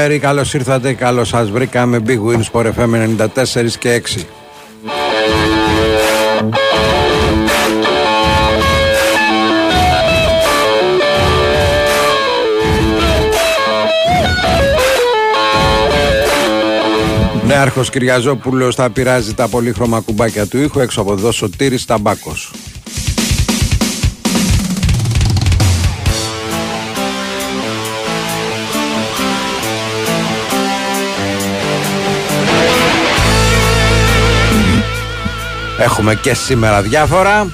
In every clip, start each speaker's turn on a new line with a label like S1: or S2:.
S1: Καλησπέρα, καλώς ήρθατε, καλώς σας βρήκαμε. Big Wins for FM 94 και 6 Νέαρχος Κυριαζόπουλος θα πειράζει τα πολύχρωμα κουμπάκια του ήχου. Έξω από εδώ Σωτήρης Ταμπάκος. Έχουμε και σήμερα διάφορα.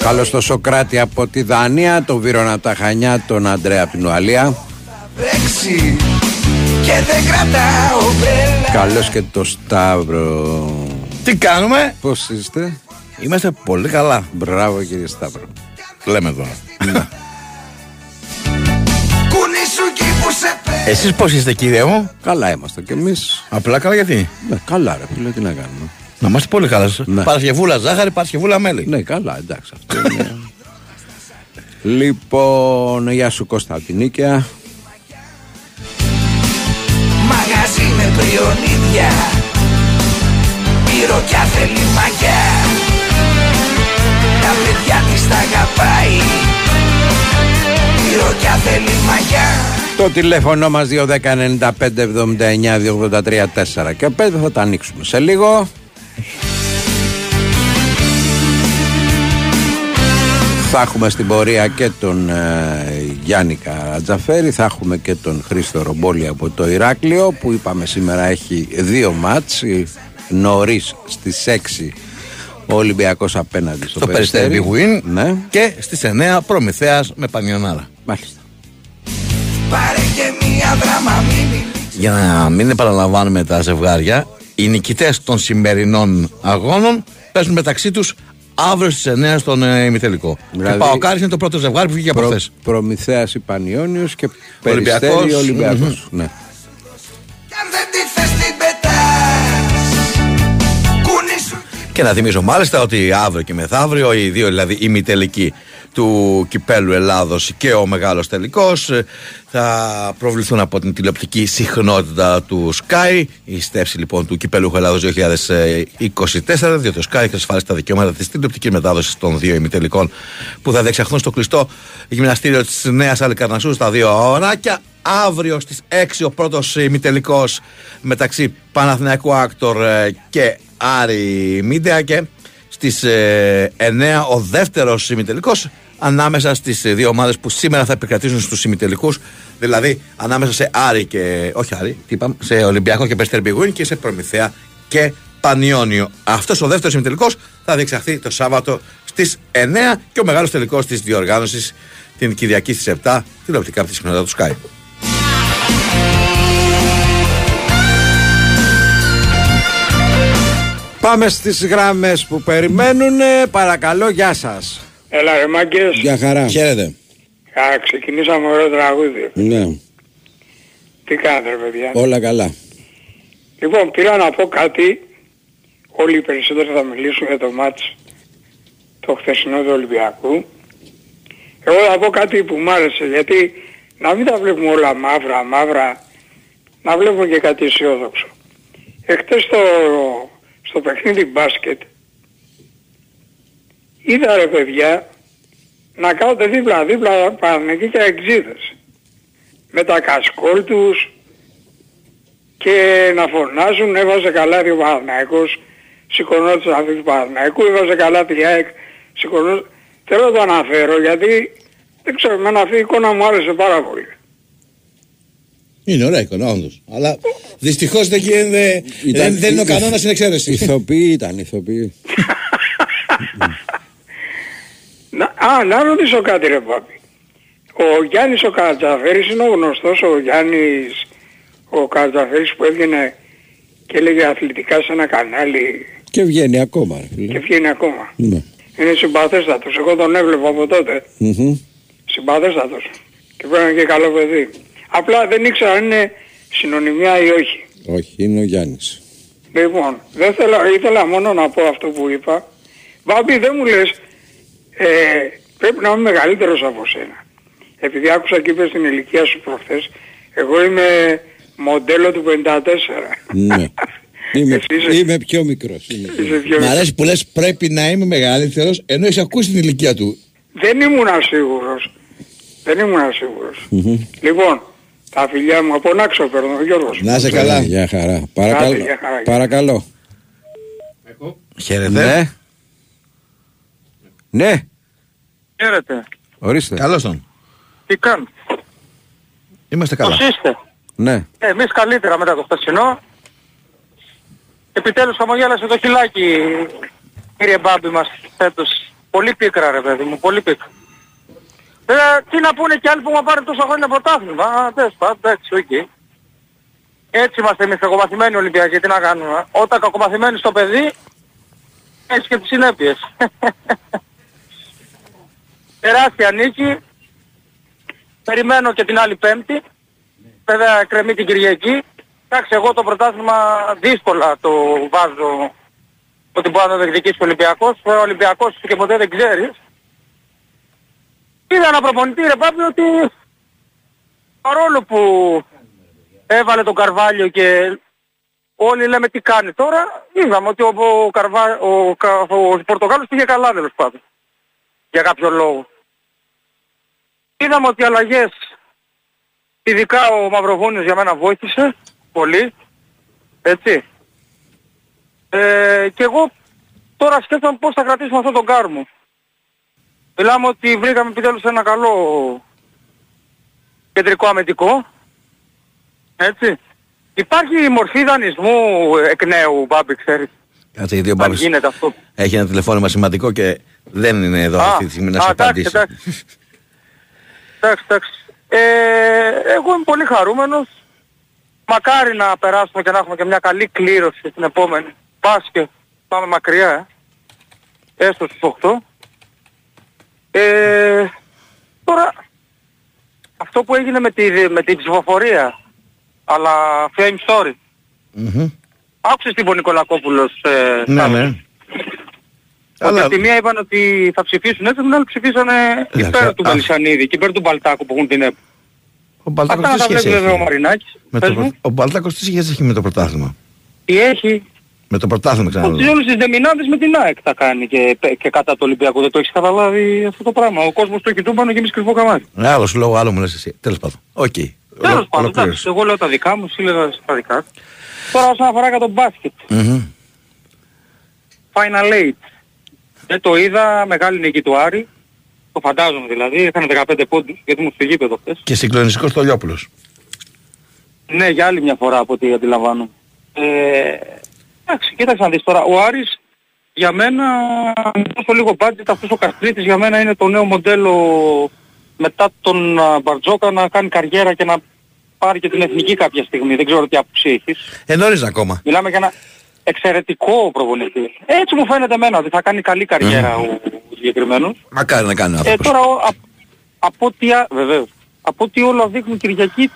S2: Δίθεν
S1: Καλώς το Σοκράτη από τη Δανία, τον Βίρονα από τα Χανιά, τον Αντρέα από την Ουαλία.
S2: Και δεν κρατάω
S1: Καλώς και το Σταύρο.
S3: Τι κάνουμε;
S1: Πώς είστε;
S3: Είμαστε πολύ καλά.
S1: Μπράβο κύριε Σταύρο.
S3: Λέμε τώρα ναι. Εσείς πώς είστε κύριε μου;
S1: Καλά είμαστε κι εμείς.
S3: Απλά καλά γιατί;
S1: Ναι καλά ρε φίλε τι να κάνουμε
S3: Να είμαστε πολύ καλά. Ναι. Παρασκευούλα ζάχαρη, Παρασκευούλα μέλι.
S1: Ναι καλά εντάξει αυτό είναι. Λοιπόν γεια σου Κώστα από την Νίκαια
S2: Μαγαζί με πριονίδια Πυροκιά θέλει μαγιά. Τα παιδιά της τα αγαπάει. Πυροκιά θέλει μαγιά.
S1: Το τηλέφωνο μας 210-95-79-283-4 και 5 θα τα ανοίξουμε σε λίγο. Θα έχουμε στην πορεία και τον ε, Γιάννη Καρατζαφέρη, θα έχουμε και τον Χρήστο Ρομπόλη από το Ηράκλειο που είπαμε σήμερα έχει δύο μάτς, νωρίς στις 6 ο Ολυμπιακός απέναντι στο,
S3: στο Περιστέρι
S1: Win ναι.
S3: και στις 9 Προμηθέας με Πανιονάρα.
S1: Μάλιστα.
S2: Πάρε και μία δράμα
S3: Για να μην επαναλαμβάνουμε τα ζευγάρια, οι νικητές των σημερινών αγώνων παίζουν μεταξύ τους αύριο στις 9 στον ε, ημιτελικό. Δηλαδή, και Παοκάρης είναι το πρώτο ζευγάρι που βγήκε από χθες.
S1: Προμηθέας Ιπανιόνιος και Περιστέρι Ολυμπιακός. Mm-hmm. Ναι.
S3: Και να θυμίσω μάλιστα ότι αύριο και μεθαύριο οι δύο δηλαδή ημιτελικοί του κυπέλου Ελλάδος και ο μεγάλος τελικός ε, θα προβληθούν από την τηλεοπτική συχνότητα του Sky. Η στέψη λοιπόν του κυπέλου Ελλάδος 2024 διότι ο Sky έχει ασφαλίσει τα δικαιώματα της τηλεοπτικής μετάδοσης των δύο ημιτελικών που θα διεξαχθούν στο κλειστό γυμναστήριο της Νέας Αλικαρνασού στα δύο ωράκια. Αύριο στις 6 ο πρώτος ημιτελικός μεταξύ Παναθηναϊκού Άκτορ ε, και Άρη Μίντεα και στις 9 ε, ο δεύτερος ημιτελικός ανάμεσα στις δύο ομάδες που σήμερα θα επικρατήσουν στους ημιτελικούς δηλαδή ανάμεσα σε Άρη και όχι Άρη, τι είπαμε, σε Ολυμπιακό και Πέστερ και σε Προμηθέα και Πανιόνιο. Αυτός ο δεύτερος ημιτελικός θα διεξαχθεί το Σάββατο στις 9 και ο μεγάλος τελικός της διοργάνωσης την Κυριακή στις 7 τηλεοπτικά από τη συχνότητα του Sky.
S1: Πάμε στις γράμμες που περιμένουν. Παρακαλώ, γεια σας.
S4: Έλα ρε μάγκες.
S1: Γεια χαρά.
S3: Χαίρετε.
S4: Α, ξεκινήσαμε ωραίο τραγούδι.
S1: Ναι.
S4: Τι κάνετε ρε παιδιά;
S1: Όλα καλά.
S4: Λοιπόν, πήρα να πω κάτι. Όλοι οι περισσότεροι θα μιλήσουν για το μάτς το χθεσινό του Ολυμπιακού. Εγώ θα πω κάτι που μου άρεσε γιατί να μην τα βλέπουμε όλα μαύρα, μαύρα, να βλέπουμε και κάτι αισιόδοξο. Εχθές στο στο παιχνίδι μπάσκετ. Είδα ρε παιδιά να κάνετε δίπλα δίπλα Παναγική και εξίδες. Με τα κασκόλ τους και να φωνάζουν έβαζε καλά ο Παναθηναϊκός σηκωνόταν αυτούς του Παναθηναϊκού έβαζε καλά τη ΑΕΚ σηκωνόταν θέλω να το αναφέρω γιατί δεν ξέρω εμένα αυτή η εικόνα μου άρεσε πάρα πολύ
S3: Είναι ωραία εικόνα, όντως. Αλλά δυστυχώς δεν, γίνεται- δεν, δεν είναι ο κανόνας, είναι εξαίρεση.
S1: Ηθοποιοί ήταν, ηθοποιοί.
S4: Να, α, να ρωτήσω κάτι ρε Πάπη. Ο Γιάννης ο Κατζαφέρης είναι ο γνωστός ο Γιάννης ο Κατζαφέρης που έβγαινε και έλεγε αθλητικά σε ένα κανάλι
S1: Και βγαίνει ακόμα, ρε
S4: και
S1: φίλε.
S4: βγαίνει ακόμα.
S1: Ναι.
S4: Είναι συμπαθέστατος. Εγώ τον έβλεπα από τότε.
S1: Μμμ.
S4: Συμπαθέστατος. Και πρέπει και καλό παιδί. Απλά δεν ήξερα αν είναι συνωνυμιά ή όχι.
S1: Όχι, είναι ο Γιάννης.
S4: Λοιπόν, δεν θέλω, ήθελα μόνο να πω αυτό που είπα. Μπάμπη δεν μου λες, ε, πρέπει να είμαι μεγαλύτερος από σένα. Επειδή άκουσα και είπες την ηλικία σου προχθές, εγώ είμαι μοντέλο του 54.
S1: Ναι. Είμαι,
S4: Εσύ είσαι-
S1: είμαι πιο μικρός. Είμαι πιο
S4: Είσαι πιο
S3: Μ'
S4: μικρός.
S3: αρέσει που λες πρέπει να είμαι μεγαλύτερος ενώ έχεις ακούσει την ηλικία του.
S4: Δεν ήμουν σίγουρος. Δεν ήμουν σίγουρος. Λοιπόν, τα φιλιά μου από Νάξο παίρνω, ο Γιώργος.
S3: Να είσαι
S1: μικρός.
S3: καλά.
S1: Για χαρά. Παρακαλώ.
S4: για χαρά.
S1: Παρακαλώ.
S3: Χαίρετε.
S1: Ναι. Ναι.
S5: Χαίρετε.
S1: Ορίστε.
S3: Καλώς τον.
S5: Τι κάνετε.
S3: Είμαστε
S5: Πώς
S3: καλά.
S5: είστε;
S1: Ναι.
S5: Ε, εμείς καλύτερα μετά το χθεσινό. Επιτέλους χαμογέλασε το χειλάκι κύριε Μπάμπη μας φέτος. Πολύ πίκρα ρε παιδί μου, πολύ πίκρα. Βέβαια τι να πούνε κι άλλοι που μου πάρει τόσα χρόνια πρωτάθλημα. Α, τέλος πάντων, εντάξει, οκ. Έτσι είμαστε εμείς κακομαθημένοι Ολυμπιακοί, τι να κάνουμε. Όταν κακομαθημένοι στο παιδί, έχεις και τις συνέπειες. Τεράστια νίκη. Περιμένω και την άλλη πέμπτη. Βέβαια κρεμεί την Κυριακή. Εντάξει, εγώ το πρωτάθλημα δύσκολα το βάζω ότι μπορεί να το διεκδικήσει ο Ολυμπιακός. Ο Ολυμπιακός και ποτέ δεν ξέρεις. Είδα ένα προπονητή ρε Πάπη ότι παρόλο που έβαλε τον Καρβάλιο και όλοι λέμε τι κάνει τώρα, είδαμε ότι ο, ο, Καρβά, ο, Κα- ο Πορτογάλος πήγε καλά τέλος πάντων. Για κάποιο λόγο. Είδαμε ότι οι αλλαγές, ειδικά ο Μαυροβούνιος για μένα βοήθησε πολύ, έτσι. Ε, και εγώ τώρα σκέφτομαι πώς θα κρατήσουμε αυτόν τον κάρμο. Μιλάμε ότι βρήκαμε επιτέλους ένα καλό κεντρικό αμυντικό, έτσι. Υπάρχει μορφή δανεισμού εκ νέου, Μπάμπη, ξέρεις.
S3: Κάτσε γιατί ο
S5: Αν
S3: Μπάμπης
S5: γίνεται αυτό.
S3: έχει ένα τηλεφώνημα σημαντικό και δεν είναι εδώ
S5: Α,
S3: αυτή τη στιγμή να
S5: α,
S3: σου
S5: εντάξει,
S3: απαντήσει.
S5: εντάξει. Εντάξει, εντάξει. Ε, εγώ είμαι πολύ χαρούμενος. Μακάρι να περάσουμε και να έχουμε και μια καλή κλήρωση στην επόμενη. Μπάσκετ. Πάμε μακριά, ε. Έστω στους 8. Ε, τώρα, αυτό που έγινε με, τη, με την ψηφοφορία, αλλά fame story.
S3: Μμμ.
S5: Άκουσες τι είπε ο Νικολακόπουλος ε,
S3: Ναι,
S5: Σάββατο.
S3: ναι.
S5: Ότι
S3: Αλλά
S5: από τη μία είπαν ότι θα ψηφίσουν έτσι, την άλλη ψηφίσανε
S3: Εντάξει,
S5: υπέρ του
S3: α-
S5: Μελισανίδη και υπέρ του Μπαλτάκου που έχουν την ΕΠ.
S3: ο
S5: Αυτά
S3: Μπαλτάκος
S5: να
S3: τι
S5: τα
S3: σχέση
S5: βλέπεις βέβαια ο
S3: έχει.
S5: Μαρινάκης.
S3: Με
S5: Πες
S3: το,
S5: μου.
S3: πρω- ο Μπαλτάκος τι σχέση έχει με το πρωτάθλημα;
S5: Τι έχει;
S3: Με το πρωτάθλημα
S5: Ότι
S3: ξαναλέω.
S5: όλες τις δεμινάδες με την ΑΕΚ θα κάνει και, και κατά το Ολυμπιακό. Δεν το έχεις καταλάβει αυτό το πράγμα. Ο κόσμος το έχει τούμπανο και εμείς κρυφό καμάρι.
S3: Ε, Άλλο σου λόγο, άλλο μου λες εσύ. Τέλος πάντων. Οκ.
S5: Τέλος
S3: Ολο-
S5: πάντων,
S3: ολοκλήρωσε.
S5: εντάξει, εγώ λέω τα δικά μου, εσύ λέω τα δικά σου. Τώρα όσον αφορά για τον μπάσκετ.
S3: Μμμ.
S5: Final 8. Δεν το είδα, μεγάλη νίκη του Άρη. Το φαντάζομαι δηλαδή, έκανε 15 πόντους γιατί ήμουν στο γήπεδο χθες.
S3: Και συγκλονιστικός Τολιόπουλος.
S5: Ναι, για άλλη μια φορά από ό,τι αντιλαμβάνω. Ε, εντάξει, κοίταξε να δεις τώρα. Ο Άρης για μένα, τόσο λίγο budget, αυτός ο Καστρίτης για μένα είναι το νέο μοντέλο μετά τον α, Μπαρτζόκα να κάνει καριέρα και να πάρει και την εθνική κάποια στιγμή. Δεν ξέρω τι άποψη έχεις.
S3: Ε, νωρίς ακόμα.
S5: Μιλάμε για ένα εξαιρετικό προπονητή. Έτσι μου φαίνεται εμένα ότι θα κάνει καλή καριέρα ο, ο συγκεκριμένος.
S3: Μακάρι να κάνει ο
S5: Ε,
S3: άνθρωπος.
S5: τώρα, ο- α- από ό,τι, α- βεβαίως, από ό,τι όλα δείχνουν Κυριακή,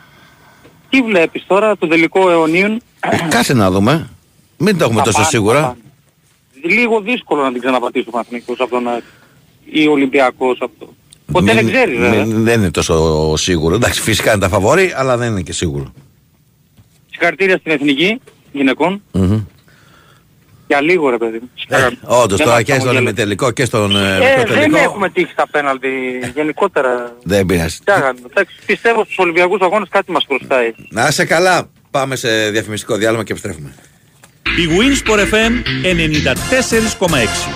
S5: τι βλέπεις τώρα, το τελικό αιωνίων;
S3: Ε, Κάτσε να δούμε. Μην το έχουμε
S5: Θα
S3: τόσο
S5: πάνε, θα
S3: σίγουρα.
S5: πάνε. Λίγο δύσκολο να την ξαναπατήσουμε Αθηνικός από τον ΑΕΚ ή Ολυμπιακός από το... Ποτέ
S3: Μην-
S5: δεν ξέρεις βέβαια.
S3: μην- Δεν είναι τόσο σίγουρο. Εντάξει, φυσικά είναι τα φαβόρη, αλλά δεν είναι και σίγουρο.
S5: Συγχαρητήρια στην Εθνική γυναικών.
S3: Μμμ.
S5: Για λίγο ρε παιδί μου.
S3: Ε, Όντως
S5: Δεν
S3: τώρα
S5: μας
S3: και στον
S5: χαμογελά.
S3: ημιτελικό και στον ε,
S5: Ε,
S3: μικρό
S5: δεν
S3: τελικό.
S5: έχουμε τύχει στα πέναλτι γενικότερα.
S3: Δεν πειράζει.
S5: Τι να κάνουμε. Εντάξει, πιστεύω στους Ολυμπιακούς αγώνες κάτι μας χρωστάει.
S3: Να είσαι καλά. Πάμε σε διαφημιστικό διάλειμμα και επιστρέφουμε.
S6: Η Winsport FM 94,6.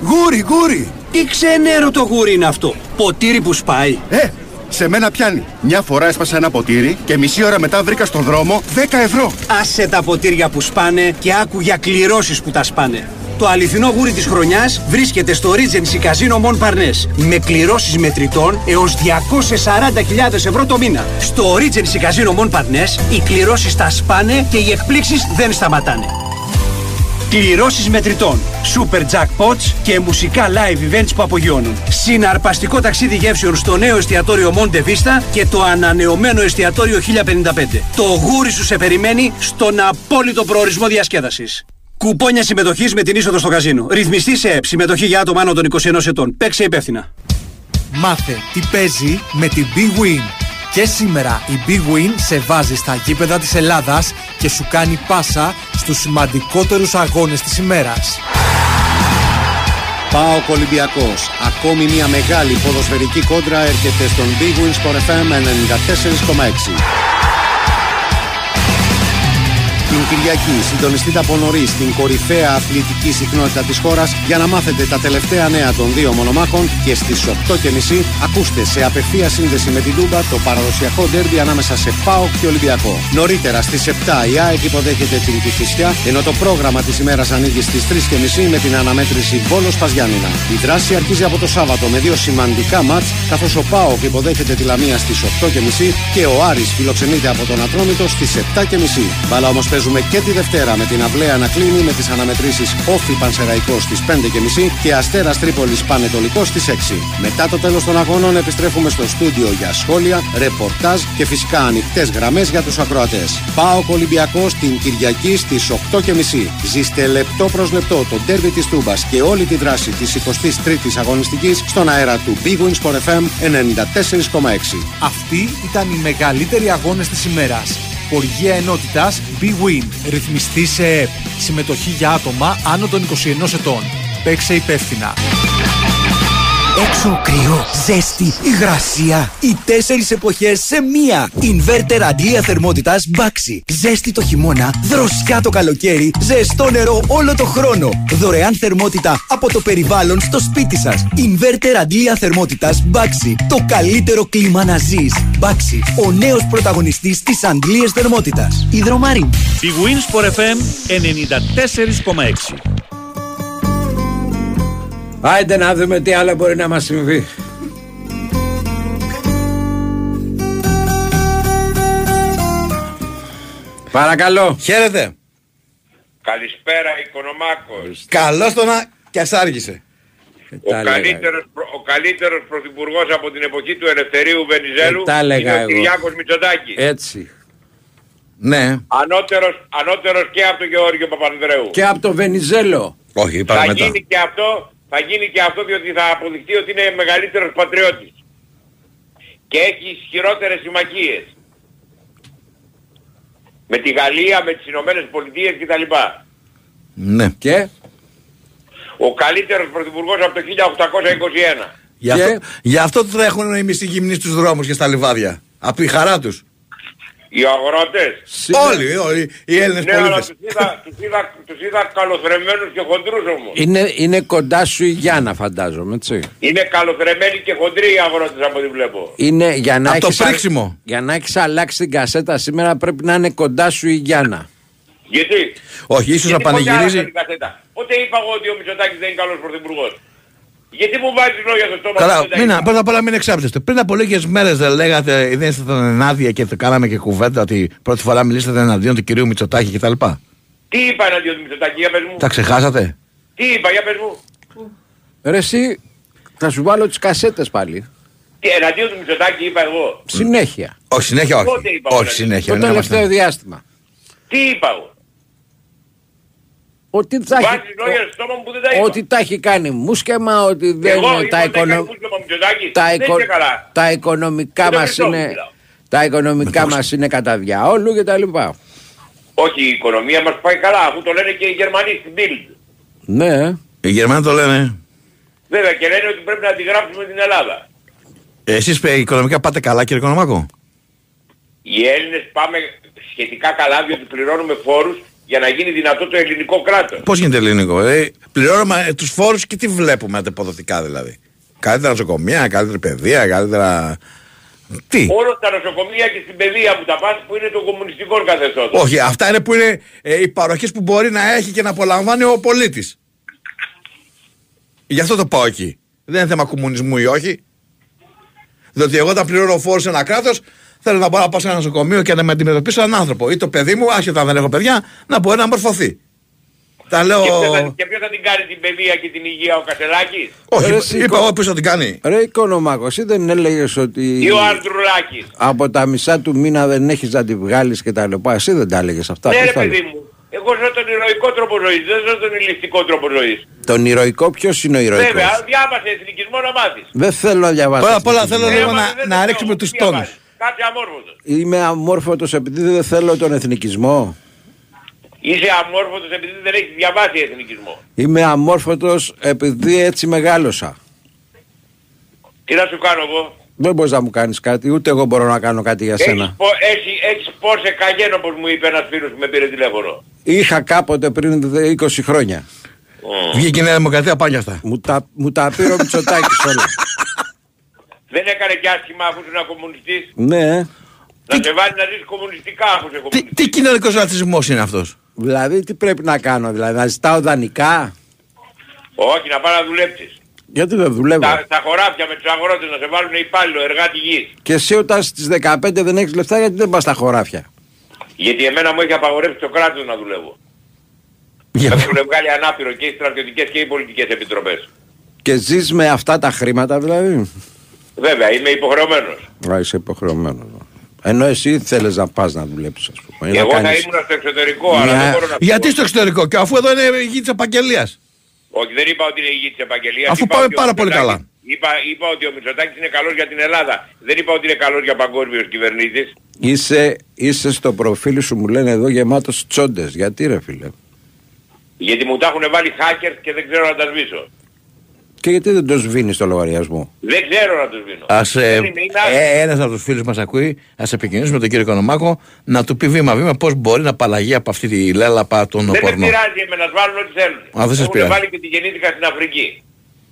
S7: Γούρι, γούρι!
S8: Τι ξενέρο το γούρι είναι αυτό. Ποτήρι που σπάει.
S7: Ε, Σε μένα πιάνει. Μια φορά έσπασα ένα ποτήρι και μισή ώρα μετά βρήκα στον δρόμο 10 ευρώ.
S8: Άσε τα ποτήρια που σπάνε και άκου για κληρώσεις που τα σπάνε. Το αληθινό γούρι της χρονιάς βρίσκεται στο Regency Casino Mon Parnes με κληρώσεις μετρητών έως 240.000 ευρώ το μήνα. Στο Regency Casino Mon Parnes οι κληρώσεις τα σπάνε και οι εκπλήξεις δεν σταματάνε. Κληρώσεις μετρητών, super jackpots και μουσικά live events που απογειώνουν. Συναρπαστικό ταξίδι γεύσεων στο νέο εστιατόριο Monte Vista και το ανανεωμένο εστιατόριο 1055. Το γούρι σου σε περιμένει στον απόλυτο προορισμό διασκέδασης. Κουπόνια συμμετοχής με την είσοδο στο καζίνο. Ρυθμιστή σε ΕΠ. Συμμετοχή για άτομα άνω των 21 ετών. Παίξε υπεύθυνα.
S9: Μάθε τι παίζει με την Big Win. Και σήμερα η Big Win σε βάζει στα γήπεδα της Ελλάδας και σου κάνει πάσα στους σημαντικότερους αγώνες της ημέρας.
S10: Πάω Ολυμπιακός. Ακόμη μια μεγάλη ποδοσφαιρική κόντρα έρχεται στον Big Win Sport FM 94,6. Την Κυριακή συντονιστείτε από νωρίς στην κορυφαία αθλητική συχνότητα της χώρας για να μάθετε τα τελευταία νέα των δύο μονομάχων και στις 8.30 ακούστε σε απευθεία σύνδεση με την Τούμπα το παραδοσιακό ντέρμπι ανάμεσα σε ΠΑΟΚ και Ολυμπιακό. Νωρίτερα στις 7 η ΑΕΚ υποδέχεται την Κυφυσιά ενώ το πρόγραμμα της ημέρας ανοίγει στις 3.30 με την αναμέτρηση Βόλος Παζιάννηνα. Η δράση αρχίζει από το Σάββατο με δύο σημαντικά μάτς καθώς ο ΠΑΟΚ υποδέχεται τη Λαμία στις 8.30 και ο Άρης φιλοξενείται από τον Ατρόμητο στις 7.30. Μπαλά όμως παίζουμε και τη Δευτέρα με την αυλαία να κλείνει με τις αναμετρήσεις Όφη Πανσεραϊκός στις 5.30 και Αστέρας Τρίπολης Πανετολικό στις 6. Μετά το τέλος των αγώνων επιστρέφουμε στο στούντιο για σχόλια, ρεπορτάζ και φυσικά ανοιχτές γραμμές για τους ακροατές. Πάω Ολυμπιακό την Κυριακή στις 8.30. Ζήστε λεπτό προς λεπτό το τέρβι της Τούμπας και όλη τη δράση της 23η αγωνιστικής στον αέρα του Big Wings for FM 94,6.
S9: Αυτοί ήταν οι μεγαλύτεροι αγώνες της ημέρας. Χορηγία ενότητας B-Win. Ρυθμιστή σε ΕΠ. Συμμετοχή για άτομα άνω των 21 ετών. Παίξε υπεύθυνα.
S11: Έξω κρύο, ζέστη, υγρασία. Οι τέσσερις εποχές σε μία. Inverter αντλία θερμότητας Baxi. Ζέστη το χειμώνα, δροσιά το καλοκαίρι, ζεστό νερό όλο το χρόνο. Δωρεάν θερμότητα από το περιβάλλον στο σπίτι σας. Inverter αντλία θερμότητας Baxi. Το καλύτερο κλίμα να ζεις. Baxi, ο νέος πρωταγωνιστής της αντλίας θερμότητας. Ιδρομάριν.
S6: Η Wins for FM 94,6.
S1: Άιντε να δούμε τι άλλο μπορεί να μας συμβεί. Παρακαλώ.
S3: Χαίρετε.
S12: Καλησπέρα, Οικονομάκος.
S3: Καλώς το να. Και ας άργησε.
S12: Ο καλύτερος, προ- ο καλύτερος πρωθυπουργός από την εποχή του Ελευθερίου Βενιζέλου
S1: Ε, τα έλεγα
S12: είναι ο
S1: εγώ.
S12: Κυριάκος Μητσοτάκης.
S1: Έτσι.
S3: Ναι.
S12: Ανώτερος, ανώτερος και από τον Γεώργιο Παπανδρέου.
S1: Και από το Βενιζέλο.
S3: Όχι,
S12: Θα
S3: είπαμε μετά.
S12: γίνει και αυτό, θα γίνει και αυτό διότι θα αποδειχτεί ότι είναι μεγαλύτερος πατριώτης. Και έχει ισχυρότερες συμμαχίες. Με τη Γαλλία, με τις Ηνωμένες Πολιτείες κτλ.
S3: Ναι.
S1: Και;
S12: Ο καλύτερος πρωθυπουργός από το 1821.
S3: Γι' αυτό, γι' αυτό θα έχουν οι μισοί γυμνοί στους δρόμους και στα λιβάδια. Από τη χαρά τους.
S12: Οι αγρότες.
S3: Όλοι, όλοι οι Έλληνες
S12: Ναι, αλλά
S3: πολίτες.
S12: τους είδα, τους είδα, τους είδα καλοθρεμμένους και χοντρούς όμως.
S1: είναι, είναι κοντά σου η Γιάννα φαντάζομαι έτσι.
S12: Είναι καλοθρεμμένοι και χοντροί οι αγρότες από ό,τι βλέπω.
S1: Είναι για να,
S3: Απ' το
S1: έχεις α-
S3: πρίξιμο.
S1: για να έχεις αλλάξει την κασέτα σήμερα πρέπει να είναι κοντά σου η Γιάννα.
S12: Γιατί;
S3: Όχι, ίσως να
S12: Γιατί πότε
S3: πανηγυρίζει.
S12: άλλαξα την κασέτα; Πότε είπα εγώ ότι ο Μητσοτάκης δεν είναι καλός πρωθυπουργός; Γιατί μου βάζεις λόγια στο στόμα
S3: Καλά,
S12: που δεν τα
S3: μην,
S12: είπα.
S3: πρώτα απ' όλα μην εξάψετε. Πριν από λίγες μέρες δεν λέγατε, δεν ήσασταν ενάντια και το κάναμε και κουβέντα ότι πρώτη φορά μιλήσατε εναντίον του κυρίου Μητσοτάκη κτλ.
S12: Τι είπα εναντίον του Μητσοτάκη, για πες μου;
S3: Τα ξεχάσατε;
S12: Τι είπα, για πες μου;
S1: Ρε εσύ θα σου βάλω τις κασέτες πάλι.
S12: Τι εναντίον του Μητσοτάκη είπα εγώ;
S1: Συνέχεια.
S3: Όχι, συνέχεια όχι.
S12: Πότε είπα,
S3: όχι,
S12: ωραία.
S3: συνέχεια.
S1: Το
S3: μην
S1: τελευταίο
S3: είμαστε-
S1: διάστημα.
S12: Τι είπα εγώ;
S1: Ότι θα έχει,
S12: Βάζεις λόγια στο στόμα μου που δεν τα είπα.
S1: ότι τα έχει κάνει μουσκεμα, ότι δεν
S12: Εγώ
S1: τα,
S12: είπα ότι έκανε
S1: οικονο...
S12: μουσκεμα ο Μητσοτάκης.
S1: τα,
S12: Δεν
S1: οικο-
S12: είσαι καλά.
S1: τα οικονομικά
S12: Με το
S1: μας
S12: Χριστό μου
S1: είναι,
S12: μιλάω.
S1: τα οικονομικά μας είναι κατά διαόλου και τα λοιπά.
S12: Όχι, η οικονομία μας πάει καλά, αφού το λένε και οι Γερμανοί στην Bild.
S1: Ναι.
S3: Οι Γερμανοί το λένε.
S12: Βέβαια και λένε ότι πρέπει να αντιγράψουμε την Ελλάδα.
S3: Εσείς οικονομικά πάτε καλά, κύριε Οικονομάκο.
S12: Οι Έλληνες πάμε σχετικά καλά διότι πληρώνουμε φόρους για να γίνει δυνατό το ελληνικό κράτος.
S3: Πώς γίνεται ελληνικό, ε, πληρώνουμε τους φόρους και τι βλέπουμε αντεποδοτικά δηλαδή; Καλύτερα νοσοκομεία, καλύτερη παιδεία, καλύτερα Τι;
S12: Όλα τα νοσοκομεία και στην παιδεία που τα πας που είναι των κομμουνιστικών καθεστώτων.
S3: Όχι, αυτά είναι που είναι ε, οι παροχές που μπορεί να έχει και να απολαμβάνει ο πολίτης. Γι' αυτό το πάω εκεί. Δεν είναι θέμα κομμουνισμού ή όχι. Διότι εγώ όταν πληρώνω φόρο σε ένα κράτος, θέλω να μπορώ να πάω σε ένα νοσοκομείο και να με αντιμετωπίσω έναν άνθρωπο. Ή το παιδί μου, άσχετα αν δεν έχω παιδιά, να μπορεί να μορφωθεί. Τα λέω.
S12: Και, ποιος θα, και ποιος θα την κάνει την παιδεία και την υγεία, ο Κασελάκης;
S3: Όχι,
S1: Ρε, εσύ,
S3: είπα
S1: κο-
S3: εγώ ποιος θα την κάνει.
S1: Ρε Οικονομάκος, εσύ δεν έλεγες ότι
S12: ή ο Ανδρουλάκης.
S1: από τα μισά του μήνα δεν έχεις να τη βγάλεις και τα λοιπά. Εσύ δεν τα έλεγες αυτά.
S12: ναι
S1: ποιος
S12: ρε
S1: τα
S12: παιδί
S1: έλεγες;
S12: μου. Εγώ ζω τον ηρωικό τρόπο ζωής, δεν ζω τον ηλιστικό τρόπο ζωής.
S1: Τον ηρωικό ποιος είναι ο ηρωικός;
S12: Βέβαια, διάβασε εθνικισμό να μάθεις.
S1: Δεν θέλω να διαβάσω.
S3: Πρώτα απ' όλα
S1: εθνικισμό.
S3: θέλω λίγο
S12: Διάβασε,
S3: να,
S12: δεν
S3: να
S12: το
S3: ρίξουμε
S12: λέω,
S3: τους
S12: τι
S3: τόνους.
S12: Διαβάζεις. Κάτσε αμόρφωτος.
S1: Είμαι αμόρφωτος επειδή δεν θέλω τον εθνικισμό.
S12: Είσαι αμόρφωτος επειδή δεν έχεις διαβάσει εθνικισμό.
S1: Είμαι αμόρφωτος επειδή έτσι μεγάλωσα.
S12: Τι να σου κάνω εγώ;
S1: Δεν μπορείς να μου κάνεις κάτι, ούτε εγώ μπορώ να κάνω κάτι για
S12: Έχεις,
S1: σένα.
S12: πο, έχεις, έχεις πόρσε καγέν όπως μου είπε ένας φίλος που με πήρε τηλέφωνο.
S1: Είχα κάποτε πριν δε- 20 χρόνια.
S3: Βγήκε η Νέα Δημοκρατία πάλι αυτά.
S1: Μου τα, μου τα πήρε ο Μητσοτάκης όλα.
S12: Δεν έκανε και άσχημα αφού ήσουν κομμουνιστής.
S1: Ναι.
S12: Να σε βάλει να ζεις κομμουνιστικά αφού είσαι
S3: Τι,
S12: κομμουνιστής.
S3: τι κοινωνικός ρατσισμός είναι αυτός;
S1: Δηλαδή τι πρέπει να κάνω, δηλαδή να ζητάω δανεικά;
S12: Όχι, να πάει να δουλέψεις.
S1: Γιατί δεν δουλεύω;
S12: Τα, τα χωράφια με τους αγρότες να σε βάλουν υπάλληλο, εργάτη γης.
S1: Και εσύ όταν στις 15 δεν έχεις λεφτά γιατί δεν πας στα χωράφια;
S12: Γιατί εμένα μου έχει απαγορεύσει το κράτος να δουλεύω.
S3: Για-
S12: Με έχουν βγάλει ανάπηρο και οι στρατιωτικές και οι πολιτικές επιτροπές.
S1: Και ζεις με αυτά τα χρήματα δηλαδή;
S12: Βέβαια, είμαι υποχρεωμένος.
S1: Α, είσαι υποχρεωμένος. Ενώ εσύ θέλεις να πας να δουλέψεις ας πούμε. ή να
S12: Εγώ θα
S1: κάνεις-
S12: ήμουν στο εξωτερικό, αλλά
S1: Μια-
S12: δεν μπορώ να
S3: Γιατί
S12: φύγω.
S3: στο εξωτερικό και αφού εδώ είναι η γη της επαγγελίας.
S12: Όχι, δεν είπα ότι είναι η γη της επαγγελίας.
S3: Αφού
S12: είπα
S3: πάμε
S12: ότι ο
S3: πάρα πολύ
S12: Μητσοτάκης-
S3: καλά.
S12: Είπα, είπα ότι ο Μητσοτάκης είναι καλός για την Ελλάδα. Δεν είπα ότι είναι καλός για παγκόσμιος κυβερνήτης.
S1: Είσαι, είσαι στο προφίλ σου μου λένε εδώ γεμάτος τσόντες. Γιατί ρε φίλε;
S12: Γιατί μου τα έχουν βάλει hackers και δεν ξέρω να τα σβήσω.
S1: Και γιατί δεν το σβήνεις το λογαριασμό;
S12: Δεν ξέρω να το σβήνω.
S3: Ας, ε,
S12: Δεν είναι, είναι
S3: ε, ένας από τους φίλους μας ακούει, ας επικοινωνήσουμε με τον κύριο Οικονομάκο να του πει βήμα-βήμα πώς μπορεί να απαλλαγεί από αυτή τη λέλαπα των
S12: Δεν με
S3: πορνών.
S12: πειράζει εμένα, να βάλουν ό,τι θέλουν.
S3: Α, δεν σας
S12: Έχουν
S3: πειράζει.
S12: βάλει και τη γεννήθηκα στην Αφρική.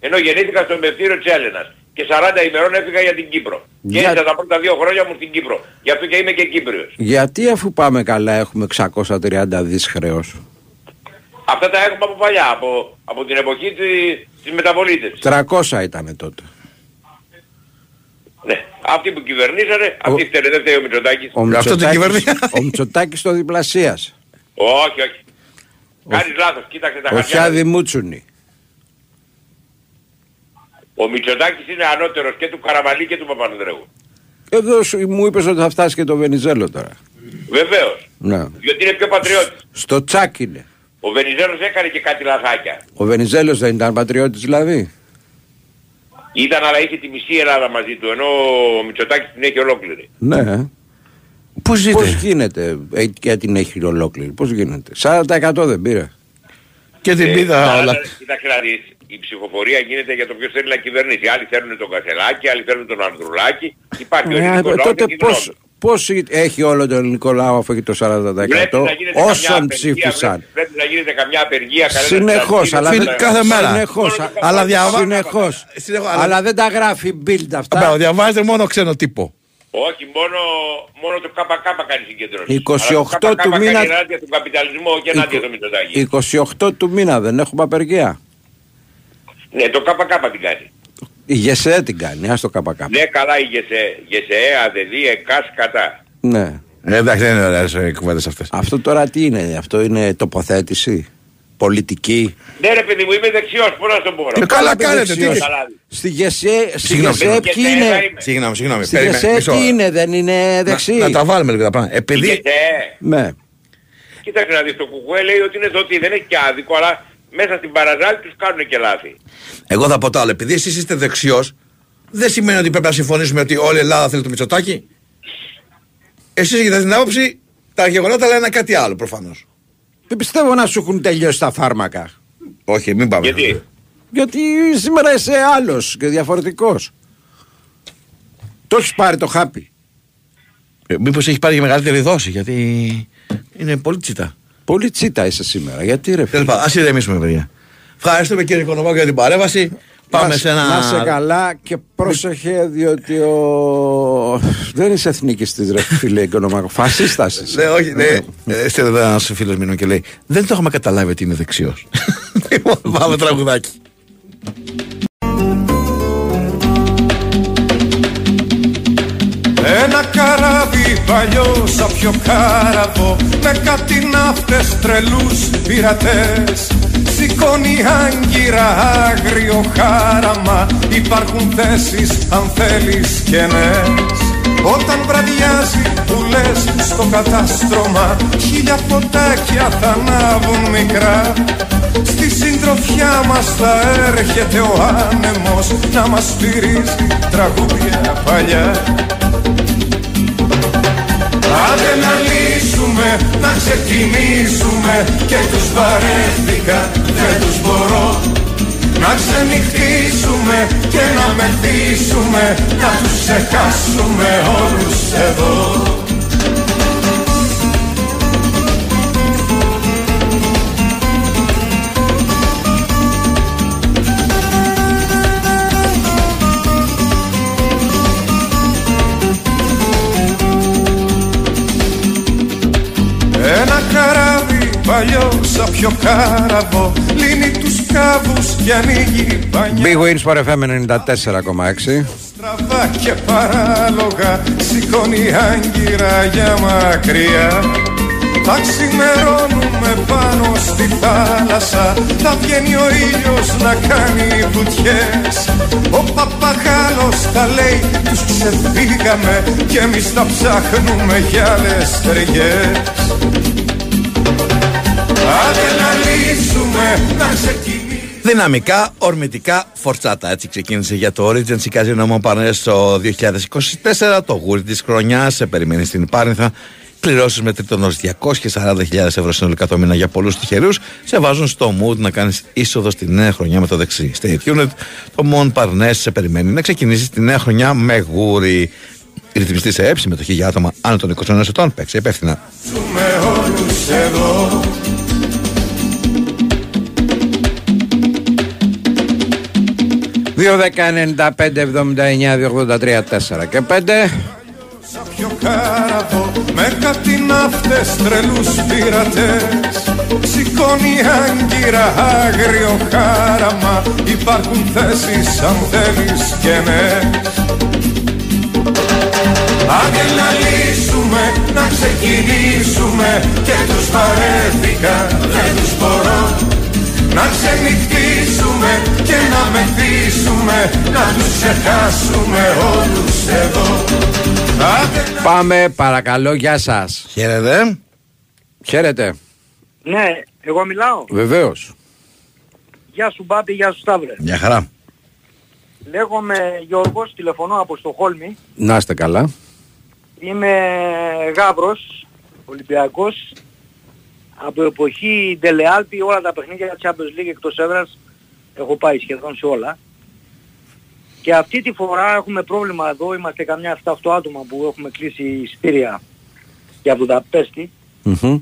S12: Ενώ γεννήθηκα στον Μευθύριο της Έλληνας. Και 40 ημερών έφυγα για την Κύπρο. Και
S1: Για-
S12: έζησα τα πρώτα δύο χρόνια μου στην Κύπρο. Γι' αυτό και είμαι και Κύπριος.
S1: Γιατί αφού πάμε καλά έχουμε 630 δις χρέος.
S12: Αυτά τα έχουμε από παλιά, από, από την εποχή της, της μεταπολίτευσης.
S1: 300 ήταν τότε.
S12: Ναι. Αυτοί που κυβερνήσανε, αυτοί φταίνε, δεν φταίει ο Μητσοτάκης.
S1: Ο
S3: Αυτό την
S1: Μητσοτάκης,
S3: κυβερνή.
S1: ο Μητσοτάκης το διπλασίασε.
S12: Όχι, όχι. Κάνεις λάθος, κοίταξε τα
S1: Ο
S12: χαρτιά.
S1: Χιάδη Μούτσουνη.
S12: Ο Μητσοτάκης είναι ανώτερος και του Καραμαλή και του Παπανδρέου.
S1: Εδώ σου, μου είπες ότι θα φτάσει και το Βενιζέλο τώρα.
S12: Βεβαίως.
S1: Ναι.
S12: Διότι είναι πιο πατριώτης.
S1: Στο τσάκ είναι.
S12: Ο Βενιζέλος έκανε και κάτι λαθάκια.
S1: Ο Βενιζέλος δεν ήταν πατριώτης δηλαδή.
S12: Ήταν αλλά είχε τη μισή Ελλάδα μαζί του, ενώ ο Μητσοτάκης την έχει ολόκληρη.
S1: Ναι.
S3: Πώς ζείτε.
S1: Πώς γίνεται; Ε, και την έχει ολόκληρη. Πώς γίνεται; 40% δεν πήρε.
S3: Και την
S12: Ε,
S3: πίδα
S12: αλλά,
S3: όλα.
S12: Κοίταξε να δεις, η ψηφοφορία γίνεται για το ποιος θέλει να κυβερνήσει. Άλλοι θέλουν τον Κασελάκη, άλλοι θέλουν τον Ανδρουλάκη. Υπάρχει ο
S1: Ε,
S12: ελληνικός λαός
S1: τότε
S12: και η γνώμη.
S1: πώς, πώς έχει όλο το ελληνικό λαό αφού έχει το 40%
S12: Βλέπει να γίνεται καμιά
S1: όσων
S12: απεργία,
S1: ψήφισαν.
S12: βλέπει- Βλέπει να γίνεται καμιά απεργία. κανένας
S1: Συνεχώς,
S12: να
S1: αλλά,
S12: γίνεται
S3: Φίλε, κάθε μέρα.
S1: Συνεχώς,
S12: Μόνο το
S3: Αλλά
S12: καπάκι.
S3: διαβα-
S1: συνεχώς.
S3: Συνεχώς, αλλά-
S1: Αλλά δεν τα γράφει η Bild αυτά.
S3: Μπράβο, διαβάζετε μόνο ξένο τύπο.
S12: Όχι, μόνο, μόνο το ΚΚ κάνει συγκεντρώσεις.
S1: 28
S12: Αλλά το
S1: του
S12: ΚΚ
S1: μήνα-
S12: κάνει ενάντια του καπιταλισμού και ενάντια του Μητσοτάκη.
S1: 28 του μήνα δεν έχουμε απεργία.
S12: Ναι, το ΚΚ την κάνει.
S1: Η ΓΕΣΕ την κάνει, ας το ΚΚ.
S12: Ναι, καλά η ΓΕΣΕ, ΓΕΣΕ, ΑΔΔ, ΕΚΑΣ, κατά.
S1: Ναι.
S3: Ε, εντάξει, δεν είναι ωραίες ε, κουβέντες αυτές.
S1: Αυτό τώρα τι είναι, αυτό είναι τοποθέτηση, πολιτική;
S12: Ναι ρε παιδί μου, είμαι δεξιός, πώς να το πω.
S3: Ε, καλά κάνετε,
S1: δεξιός.
S3: τι-
S12: Καλά.
S1: Στη ΓΕΣΕ, στη
S3: Συγγνώμη,
S1: ΓΕΣΕ
S12: Και
S1: ποιοι
S12: σε
S1: είναι,
S12: ένα είμαι.
S3: Συγγνώμη, συγγνώμη.
S1: στη
S3: περίμενε,
S1: ΓΕΣΕ
S3: μισό.
S1: ποιοι είναι, δεν είναι δεξί.
S3: Να, να τα βάλουμε λίγο τα πράγματα.
S12: Η
S3: Επειδή.
S12: ΓΕΣΕ,
S1: Ναι.
S12: κοίταξε να δεις, το κουκουέ λέει ότι είναι δοτή, δεν έχει και άδικο, αλλά μέσα στην παραζάλη τους κάνουν και λάθη.
S3: Εγώ θα πω το άλλο. Επειδή εσείς είστε δεξιός, δεν σημαίνει ότι πρέπει να συμφωνήσουμε ότι όλη η Ελλάδα θέλει το Μητσοτάκι. Εσείς έχετε την άποψη, τα γεγονότα λένε κάτι άλλο προφανώς.
S1: Δεν πιστεύω να σου έχουν τελειώσει τα φάρμακα.
S3: Όχι, μην πάμε.
S12: Γιατί;
S1: Γιατί σήμερα είσαι άλλος και διαφορετικός. Το έχεις πάρει το χάπι.
S3: Ε, μήπως έχει πάρει και μεγαλύτερη δόση, γιατί είναι πολύ τσιτά.
S1: Πολύ τσίτα είσαι σήμερα. Γιατί ρε
S3: Τέλος
S1: φίλε.
S3: πάντων, ας ηρεμήσουμε, παιδιά. Ευχαριστούμε κύριε Οικονομάκο για την παρέμβαση. Πάμε
S1: Να-
S3: σε ένα.
S1: Να σε καλά και πρόσεχε διότι ο ο, δεν είσαι εθνικιστής ρε φίλε οικονομάκο. Φασίστας είσαι.
S3: Ναι, όχι, ναι. Ε, Στέλνει εδώ ένα φίλος μήνυμα και λέει: Δεν το έχουμε καταλάβει ότι είναι δεξιός. Λοιπόν, Πάμε τραγουδάκι.
S13: Ένα καράβι παλιό σαν πιο κάραβο Με κάτι ναύτες τρελούς πειρατές. Σηκώνει άγκυρα άγριο χάραμα Υπάρχουν θέσεις αν θέλεις κενές Όταν βραδιάζει που λες στο κατάστρωμα Χίλια φωτάκια θα ανάβουν μικρά. Στη συντροφιά μας θα έρχεται ο άνεμος Να μας στηρίζει τραγούδια παλιά Άντε να λύσουμε, να ξεκινήσουμε. Και τους βαρέθηκα, δεν τους μπορώ. Να ξενυχτήσουμε και να μεθύσουμε. Να τους ξεχάσουμε όλους εδώ καράβι παλιό σαν πιο κάραβο Λύνει τους κάβους και ανοίγει πανιά
S1: Big Wins for FM 94,6.
S13: Στραβά και παράλογα σηκώνει άγκυρα για μακριά. Θα ξημερώνουμε πάνω στη θάλασσα Θα βγαίνει ο ήλιος να κάνει βουτιές. Ο παπαγάλος τα λέει τους ξεφύγαμε Κι εμείς τα ψάχνουμε για άλλες ταιριές Άντε να λύσουμε, να ξεκινήσουμε
S3: Δυναμικά, ορμητικά, φορτσάτα. Έτσι ξεκίνησε για το Origins Casino Montparnasse το 2024. Το γούρι της χρονιάς σε περιμένει στην Πάρνηθα. Κληρώσεις με τρίτον 240.000 ευρώ συνολικά το μήνα για πολλούς τυχερούς. Σε βάζουν στο mood να κάνεις είσοδο στη νέα χρονιά με το δεξί. Stay tuned. Το Montparnasse σε περιμένει να ξεκινήσει τη νέα χρονιά με γούρι. Ρυθμιστή σε έψη, συμμετοχή για άτομα άνω των 21 ετών. Παίξε υπεύθυνα.
S13: όλους εδώ
S1: 2-10-95-79-283-4 και 5.
S13: Σαν πιο κάραβο με κάτι ναύτες τρελούς πειρατές Σηκώνει άγκυρα άγριο χάραμα Υπάρχουν θέσεις αν θέλεις και ναι Άντε να λύσουμε, να ξεκινήσουμε Και τους βαρέθηκα, δεν τους μπορώ Να ξενυχτήσουμε και να μεθύσουμε Να τους ξεχάσουμε όλους εδώ Άντε να
S1: Πάμε παρακαλώ, γεια σας.
S3: Χαίρετε.
S1: Χαίρετε.
S14: Ναι, εγώ μιλάω;
S1: Βεβαίως.
S14: Γεια σου Μπάμπη, γεια σου Σταύρε.
S3: Μια χαρά.
S14: Λέγομαι Γιώργος, τηλεφωνώ από Στοχόλμη.
S1: Να είστε καλά.
S14: Είμαι Γάβρος, Ολυμπιακός. Από εποχή Ντελεάλπη όλα τα παιχνίδια Champions League εκτός έδρας έχω πάει σχεδόν σε όλα. Και αυτή τη φορά έχουμε πρόβλημα εδώ, είμαστε καμιά 7-8 άτομα που έχουμε κλείσει εισιτήρια για Βουδαπέστη.
S1: Μμμ.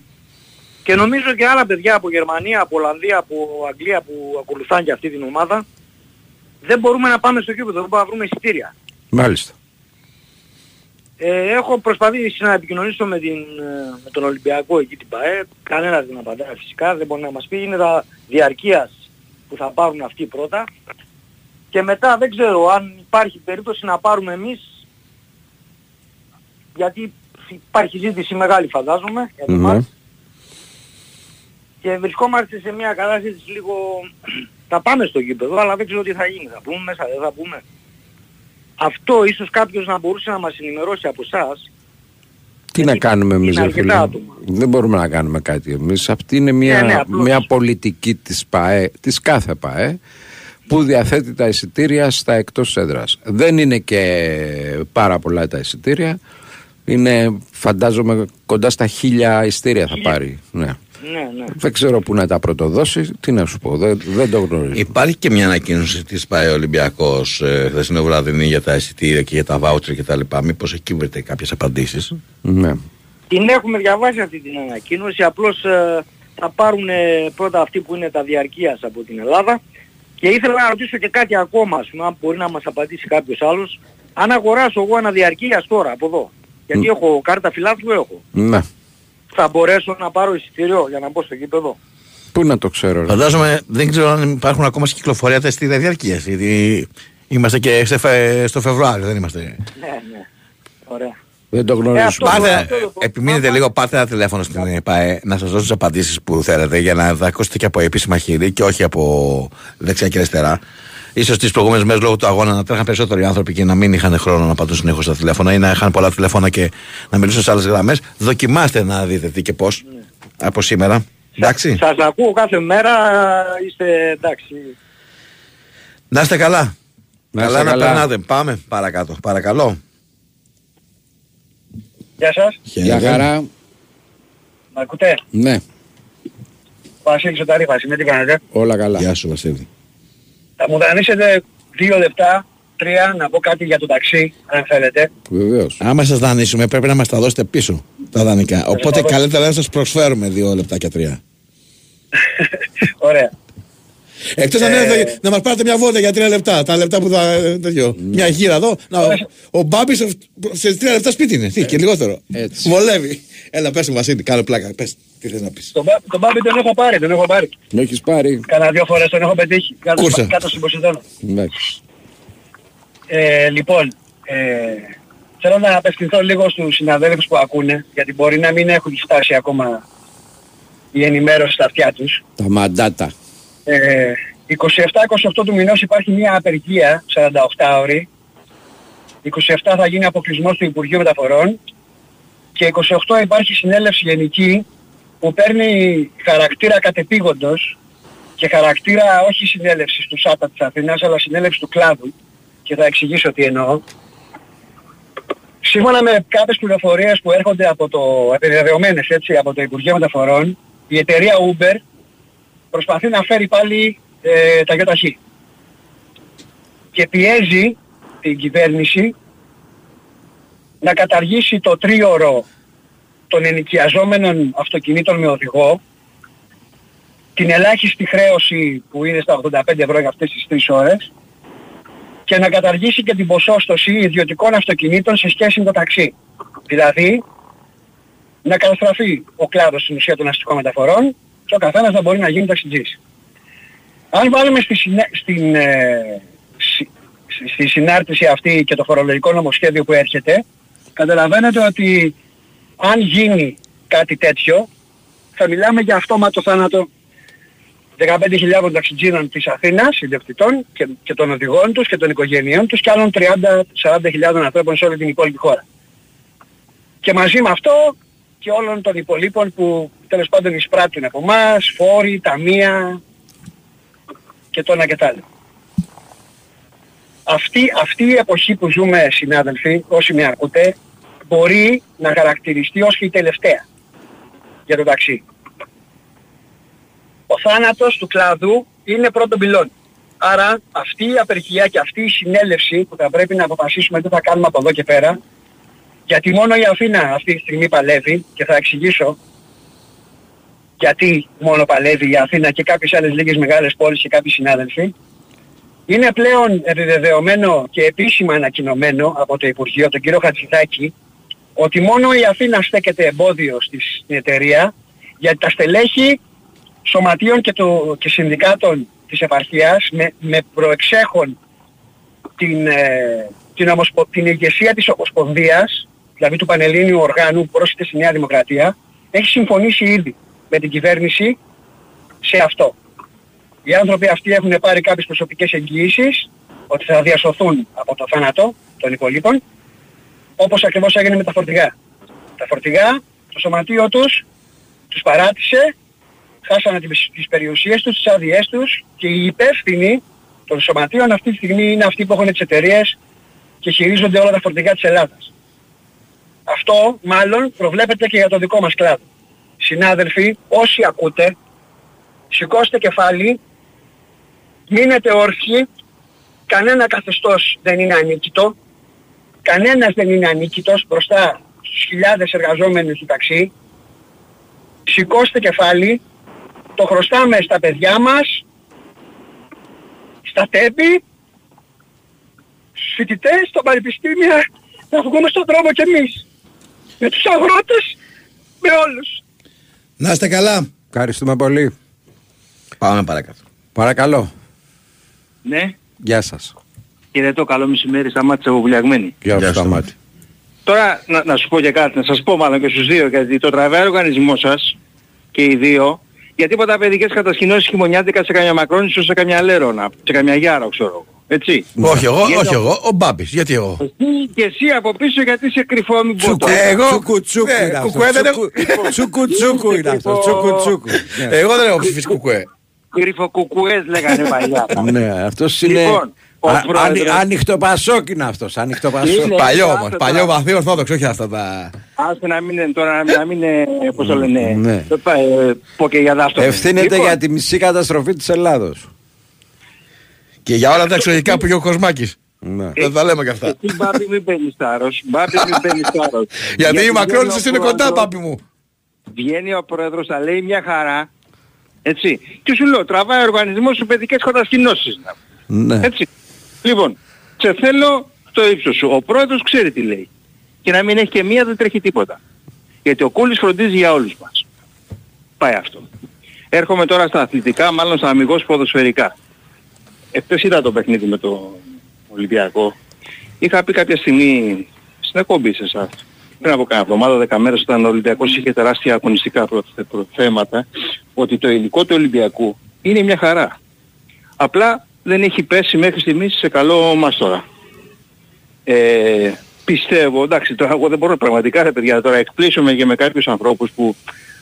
S14: Και νομίζω και άλλα παιδιά από Γερμανία, από Ολλανδία, από Αγγλία που ακολουθάνε και αυτή την ομάδα δεν μπορούμε να πάμε στο κήπεδο, δεν μπορούμε να βρούμε εισιτήρια.
S1: Μάλιστα.
S14: Ε, έχω προσπαθήσει να επικοινωνήσω με, την, ε, με τον Ολυμπιακό εκεί την ΠαΕ. Κανένας δεν απαντάει φυσικά, δεν μπορεί να μας πει. Είναι τα διαρκείας που θα πάρουν αυτοί πρώτα. Και μετά δεν ξέρω αν υπάρχει περίπτωση να πάρουμε εμείς, γιατί υπάρχει ζήτηση μεγάλη φαντάζομαι για το
S1: Ναι.
S14: μάτς. Και βρισκόμαστε σε μια κατάσταση λίγο... θα πάμε στο γήπεδο, αλλά δεν ξέρω τι θα γίνει. Θα πούμε μέσα, δεν θα πούμε. Αυτό ίσως κάποιος να μπορούσε να μας ενημερώσει από εσάς.
S1: Τι να κάνουμε εμείς,
S14: είναι
S1: ρε
S14: αρκετά
S1: φίλε.
S14: άτομα.
S1: Δεν μπορούμε να κάνουμε κάτι εμείς. Αυτή είναι μια,
S14: Ναι, ναι, απλώς.
S1: μια πολιτική της ΠΑΕ, της κάθε ΠΑΕ, που διαθέτει τα εισιτήρια στα εκτός έδρας. Δεν είναι και πάρα πολλά τα εισιτήρια. Είναι, φαντάζομαι, κοντά στα χίλια εισιτήρια θα πάρει. Ναι.
S14: Ναι, ναι.
S1: Δεν ξέρω πού να τα πρωτοδώσει. Τι να σου πω, δεν, δεν το γνωρίζω.
S3: Υπάρχει και μια ανακοίνωση της ΠαΕ Ολυμπιακός ε, χθεσινό βράδυ για τα εισιτήρια και για τα βάουτσερ κτλ. Μήπως εκεί βρείτε κάποιες απαντήσεις;
S1: Ναι.
S14: Την έχουμε διαβάσει αυτή την ανακοίνωση, απλώς ε, θα πάρουν ε, πρώτα αυτοί που είναι τα διαρκείας από την Ελλάδα και ήθελα να ρωτήσω και κάτι ακόμα, ας πούμε, αν μπορεί να μας απαντήσει κάποιος άλλος.
S15: αν αγοράσω εγώ ένα διαρκείας τώρα από εδώ, γιατί έχω κάρτα φιλάθλου έχω,
S1: Ναι.
S15: Θα μπορέσω να πάρω εισιτήριο για να μπω στο γήπεδο.
S1: Πού να το ξέρω. ρε.
S3: Φαντάζομαι δεν ξέρω αν υπάρχουν ακόμα σε κυκλοφορία τα στη διαρκεία. Γιατί είμαστε και σε φε- στο Φεβρουάριο, δεν είμαστε.
S15: Ναι, ναι. Ωραία.
S1: Δεν το
S15: Ε,
S1: γνωρίζω.
S15: αυτό-
S3: Πάρτε,
S15: αυτό το-
S3: επιμείνετε λίγο, πάρτε ένα τηλέφωνο στην ΕΠΑΕ να σας δώσω τις απαντήσεις που θέλετε για να τα ακούσετε και από επίσημα χείλη και όχι από δεξιά και αριστερά. Σω τις προηγούμενες μέρες λόγω του αγώνα να τρέχαν περισσότεροι άνθρωποι και να μην είχαν χρόνο να πατούν συνεχώς στα τηλέφωνα ή να είχαν πολλά τηλέφωνα και να μιλήσουν σε άλλες γραμμές. Δοκιμάστε να δείτε τι και πώς από σήμερα. Εντάξει.
S15: Σας ακούω κάθε μέρα, είστε εντάξει.
S3: Να είστε καλά.
S1: Να
S3: καλά
S1: είστε
S3: να
S1: καλά.
S3: περνάτε. Πάμε παρακάτω. Παρακαλώ.
S15: Γεια σας,
S1: Γεια χαρά.
S15: με ακούτε;
S1: Ναι,
S15: Βασίλης ο Ταρίφας, είμαι τι κάνετε.
S1: όλα καλά.
S3: Γεια σου, Βασίλη.
S15: Θα μου δανείσετε δύο λεπτά, τρία, να πω κάτι για το ταξί, αν θέλετε.
S1: Βεβαίως.
S3: Άμα σας δανείσουμε, πρέπει να μας τα δώσετε πίσω τα δανεικά. Οπότε
S15: θα δώσω.
S3: καλύτερα να σας προσφέρουμε δύο λεπτά και τρία.
S15: Ωραία.
S3: Εκτός αν
S15: Ε,
S3: έρθετε να μας πάρετε μια βόλτα για τρία λεπτά. Τα λεπτά που θα. Τέτοιο. Μια γύρα εδώ. Να, ο ο Μπάμπης σε, σε τρία λεπτά σπίτι είναι. Τι, και λιγότερο.
S1: Έτσι.
S3: Βολεύει. Έλα, πες μου, Βασίλη, κάνω πλάκα. Πες, τι θες να πεις.
S15: Τον, Μπά- τον Μπάμπη τον έχω πάρει, τον έχω πάρει.
S1: Με έχεις πάρει.
S15: Κάνα δύο φορές τον έχω πετύχει. Κάτω,
S3: Κούρσα.
S15: κάτω στην Ποσειδώνα.
S1: Εντάξει.
S15: Ε, λοιπόν, ε, θέλω να απευθυνθώ λίγο στους συναδέλφους που ακούνε, γιατί μπορεί να μην έχουν φτάσει ακόμα η ενημέρωση στα αυτιά τους.
S1: Τα μαντάτα.
S15: Ε, 27-28 του μηνός υπάρχει μια απεργία 48 ώρη. 27 θα γίνει αποκλεισμός του Υπουργείου Μεταφορών και 28 υπάρχει συνέλευση γενική που παίρνει χαρακτήρα κατεπήγοντος και χαρακτήρα όχι συνέλευσης του ΣΑΤΑ της Αθήνας αλλά συνέλευσης του κλάδου και θα εξηγήσω τι εννοώ. Σύμφωνα με κάποιες πληροφορίες που έρχονται από το, επιβεβαιωμένες έτσι, από το Υπουργείο Μεταφορών, η εταιρεία Uber προσπαθεί να φέρει πάλι ε, τα ΙΟΤΑΧΗ. Και πιέζει την κυβέρνηση να καταργήσει το τρίωρο των ενοικιαζόμενων αυτοκινήτων με οδηγό, την ελάχιστη χρέωση που είναι στα 85 ευρώ για αυτές τις τρεις ώρες και να καταργήσει και την ποσόστοση ιδιωτικών αυτοκινήτων σε σχέση με το ταξί. Δηλαδή, να καταστραφεί ο κλάδος στην ουσία των αστικών μεταφορών και ο καθένας να μπορεί να γίνει ταξιτζής. Αν βάλουμε στη, συνέ- στην, ε, συ- στη συνάρτηση αυτή και το φορολογικό νομοσχέδιο που έρχεται, καταλαβαίνετε ότι αν γίνει κάτι τέτοιο, θα μιλάμε για αυτόματο θάνατο 15.000 ταξιτζίνων της Αθήνας, ιδιοκτητών και, και των οδηγών τους και των οικογενειών τους και άλλων 30-40.000 ανθρώπων σε όλη την υπόλοιπη χώρα. Και μαζί με αυτό και όλων των υπολείπων που τέλος πάντων εισπράττουν από εμάς, φόροι, ταμεία και το ένα και το άλλο. Αυτή, αυτή η εποχή που ζούμε συνάδελφοι, όσοι με ακούτε, μπορεί να χαρακτηριστεί ως και η τελευταία για το ταξί. Ο θάνατος του κλάδου είναι πρώτο πυλόν. Άρα αυτή η απεργία και αυτή η συνέλευση που θα πρέπει να αποφασίσουμε τι θα κάνουμε από εδώ και πέρα, γιατί μόνο η Αθήνα αυτή τη στιγμή παλεύει και θα εξηγήσω γιατί μόνο παλεύει η Αθήνα και κάποιες άλλες λίγες μεγάλες πόλεις και κάποιοι συνάδελφοι, είναι πλέον επιβεβαιωμένο και επίσημα ανακοινωμένο από το Υπουργείο, τον κύριο Χατζηδάκη, ότι μόνο η Αθήνα στέκεται εμπόδιο στη- στην εταιρεία, γιατί τα στελέχη σωματείων και, το, και συνδικάτων της επαρχίας με, με προεξέχον την, ε, την, ομοσπο- την ηγεσία της Ομοσπονδίας, δηλαδή του Πανελλήνιου Οργάνου που πρόσθεται στη Νέα Δημοκρατία, έχει συμφωνήσει ήδη με την κυβέρνηση σε αυτό. Οι άνθρωποι αυτοί έχουν πάρει κάποιες προσωπικές εγγυήσεις ότι θα διασωθούν από το θάνατο των υπολείπων, όπως ακριβώς έγινε με τα φορτηγά. Τα φορτηγά, το σωματείο τους, τους παράτησε, χάσανε τις, τις περιουσίες τους, τις άδειές τους και οι υπεύθυνοι των σωματείων αυτή τη στιγμή είναι αυτοί που έχουν τις εταιρείες και χειρίζονται όλα τα φορτηγά της Ελλάδας. Αυτό μάλλον προβλέπεται και για το δικό μας κλάδο. Συνάδελφοι, όσοι ακούτε, σηκώστε κεφάλι, μείνετε όρθιοι, κανένα καθεστώς δεν είναι ανίκητο, κανένας δεν είναι ανίκητος μπροστά στους χιλιάδες εργαζόμενους του ταξί, σηκώστε κεφάλι, το χρωστάμε στα παιδιά μας, στα τέμπη,
S16: φοιτητές, στα πανεπιστήμια, να βγούμε στον δρόμο κι εμείς. Με τους αγρότες, με όλους.
S3: Να είστε καλά.
S1: Ευχαριστούμε πολύ.
S3: Πάμε παρακάτω.
S1: Παρακαλώ.
S16: Ναι,
S1: Γεια σας.
S16: κύριε το καλό μεσημέρι, σταμάτησε από βουλιαγμένη.
S1: Γεια
S3: Γεια
S1: σου
S3: σου.
S1: Σταμάτη.
S16: Τώρα να, να σου πω και κάτι, να σας πω μάλλον και στους δύο, γιατί το τραβάει ο οργανισμός σας και οι δύο, για τίποτα παιδικές κατασκηνώσεις χειμωνιάτικα σε καμιά Μακρόνισο, σε καμιά Λέρονα, σε καμιά Γιάρα, ξέρω εγώ. Έτσι.
S3: Όχι εγώ,
S16: Γιατί
S3: όχι
S16: ο-
S3: εγώ, ο Μπάμπης. Γιατί εγώ;
S16: Εσύ και εσύ από πίσω γιατί είσαι κρυφό μην πω
S3: Τσουκου-
S16: τώρα.
S3: εγώ.
S17: Τσούκου τσούκου
S3: Ναι,
S17: είναι αυτός.
S3: κουκουέ δεν
S17: Τσούκου- Τσούκου τσούκου είναι αυτός. Τσούκου τσούκου. Ναι.
S3: Εγώ δεν έχω ψηφίσει κουκουέ.
S16: Κρυφοκουκουές λέγανε παλιά.
S1: Ναι, αυτός είναι...
S16: Λοιπόν, ο
S1: Α-
S16: πρόεδρος-
S1: άνοι- Άνοιχτο πασόκ είναι αυτός. Ανοιχτό πασόκ.
S16: Είναι.
S3: Παλιό
S16: άσε
S3: όμως,
S16: τώρα.
S3: παλιό βαθύ ορθόδοξο, όχι αυτά τα...
S16: Άστε να μην είναι τώρα, να μην- να μην είναι, πώς το λένε,
S1: Ναι.
S16: δεν πάει, ε, πω και για δάφτο.
S1: Ευθύνεται
S16: Λοιπόν,
S1: για τη μισή καταστροφή της Ελλάδος.
S3: Και για όλα τα εξωτερικά που είχε ο Κοσμάκης.
S1: Ναι.
S3: Δεν τα λέμε κι αυτά.
S16: Εσύ μπάμπη μην μπαίνεις τάρος, μπάμπη μην μπαίνεις τάρος.
S3: Γιατί η
S16: βγαίνει
S3: Μακρόνισσος
S16: ο
S3: είναι κοντά,
S16: πρόεδρος-
S3: πάπη μου.
S16: Βγαίνει ο πρόεδρος, θα λέει μια χαρά, έτσι. Και σου λέω, τραβάει ο οργανισμός σου παιδικές κατασκηνώσεις.
S1: Ναι.
S16: Έτσι. Λοιπόν, σε θέλω στο ύψος σου. Ο πρόεδρος ξέρει τι λέει. Και να μην έχει και μία δεν τρέχει τίποτα. Γιατί ο Κούλης φροντίζει για όλους μας. Πάει αυτό. Έρχομαι τώρα στα αθλητικά, μάλλον στα αμυγός ποδοσφαιρικά. Εχθές είδα το παιχνίδι με το Ολυμπιακό; Είχα πει κάποια στιγμή στην εκπομπή σε εσάς, πριν από κάνα εβδομάδα, δέκα μέρες, όταν ο Ολυμπιακός είχε τεράστια αγωνιστικά προ- προ- θέματα, ότι το υλικό του Ολυμπιακού είναι μια χαρά. Απλά δεν έχει πέσει μέχρι στιγμής σε καλό μάστορα. Ε, πιστεύω, εντάξει τώρα εγώ δεν μπορώ πραγματικά ρε παιδιά τώρα εκπλήσωμαι και με κάποιους ανθρώπους που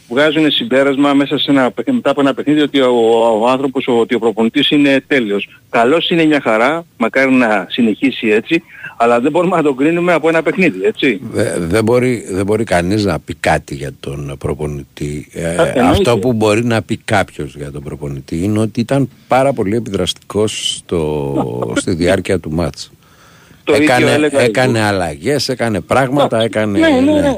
S16: βγάζουν συμπέρασμα μέσα σε ένα, παιχνίδι- μετά από ένα παιχνίδι ότι ο, ο άνθρωπος, ότι ο προπονητής είναι τέλειος. Καλός είναι μια χαρά, μακάρι να συνεχίσει έτσι, αλλά δεν μπορούμε να τον κρίνουμε από ένα παιχνίδι, έτσι.
S1: Δε- δεν, μπορεί, δεν μπορεί κανείς να πει κάτι για τον προπονητή. Ε,
S16: εννοείται.
S1: αυτό που μπορεί να πει κάποιος για τον προπονητή είναι ότι ήταν πάρα πολύ επιδραστικός στο, στη διάρκεια του μάτς.
S16: Το ίδιο
S1: έκανε
S16: έλεγα
S1: έκανε
S16: εγώ.
S1: αλλαγές, έκανε πράγματα, έκανε...
S16: Ναι, ναι, ναι.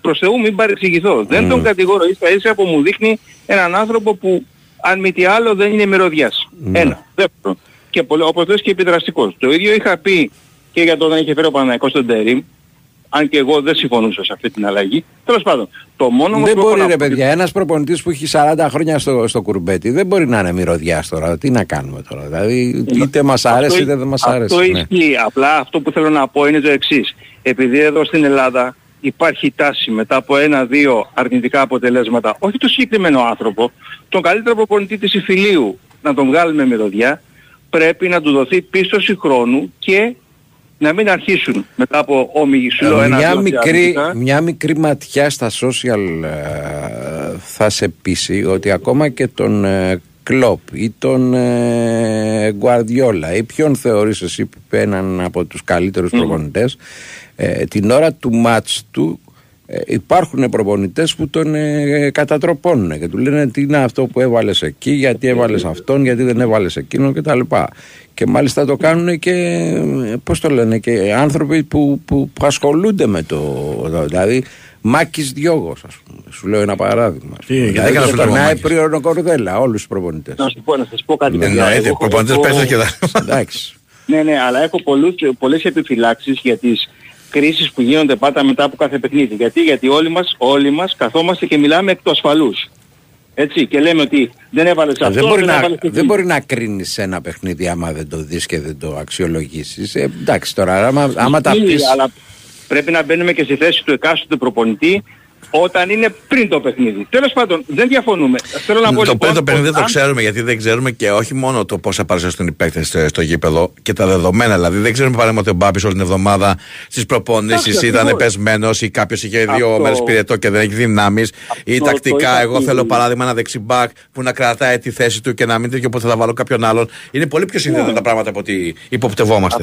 S16: Προς Θεού μην παρεξηγηθώ. Δεν τον κατηγορώ. Ίσα ίσα που μου δείχνει έναν άνθρωπο που αν μη τι άλλο δεν είναι μυρωδιάς.
S1: Ναι.
S16: Ένα. Δεύτερο. Και πολύ, όπως λες και επιδραστικός. Το ίδιο είχα πει και για το όταν είχε φέρει ο Παναγικός στον Τερίμ. Αν και εγώ δεν συμφωνούσα σε αυτή την αλλαγή. Τέλος πάντων. Το μόνο όμως
S1: Δεν
S16: που έχω
S1: μπορεί
S16: να
S1: ρε
S16: πω-
S1: παιδιά, ένας προπονητής που έχει 40 χρόνια στο, στο κουρμπέτι δεν μπορεί να είναι μυρωδιάς τώρα. Τι να κάνουμε τώρα. Δηλαδή είτε μας αρέσει
S16: Αυτό-
S1: είτε δεν μας
S16: Αυτό
S1: αρέσει. ναι.
S16: ισχύει. Απλά αυτό που θέλω να πω είναι το εξής. Επειδή εδώ στην Ελλάδα υπάρχει τάση μετά από ένα-δύο αρνητικά αποτελέσματα, όχι το συγκεκριμένο άνθρωπο, τον καλύτερο προπονητή της Ιφιλίου να τον βγάλουμε με μυρωδιά, πρέπει να του δοθεί πίστοση χρόνου και να μην αρχίσουν μετά από όμιγη σου λέω
S1: Ε, μια,
S16: ένα-δύο
S1: μικρή,
S16: αρνητικά.
S1: μια μικρή ματιά στα social ε, θα σε πείσει ότι ακόμα και τον ε, Κλόπ ή τον ε, Γκουαρδιόλα ή ποιον θεωρείς εσύ που είπε έναν από τους καλύτερους προπονητές ε, την ώρα του μάτς του ε, υπάρχουν προπονητές που τον ε, κατατροπώνουν και του λένε τι είναι αυτό που έβαλες εκεί, γιατί έβαλες αυτόν, γιατί δεν έβαλες εκείνον κτλ. Και μάλιστα το κάνουν και, ε, πώς το λένε, και άνθρωποι που, που, που ασχολούνται με το, το- δηλαδή Μάκης Διώγος ας πούμε, σου λέω ένα παράδειγμα.
S3: Τι, γιατί
S1: δηλαδή
S3: έκανε
S1: το
S3: αυτό το
S1: περνάει
S3: Μάκης;
S1: πρίωνο κορδέλα όλους τους προπονητές.
S16: Να σου πω, να σας πω κάτι. παιδιά.
S3: Εννοείται,
S16: Εγώ-
S3: προπονητές
S16: εγώ-
S3: παίζουν και τα...
S1: Εντάξει.
S16: Ναι, ναι, αλλά έχω πολλούς, πολλές επιφυλάξεις για τις κρίσεις που γίνονται πάντα μετά από κάθε παιχνίδι. Γιατί, γιατί όλοι μας, όλοι μας καθόμαστε και μιλάμε εκ του ασφαλούς. Έτσι, και λέμε ότι δεν έβαλες αυτό,
S1: Ε, δεν, μπορεί να,
S16: έβαλες εκείνο.
S1: δεν μπορεί να κρίνεις ένα παιχνίδι άμα δεν το δεις και δεν το αξιολογήσεις. Ε, εντάξει τώρα, άμα, άμα τα
S16: Ισχύει,
S1: πεις...
S16: Αλλά πρέπει να μπαίνουμε και στη θέση του εκάστοτε προπονητή όταν είναι πριν το παιχνίδι. Τέλος πάντων, δεν διαφωνούμε. Θέλω να πω
S3: Το
S16: λοιπόν,
S3: πέμπτο παιχνίδι δεν το
S16: αν-
S3: ξέρουμε γιατί δεν ξέρουμε και όχι μόνο το πόσα παρουσιαστούν οι παίκτες στο, στο γήπεδο και τα δεδομένα. Δηλαδή δεν ξέρουμε παραδείγματο ότι ο Μπάμπης όλη την εβδομάδα στις προπονήσεις
S16: Εντάξει,
S3: ήταν
S16: ακριβώς.
S3: πεσμένος ή κάποιος είχε δύο
S16: Αυτό-
S3: μέρες πυρετό και δεν έχει δυνάμεις ή
S16: το
S3: τακτικά.
S16: είχα
S3: Εγώ
S16: πει.
S3: θέλω παράδειγμα ένα δεξιμπάκ που να κρατάει τη θέση του και να μην τέτοιο οπότε θα βάλω κάποιον άλλον. Είναι πολύ πιο σύνθετα τα πράγματα από ότι υποπτευόμαστε.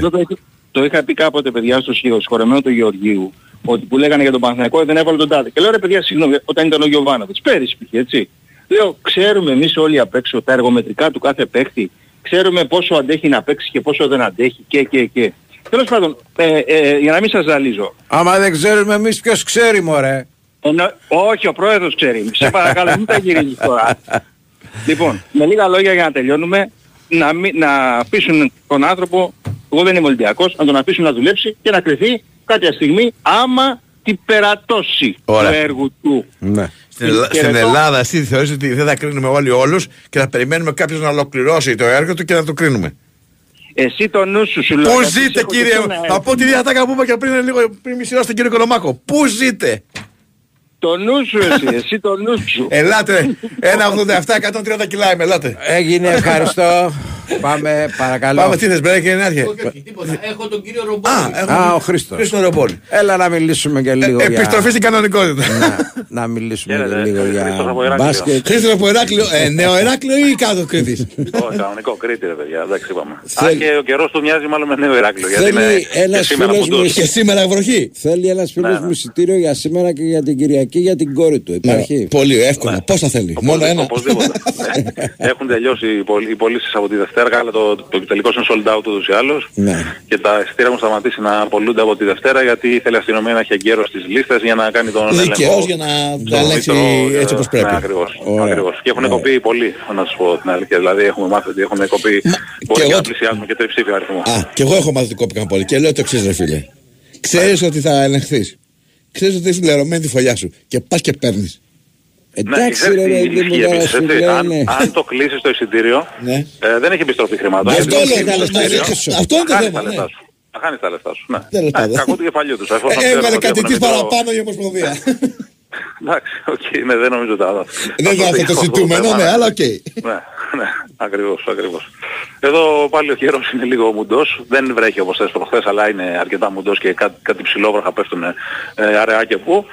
S16: Αυτό το, είχα- το είχα πει κάποτε παιδιά στο σχολεμένο του Γεωργίου ότι που λέγανε για τον Παναθηναϊκό δεν έβαλε τον τάδε. Και λέω ρε παιδιά συγγνώμη όταν ήταν ο Γιωβάνοβιτς, πέρυσι πήγε έτσι. Λέω ξέρουμε εμείς όλοι απ' έξω τα εργομετρικά του κάθε παίχτη, ξέρουμε πόσο αντέχει να παίξει και πόσο δεν αντέχει και και και. Τέλος πάντων, ε, ε, για να μην σας ζαλίζω.
S1: Άμα δεν ξέρουμε εμείς ποιος ξέρει μωρέ.
S16: Ενώ, όχι, ο πρόεδρος ξέρει. Σε παρακαλώ, μην τα γυρίζεις τώρα. λοιπόν, με λίγα λόγια για να τελειώνουμε, να, μην, να πείσουν τον άνθρωπο
S18: εγώ δεν είμαι Ολυμπιακός, να τον αφήσουμε να δουλέψει και να κρυθεί κάποια στιγμή άμα την περατώσει
S3: Ωραία.
S18: το έργο του.
S1: Ναι.
S3: Στην, Ελλά-
S18: Και
S3: στην
S18: ρωτώ-
S3: Ελλάδα, εσύ θεωρείς ότι δεν θα κρίνουμε όλοι όλους και θα περιμένουμε κάποιος να ολοκληρώσει το έργο του και να το κρίνουμε.
S18: Εσύ το νου σου σου λέω.
S3: Πού
S18: γιατί σε
S3: ζείτε
S18: έχω και
S3: κύριε,
S18: εσένα,
S3: θα πω τη διατάκα που είπα και πριν λίγο πριν μισή ώρα στον κύριο Κολομάκο. Πού ζείτε;
S18: Το νου σου εσύ, εσύ το νου σου.
S3: Ελάτε, 1,87, 130 κιλά είμαι, ελάτε.
S1: Έγινε, ευχαριστώ. Πάμε, παρακαλώ.
S3: Πάμε τι θες, μπρε, κύριε Νάρχε.
S19: Έχω τον κύριο Ρομπόλη.
S3: Α, έχουμε-
S1: Α, ο Χρήστος.
S3: Χρήστο Ρομπόλη.
S1: Έλα να μιλήσουμε και λίγο για...
S3: Επιστροφή στην κανονικότητα.
S1: Να, να μιλήσουμε και
S20: Χαίρετε,
S1: λίγο
S20: Χρήστος από
S1: για
S20: Ηράκλειο.
S1: μπάσκετ.
S3: Χρήστος από Εράκλειο, ε, νέο Εράκλειο ή κάτω Κρήτης;
S20: Όχι, κανονικό Κρήτη ρε παιδιά, εντάξει είπαμε. Α,
S1: Θέλει-
S20: και ο καιρός του μοιάζει μάλλον με νέο Ηράκλειο. γιατί είναι
S1: Θέλει
S20: και
S1: ένας
S20: σήμερα
S1: φίλος μου...
S20: μουντός.
S3: Και σήμερα βροχή.
S1: Θέλει ένας φίλος
S20: Ναι, ναι.
S1: μου εισιτήριο για σήμερα και για την Κυριακή για την κόρη του. Υπάρχει;
S3: Ναι, Πολύ εύκολα. Πόσα θέλει; Μόνο ένα;
S20: Οπωσδήποτε. Ναι. Έχουν τελειώσει οι πωλ- οι πωλήσεις από τη Δευτέρα, αλλά το, το τελικό είναι sold out ούτως ή άλλως.
S1: Ναι.
S20: Και τα εισιτήρια έχουν σταματήσει να πολλούνται από τη Δευτέρα γιατί ήθελε η αστυνομία να έχει εγκαίρως τις λίστες για να κάνει τον έλεγχο.
S3: Δικαιός για να τα ελέγξει
S20: Μήτρο,
S3: έτσι όπως
S20: ε,
S3: πρέπει.
S20: Ναι, ακριβώς.
S1: Ωραία.
S20: ακριβώς. Και έχουν κοπεί πολύ, να σας πω την αλήθεια. Δηλαδή έχουμε μάθει ότι έχουν κοπεί μπορεί
S3: και
S20: και
S3: εγώ-
S20: να πλησιάζουμε και τριψήφιο αριθμό.
S3: Α, και εγώ έχω μάθει ότι κόπηκαν πολύ. Και λέω το εξής, ρε φίλε. Ξέρεις ότι θα ελεγχθείς. Ξέρεις ότι έχει λερωμένη τη φωλιά σου. Και πας και παίρνεις.
S1: Εντάξει
S20: ξέρεις
S1: ρε
S20: τι
S1: παιδί μου
S20: ισχύει
S1: τώρα
S20: επίσης,
S1: σου
S20: έτσι. Αν,
S1: λένε.
S20: αν το κλείσεις το εισιτήριο,
S3: Ναι.
S20: ε, δεν έχει επιστροφή χρημάτων.
S3: Αυτό
S20: Έχει
S3: λέω,
S20: επιστροφή
S3: τα
S20: στο
S3: λεφτά
S20: εισιτήριο.
S3: είναι- αυτό είναι το
S20: Θα χάνεις
S3: θέμα,
S20: τα
S3: ναι.
S20: λεφτά σου. Θα χάνεις τα λεφτά σου. Ναι.
S3: Τέλος
S20: Ε,
S3: πάντων.
S20: Κακό του κεφαλιού τους. εφόσον
S3: Ε,
S20: ξέρουν
S3: Έβγαλε
S20: ότι
S3: κάτι
S20: έχουν
S3: τη
S20: μικρό-
S3: παραπάνω η Ομοσπονδία.
S20: Εντάξει, οκ, ναι, δεν νομίζω τα...
S3: Δεν είναι αυτό το ζητούμενο, ναι, αλλά οκ.
S20: Ναι, ναι, ακριβώς, ακριβώς. Εδώ πάλι ο καιρός είναι λίγο μουντός. Δεν βρέχει όπως θες προχθές, αλλά είναι αρκετά μουντός και κάτι, κάτι ψιλόβροχα πέφτουν ε, αραιά και πού.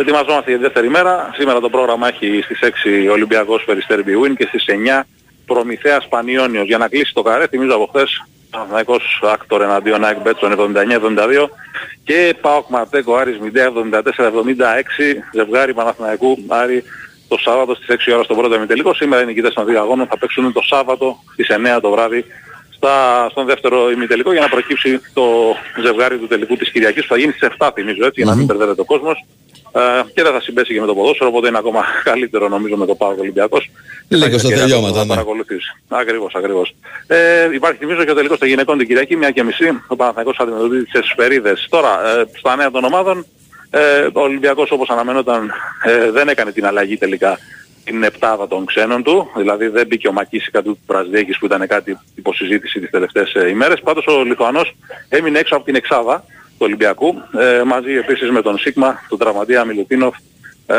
S20: Ετοιμαζόμαστε για τη δεύτερη μέρα. Σήμερα το πρόγραμμα έχει στις 6 Ολυμπιακός Περιστέρι bwin και στις 9 Προμηθέας Πανιόνιος. Για να κλείσει το καρέ, θυμίζω από χθες, Παναθηναϊκός Άκτορ εναντίον ΑΕΚ Betsson 79-72 και ΠΑΟΚ Mateco Άρης Μιντέα 74-76 ζευγάρι Παναθηναϊκού Άρη το Σάββατο στις 6 ώρα στον πρώτο ημιτελικό. Σήμερα οι νικητές των δύο αγώνων θα παίξουν το Σάββατο στις 9 το βράδυ στα, στον δεύτερο ημιτελικό για να προκύψει το ζευγάρι του τελικού της Κυριακής που θα γίνει στις 7 θυμίζω έτσι για να μην μπερδεύεται ο κόσμος. Ε, και δεν θα συμπέσει και με το ποδόσφαιρο, οπότε είναι ακόμα καλύτερο νομίζω με το ΠΑΟΚ Ολυμπιακός.
S3: Λίγος
S20: Υπάρχει
S3: στα
S20: ευκαιρία
S3: τελειώματα,
S20: να
S3: ναι.
S20: παρακολουθήσει. Ακριβώς, ακριβώς. Ε, υπάρχει θυμίζω και ο τελικός των γυναικών την Κυριακή, μια και μισή. Ο Παναθηναϊκός θα αντιμετωπίζει τις Εσπερίδες. Τώρα, ε, στα νέα των ομάδων, ε, ο Ολυμπιακός όπως αναμενόταν ε, δεν έκανε την αλλαγή τελικά την επτάδα των ξένων του, δηλαδή δεν μπήκε ο Μακίσικα του Πρασδέκης που ήταν κάτι υποσυζήτηση τις τελευταίες ε, ημέρες. Πάντως ο Λιθουανός έμεινε έξω από την εξάδα του Ολυμπιακού, ε, μαζί επίσης με τον Σίγμα, τον τραυματία Μιλουτίνοφ ε,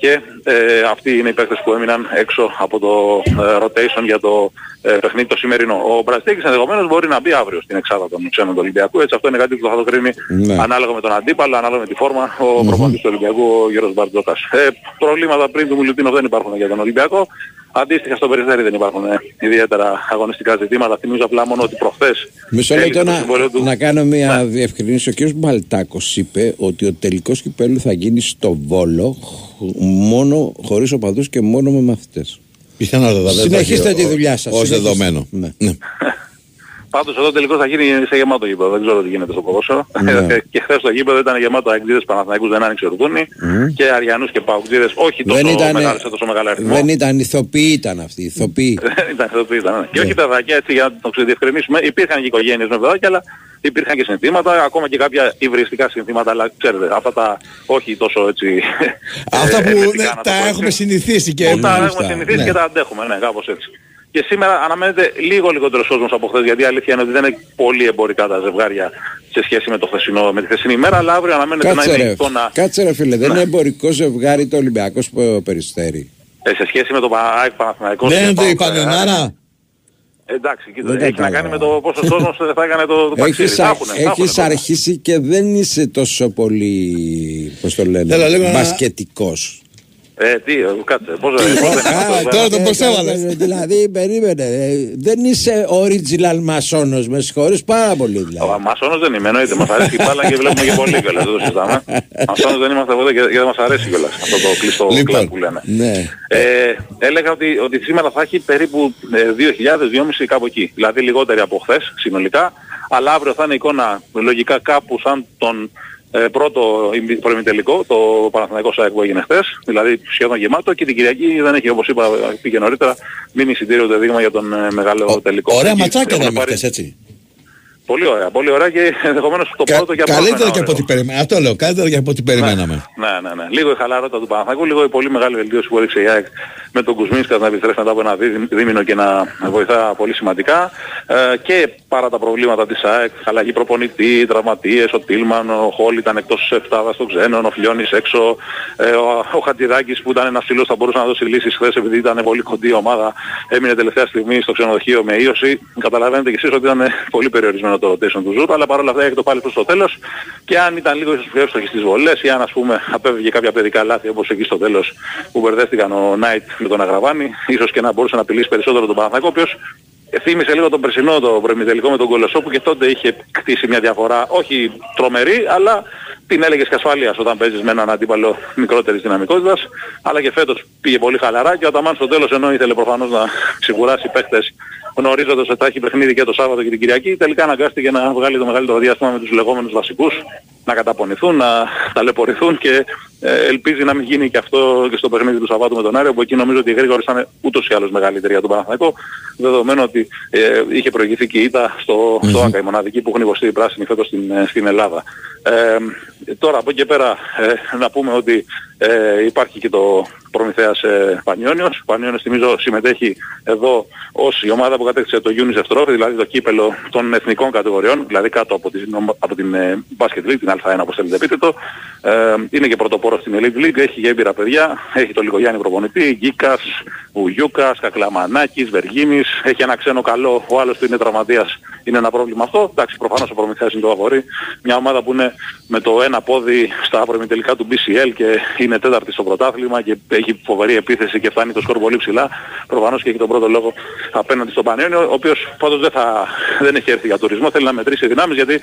S20: και ε, αυτοί είναι οι παίκτες που έμειναν έξω από το ε, rotation για το ε, παιχνίδι το σημερινό. Ο Μπραστέκης ενδεχομένως μπορεί να μπει αύριο στην εξάδα των ξένων του Ολυμπιακού, έτσι αυτό είναι κάτι που θα το κρίνει
S1: Ναι.
S20: ανάλογα με τον αντίπαλο, ανάλογα με τη φόρμα, ο προπονητής του Ολυμπιακού, ο Γιώργος Μπαρτζόκας. Ε, προβλήματα πριν του Μιλουτίνοφ δεν υπάρχουν για τον Ολυμπιακό. Αντίστοιχα στο Περιστέρι δεν υπάρχουν ε, ιδιαίτερα αγωνιστικά ζητήματα. Θυμίζω απλά μόνο ότι προχθές
S1: Μισό
S20: έληξε
S1: λεπτό
S20: το
S1: να,
S20: συμβόλαιο του.
S1: να κάνω μια διευκρινήση. Ο κ. Μπαλτάκος είπε ότι ο τελικός κυπέλου θα γίνει στο Βόλο χ- μόνο χωρίς οπαδούς και μόνο με μαθητές.
S3: Πιθανότατα δεν θα
S1: Συνεχίστε
S3: έχει
S1: τη
S3: ο-
S1: δουλειά σας.
S3: ως
S1: συνεχίστε.
S3: δεδομένο.
S1: Ναι.
S20: Πάντως εδώ τελικώς θα γίνει σε γεμάτο γήπεδο. Δεν ξέρω τι γίνεται στο ποδόσφαιρο.
S1: Ναι.
S20: και χθες το γήπεδο ήταν γεμάτο αγγλίδες Παναθηναϊκούς, δεν άνοιξε ορδούνη. Και Αριανούς και Παουτζίδες, όχι τόσο
S1: Δεν ήταν,
S20: μεγάλες, σε τόσο μεγάλο αριθμό.
S1: δεν ήταν ηθοποιοί ήταν αυτοί. Ηθοποιοί.
S20: Δεν ήταν αυτό που ήταν. ναι. Και όχι παιδάκια, έτσι για να το ξεδιευκρινίσουμε. Υπήρχαν και οικογένειες με παιδάκια, αλλά υπήρχαν και συνθήματα, ακόμα και κάποια υβριστικά συνθήματα, αλλά ξέρετε, αυτά τα όχι τόσο έτσι...
S3: Αυτά
S20: ε,
S3: που
S20: ερμητικά,
S3: ναι,
S20: να το
S3: τα
S20: πω έτσι.
S3: έχουμε συνηθίσει και
S20: Που τα
S3: μάλιστα,
S20: έχουμε συνηθίσει
S3: ναι.
S20: και τα αντέχουμε, ναι, κάπως έτσι. Και σήμερα αναμένεται λίγο λιγότερος κόσμος από χθες, γιατί η αλήθεια είναι ότι δεν είναι πολύ εμπορικά τα ζευγάρια σε σχέση με, το χθεσινό, με τη χθεσινή ημέρα, αλλά αύριο αναμένεται να
S1: Κάτσε
S20: είναι
S1: ρε,
S20: εικόνα
S1: κάτσε ρε φίλε, δεν
S20: Ναι.
S1: είναι εμπορικό ζευγάρι το Ολυμπιακός που περιστέρι.
S20: ε, σε σχέση με το ΑΕΚ Παναθηναϊκός.
S3: Δεν
S20: και
S3: είναι το
S20: ΠΑΟΚ,
S3: η
S20: ε,
S3: Πανιονάρα.
S20: Εντάξει, κοίτα,
S1: Δεν
S20: έχει να
S1: κατάλαβα.
S20: κάνει με το πόσο κόσμος θα έκανε το, το ταξίδι.
S1: Έχεις,
S20: Θα
S1: α-
S20: έχουνε, θα έχουνε
S1: έχεις
S20: κόσμο.
S1: αρχίσει και δεν είσαι τόσο πολύ, πώς το λένε,
S3: Θέλω λίγο να-
S1: μπασκετικός.
S20: Ε, τι, ε, κάτσε, πώς πώς δεν
S3: Α, τώρα τον προσέβαλες.
S1: Ε, Δηλαδή, περίμενε, ε, δεν είσαι original μασόνος, μες συγχωρείς πάρα πολύ δηλαδή.
S20: Ο Μασόνος δεν είμαι, εννοείται. Μας αρέσει η μπάλα και βλέπουμε και πολύ κιόλας, δεν το συζητάμε. Μασόνος δεν είμαστε ποτέ και και δεν μας αρέσει κιόλας αυτό το κλειστό
S3: Λοιπόν.
S20: κλαμπ που λένε.
S1: Ναι.
S20: Ε, έλεγα ότι, ότι σήμερα θα έχει περίπου ε, 2.000-2.500 κάπου εκεί. Δηλαδή λιγότεροι από χθες συνολικά. Αλλά αύριο θα είναι εικόνα λογικά κάπου σαν τον ε, πρώτο ημι- προημιτελικό, το Παναθηναϊκός ΣΑΕΚ που έγινε χθες. Δηλαδή σχεδόν γεμάτο και την Κυριακή δεν έχει όπως είπα πήγε νωρίτερα μείνει εισιτήριο το δείγμα για τον ε, μεγάλο τελικό.
S3: Ωραία
S20: Εκεί
S3: ματσάκια
S20: έχουν
S3: ήταν
S20: πάρει-
S3: χθες έτσι.
S20: Πολύ ωραία, πολύ ωραία και ενδεχομένως το πρώτο και
S3: Καλύτερα
S20: απρόβλεπτο
S3: και από ό,τι περιμέναμε. Αυτό λέω, καλύτερα και από ό,τι περιμέναμε.
S20: Ναι, ναι, ναι. Λίγο η χαλαρότητα του Παναθηναϊκού, λίγο η πολύ μεγάλη βελτίωση που έδειξε η ΑΕΚ με τον Κουσμίνσκας να επιστρέψει μετά από ένα δί- δίμηνο και να βοηθά πολύ σημαντικά. Ε, και παρά τα προβλήματα της ΑΕΚ, αλλαγή προπονητή, τραυματίες, ο Τίλμαν, ο Χόλ ήταν εκτός της εφτάδας των ξένων, ο Φιλιώνης έξω, ε, ο, ο Χατζηδάκης που ήταν ένας φίλος θα μπορούσε να δώσει λύσεις χθες επειδή ήταν πολύ κοντή η ομάδα, έμεινε τελευταία στιγμή στο ξενοδοχείο με ίωση. Καταλαβαίνετε και εσείς ότι ήταν πολύ περιορισμένο το rotation τους Ζούρ, αλλά παρόλα αυτά έχει το πάλι προς το τέλος. Και αν ήταν λίγο ίσως πιο εύστοχοι στις βολές ή αν ας πούμε απέβηκε κάποια παιδικά λάθη όπως εκεί στο τέλος που μπερδεύτηκαν ο Νάιτ με τον Αγραβάνη, ίσως και να μπορούσε να απειλήσει περισσότερο τον Παναθηναϊκό, ο οποίος θύμισε λίγο τον περσινό το προημιτελικό με τον Κολοσσό που και τότε είχε κτίσει μια διαφορά όχι τρομερή αλλά την έλεγες και ασφάλειας όταν παίζεις με έναν αντίπαλο μικρότερης δυναμικότητας. Αλλά και φέτος πήγε πολύ χαλαρά και ο Αταμάν στο τέλος ενώ ήθελε προφανώς να ξεκουράσει παίχτες γνωρίζοντας ότι θα έχει παιχνίδι και το Σάββατο και την Κυριακή τελικά αναγκάστηκε να βγάλει το μεγαλύτερο διάστημα με τους λεγόμενους βασικούς να καταπονηθούν, να ταλαιπωρηθούν και ε, ελπίζει να μην γίνει και αυτό και στο παιχνίδι του Σαββάτου με τον Άρη, που εκεί νομίζω ότι η Γρήγορη ήταν ούτως ή άλλως μεγαλύτερη για τον Παναθηναϊκό, δεδομένου ότι ε, είχε προηγηθεί και η ήττα στο, στο ΆΚΑ, η μοναδική που έχουν υποστεί οι πράσινοι φέτος στην, ε, στην Ελλάδα. Ε, τώρα από εκεί και πέρα ε, να πούμε ότι ε, υπάρχει και το Προμηθέας ε, Πανιόνιος. Ο Πανιόνιος θυμίζω συμμετέχει εδώ ως η ομάδα που κατέκτησε το UNICEF Trophy, δηλαδή το κύπελο των εθνικών κατηγοριών, δηλαδή κάτω από την, από την ε, Basket League, την Α1 όπως θέλετε πείτε το. Ε, είναι και πρωτοπόρος στην Elite League, έχει και έμπειρα παιδιά, έχει το Λιγογιάννη προπονητή, Γκίκας, Ουγιούκας, Κακλαμανάκης, Βεργίνης, έχει ένα ξένο καλό, ο άλλος του είναι τραυματίας, είναι ένα πρόβλημα αυτό. Εντάξει, προφανώς ο Προμηθέας είναι το φαβορή. Μια ομάδα που είναι με το ένα πόδι στα προημιτελικά του BCL και είναι τέταρτη στο πρωτάθλημα και έχει φοβερή επίθεση και φτάνει το σκορ πολύ ψηλά. Προφανώς και έχει τον πρώτο λόγο απέναντι στον Πανιόνιο, ο οποίος πάντως δεν, θα, δεν έχει έρθει για τουρισμό, θέλει να μετρήσει δυνάμεις γιατί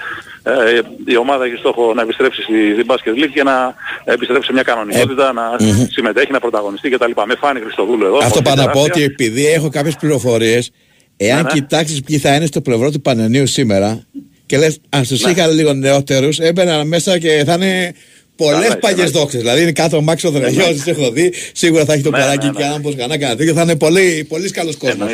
S20: ε, η ομάδα έχει στόχο να επιστρέψει στη, στην Basket League και να επιστρέψει σε μια κανονικότητα, να συμμετέχει, να πρωταγωνιστεί κτλ. Με φάνη Χριστοδούλου εδώ.
S3: Αυτό
S20: πολύ
S3: πάνω να πω
S20: τεράστια.
S3: ότι επειδή έχω κάποιες πληροφορίες, εάν
S20: Ναι, ναι.
S3: κοιτάξεις ποιοι θα είναι στο πλευρό του Πανενίου σήμερα και λες αν τους
S20: Ναι.
S3: είχα λίγο νεότερους έμπαιναν μέσα και θα είναι πολλές
S20: Καλά,
S3: παλιές
S20: καλά.
S3: δόξες. Δηλαδή είναι κάτω ο Μάξο Δραγιώτης, τις έχω δει, σίγουρα θα έχει το
S20: Ναι,
S3: παράκι
S20: ναι,
S3: και
S20: ναι.
S3: αν πως κανένα κανένα τέτοιο θα είναι πολύ, πολύς καλός κόσμος.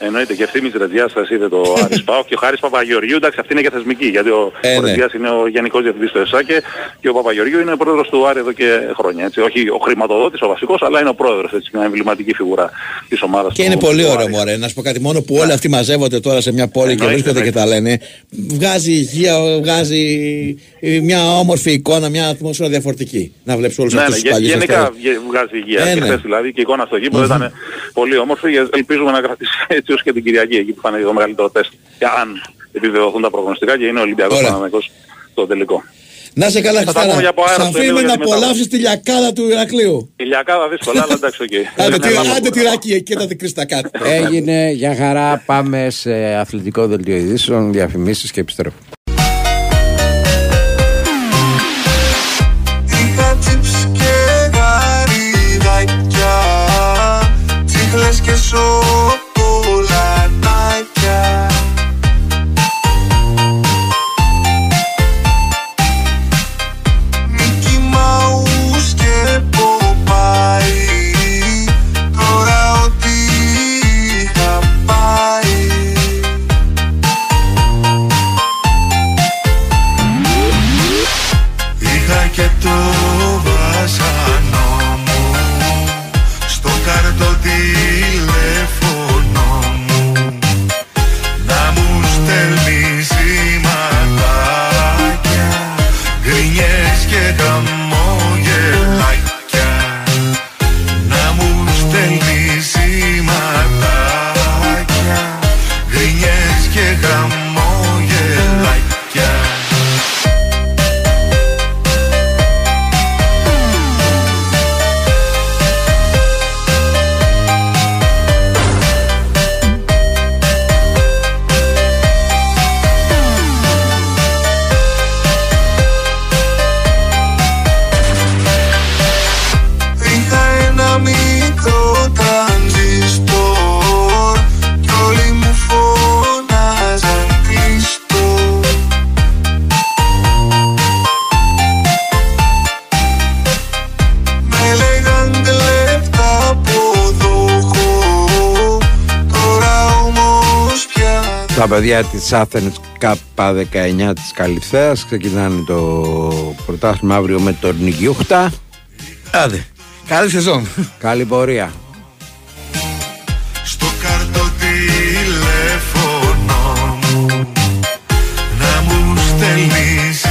S20: Εννοείται. Εννοείται και ευθύμης Ρετζιάς θα είδε το Άρης Πάο και ο Χάρης Παπαγεωργίου, εντάξει αυτή είναι και θεσμική γιατί ο,
S3: Ε,
S20: ο
S3: ναι.
S20: Ρετζιάς είναι ο γενικός διευθυντής του ΕΣΑΚΕ και ο Παπαγεωργίου είναι ο πρόεδρος του Άρη εδώ και χρόνια. Έτσι. Όχι ο χρηματοδότης, ο βασικός, αλλά είναι ο πρόεδρος, έτσι, μια εμβληματική φιγουρά της ομάδας
S3: Και
S20: του-
S3: είναι
S20: του
S3: πολύ
S20: Άρη.
S3: ωραίο μωρέ. Να σου πω κάτι μόνο που όλοι αυτοί μαζεύονται τώρα σε μια πόλη και
S20: Εννοείται,
S3: βρίσκονται και τα λένε. Βγάζει υγεία, βγάζει ε, μια όμορφη εικόνα, μια ατμόσφαιρα διαφορετική. Να βλέπεις όλους
S20: Ναι, ναι,
S3: αυτούς τους
S20: γε-
S3: παλιούς
S20: γενικά
S3: αυτούς.
S20: βγε- βγάζει υγεία.
S3: Ε,
S20: και
S3: ναι.
S20: χθες δηλαδή και η εικόνα στο γήπεδο
S3: Μμμ.
S20: ήταν πολύ όμορφη. και Ελπίζουμε να κρατήσει έτσι ως και την Κυριακή εκεί που θα είναι το μεγαλύτερο τεστ. Και αν επιβεβαιωθούν τα προγνωστικά και είναι ο Ολυμπιακός
S3: Ωραία.
S20: Παναθηναϊκός στο τελικό.
S3: Να 'σαι καλά,
S20: Θα τα πούμε
S3: Χριστάρα.
S20: για από αέρας
S3: Σ'
S20: στο
S3: αφήνουμε
S20: λίγο
S3: να
S20: για τη μετάβαση.
S3: απολαύσεις τη λιακάδα του Ηρακλείου.
S20: Η Λιακάδα δύσκολα, αλλά εντάξει, οκ.
S3: Άντε,
S20: Είναι
S3: τι-
S20: ένα
S3: άντε
S20: άλλο
S3: τυράκι εκεί να την κρίστα κάτι.
S1: Έγινε για χαρά. Πάμε σε αθλητικό δελτίο ειδήσεων, διαφημίσεις και επιστρέφω.
S2: Είχα τσιπς και
S1: παιδιά της Athens K19 της Καλυθέας ξεκινάνε το πρωτάθλημα αύριο με τον Νικιούχτα.
S3: Άντε. Καλή σεζόν.
S1: Καλή πορεία.
S21: Στο κάρτο τηλέφωνο μου να μου στέλνεις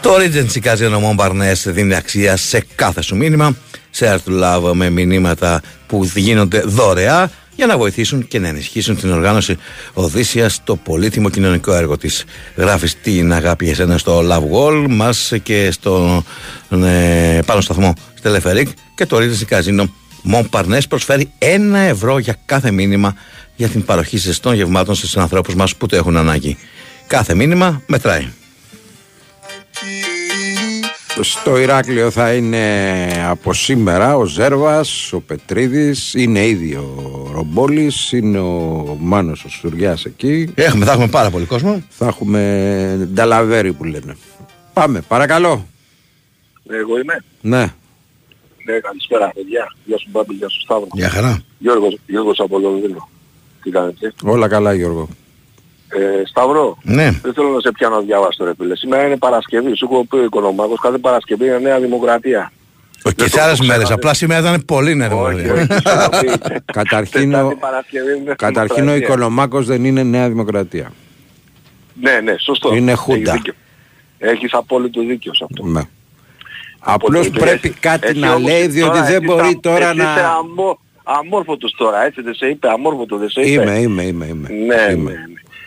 S3: Το Regency Casino Montparnasse δίνει αξία σε κάθε σου μήνυμα. Share to love με μηνύματα που γίνονται δωρεά για να βοηθήσουν και να ενισχύσουν την οργάνωση Οδύσσιας στο πολύτιμο κοινωνικό έργο της. Γράφεις την αγάπη για σένα στο Love Wall μας και στο ε, πάνω σταθμό Στελεφερίκ και το Regency Casino Montparnasse προσφέρει ένα ευρώ για κάθε μήνυμα για την παροχή ζεστών γευμάτων στους ανθρώπους μας που το έχουν ανάγκη. Κάθε μήνυμα μετράει.
S1: Στο Ηράκλειο θα είναι από σήμερα ο Ζέρβας, ο Πετρίδης, είναι ήδη ο Ρομπόλης, είναι ο Μάνος ο Σουριάς εκεί.
S3: Έχουμε, θα έχουμε πάρα πολύ κόσμο.
S1: Θα έχουμε νταλαβέρι που λένε. Πάμε, παρακαλώ.
S22: Εγώ είμαι.
S1: Ναι.
S22: Ναι, καλησπέρα παιδιά. Γεια σου Μπάμπη, γεια σου Σταύρο.
S3: Γεια χαρά.
S22: Γιώργος, Γιώργος από Λονδίνο. Τι κάνετε;
S1: Όλα καλά Γιώργο.
S22: Ε, Σταύρο,
S3: Ναι.
S22: δεν θέλω να σε πιάνω διάβαστο ρε φίλε. Σήμερα είναι Παρασκευή. Σου έχω πει ο Οικονομάκος, κάθε Παρασκευή είναι Νέα Δημοκρατία.
S3: Και σε άλλες μέρες. Απλά σήμερα ήταν πολύ νερό.
S1: Καταρχήν, ο,
S22: Τετάρτη Παρασκευή είναι
S1: καταρχήν ο
S22: Δημοκρατία.
S1: Οικονομάκος δεν είναι Νέα Δημοκρατία.
S22: Ναι, ναι, σωστό.
S1: Είναι
S22: Έχεις
S1: Χούντα.
S22: δίκιο. Έχεις απόλυτο δίκιο σε αυτό.
S1: Ναι. Απλώς
S22: Απόλυτο.
S1: πρέπει
S22: Εσύ-
S1: κάτι
S22: εσύ
S1: να
S22: όμως
S1: λέει διότι
S22: τώρα
S1: δεν
S22: εσύ
S1: μπορεί
S22: είσαι-
S1: τώρα
S22: εσύ
S1: να...
S22: είσαι αμμο- αμόρφωτος τώρα, έτσι δεν σε είπε, αμόρφωτο δεν σε είπε.
S1: Είμαι, είμαι, είμαι, είμαι.
S22: Ναι, ναι, ναι.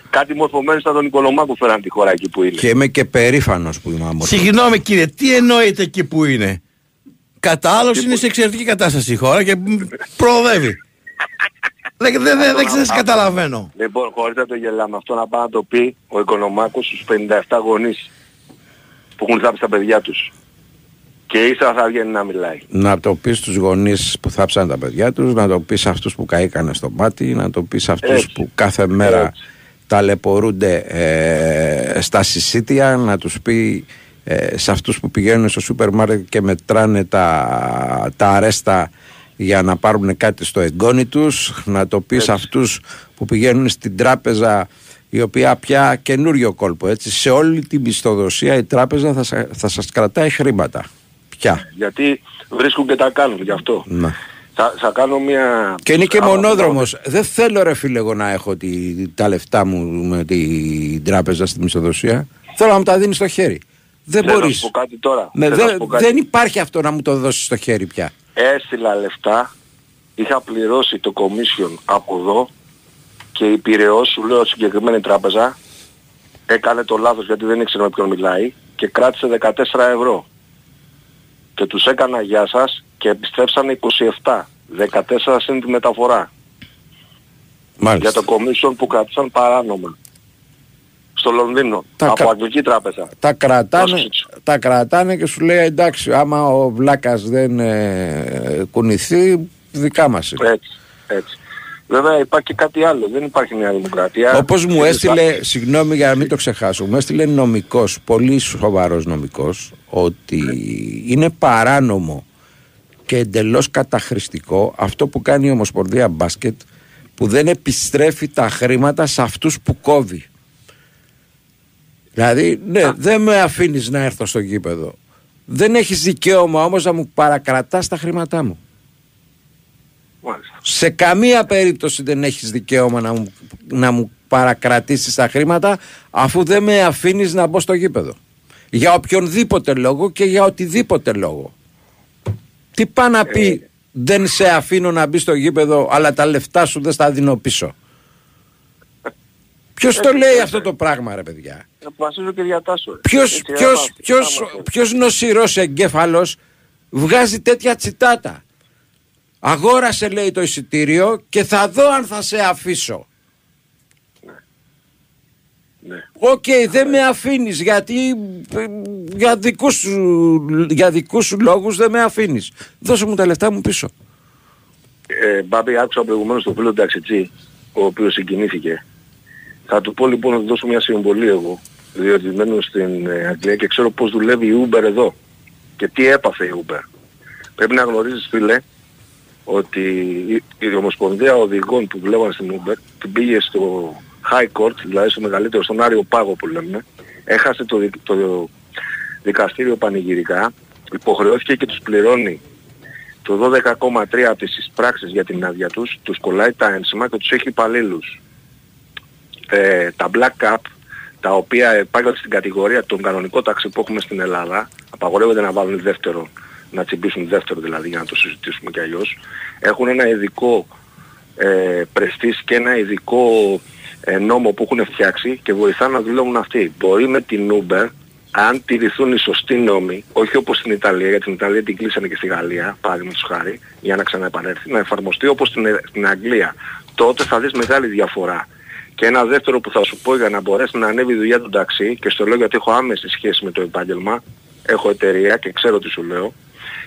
S22: Κάτι μορφωμένοι σαν τον Οικονομάκο φέραν τη χώρα εκεί που είναι.
S1: Και είμαι και περήφανος που είμαι άμορφος.
S3: Συγγνώμη κύριε, τι εννοείται εκεί που είναι; Κατά άλλως είναι σε εξαιρετική κατάσταση η χώρα και μ, προοδεύει. Δεν, δεν, δεν, δεν σας καταλαβαίνω.
S22: Λοιπόν, χωρίς να το γελάμε, αυτό να πάει να το πει ο Οικονομάκος στους 57 γονείς που έχουν θάψει τα παιδιά τους. Και ύστερα θα βγαίνει να μιλάει.
S1: Να το πεις στους γονείς που θάψαν τα παιδιά τους, να το πεις σε αυτούς που καήκανε στο μάτι, να το πεις σε αυτούς
S22: Έτσι.
S1: που κάθε μέρα
S22: Έτσι.
S1: Ταλαιπωρούνται ε, στα συσίτια, να τους πει ε, σε αυτούς που πηγαίνουν στο σούπερ μάρκετ και μετράνε τα, τα αρέστα για να πάρουν κάτι στο εγγόνι τους, να το πει σε αυτούς που πηγαίνουν στην τράπεζα η οποία πια καινούριο κόλπο έτσι, σε όλη την μισθοδοσία η τράπεζα θα, σα- θα σας κρατάει χρήματα. Πια.
S22: Γιατί βρίσκουν και τα κάνουν γι' αυτό.
S1: Ναι.
S22: Θα, θα κάνω μια...
S1: Και είναι και
S22: άμα-
S1: μονόδρομος. Δεν θέλω ρε φίλε εγώ να έχω τη, τα λεφτά μου με την τράπεζα στη μισθοδοσία. Θέλω να μου τα δίνεις στο χέρι. Δεν
S22: Θέλω να
S1: μπορείς.
S22: σου πω κάτι τώρα.
S1: Με,
S22: Θέλω να
S1: δε-
S22: σου πω κάτι.
S1: δεν υπάρχει αυτό να μου το δώσεις στο χέρι πια.
S22: Έστειλα λεφτά, είχα πληρώσει το commission από εδώ και η Πειραιός, σου λέω συγκεκριμένη τράπεζα, έκανε το λάθος γιατί δεν ήξερε με ποιον μιλάει και κράτησε 14 ευρώ. Και τους έκανα γεια σας και επιστρέψανε 27. 14 είναι τη μεταφορά.
S1: Μάλιστα.
S22: Για το commission που κράτησαν παράνομα. Στο Λονδίνο.
S1: Τα
S22: από
S1: κα-
S22: αγγλική τράπεζα.
S1: Τα κρατάνε,
S22: Πρόσεξε.
S1: τα κρατάνε και σου λέει εντάξει άμα ο Βλάκας δεν ε, κουνηθεί δικά μας είναι.
S22: Έτσι. Έτσι. Βέβαια υπάρχει και κάτι άλλο. Δεν υπάρχει Νέα Δημοκρατία.
S1: Όπως μου
S22: Είναι
S1: έστειλε,
S22: σαν-
S1: συγγνώμη για να μην το ξεχάσω, μου έστειλε νομικός, πολύ σοβαρός νομικός, ότι είναι παράνομο και εντελώς καταχρηστικό αυτό που κάνει η Ομοσπονδία Μπάσκετ που δεν επιστρέφει τα χρήματα σε αυτούς που κόβει. Δηλαδή, ναι, δεν με αφήνεις να έρθω στο γήπεδο. Δεν έχεις δικαίωμα όμως να μου παρακρατάς τα χρήματά μου.
S22: Μάλιστα.
S1: Σε καμία περίπτωση δεν έχεις δικαίωμα να μου, να μου παρακρατήσεις τα χρήματα αφού δεν με αφήνεις να μπω στο γήπεδο. Για οποιονδήποτε λόγο και για οτιδήποτε λόγο. Τι πάει να πει δεν σε αφήνω να μπει στο γήπεδο αλλά τα λεφτά σου δεν στα δίνω πίσω. Ποιος το λέει αυτό το πράγμα ρε παιδιά;
S22: Αποφασίζω και διατάσσω.
S1: Ποιος,
S22: Έτσι,
S1: ποιος,
S22: άμα-
S1: ποιος,
S22: άμα-
S1: ποιος νοσηρός εγκέφαλος βγάζει τέτοια τσιτάτα; Αγόρασε λέει το εισιτήριο και θα δω αν θα σε αφήσω.
S22: Ναι.
S1: Οκ, δεν με αφήνεις γιατί ε, για δικούς, σου, για δικούς σου λόγους δεν με αφήνεις. Δώσε μου τα λεφτά μου πίσω.
S22: Ε, Μπάμπη, άκουσα προηγουμένως τον φίλο Ταξιτζή, ο οποίος συγκινήθηκε. Θα του πω λοιπόν να του δώσω μια συμβολή εγώ, διότι μένω στην ε, Αγγλία και ξέρω πώς δουλεύει η Uber εδώ και τι έπαθε η Uber. Πρέπει να γνωρίζεις φίλε ότι η, η Ομοσπονδία Οδηγών που δουλεύαν στην Uber την πήγε στο High Court, δηλαδή στο μεγαλύτερο, στον Άριο Πάγο που λέμε, έχασε το, δι- το δικαστήριο πανηγυρικά, υποχρεώθηκε και τους πληρώνει το 12,3 από τις εισπράξεις για την άδεια τους, τους κολλάει τα ένσημα και τους έχει υπαλλήλους. Ε, τα Black Cap, τα οποία υπάρχουν στην κατηγορία των κανονικών ταξί που έχουμε στην Ελλάδα, απαγορεύεται να βάλουν δεύτερο, να τσιμπήσουν δεύτερο δηλαδή για να το συζητήσουμε κι αλλιώς, έχουν ένα ειδικό ε, πρεστής και ένα ειδικό ε, νόμο που έχουν φτιάξει και βοηθάνε να δουλεύουν αυτοί. Μπορεί με την Uber, αν τηρηθούν οι σωστοί νόμοι, όχι όπως στην Ιταλία, γιατί στην Ιταλία την κλείσανε και στη Γαλλία, παραδείγματος χάρη, για να ξαναεπανέλθει, να εφαρμοστεί όπως στην, στην Αγγλία. Τότε θα δεις μεγάλη διαφορά. Και ένα δεύτερο που θα σου πω για να μπορέσει να ανέβει η δουλειά του ταξί, και στο λέω γιατί έχω άμεση σχέση με το επάγγελμα, έχω εταιρεία και ξέρω τι σου λέω,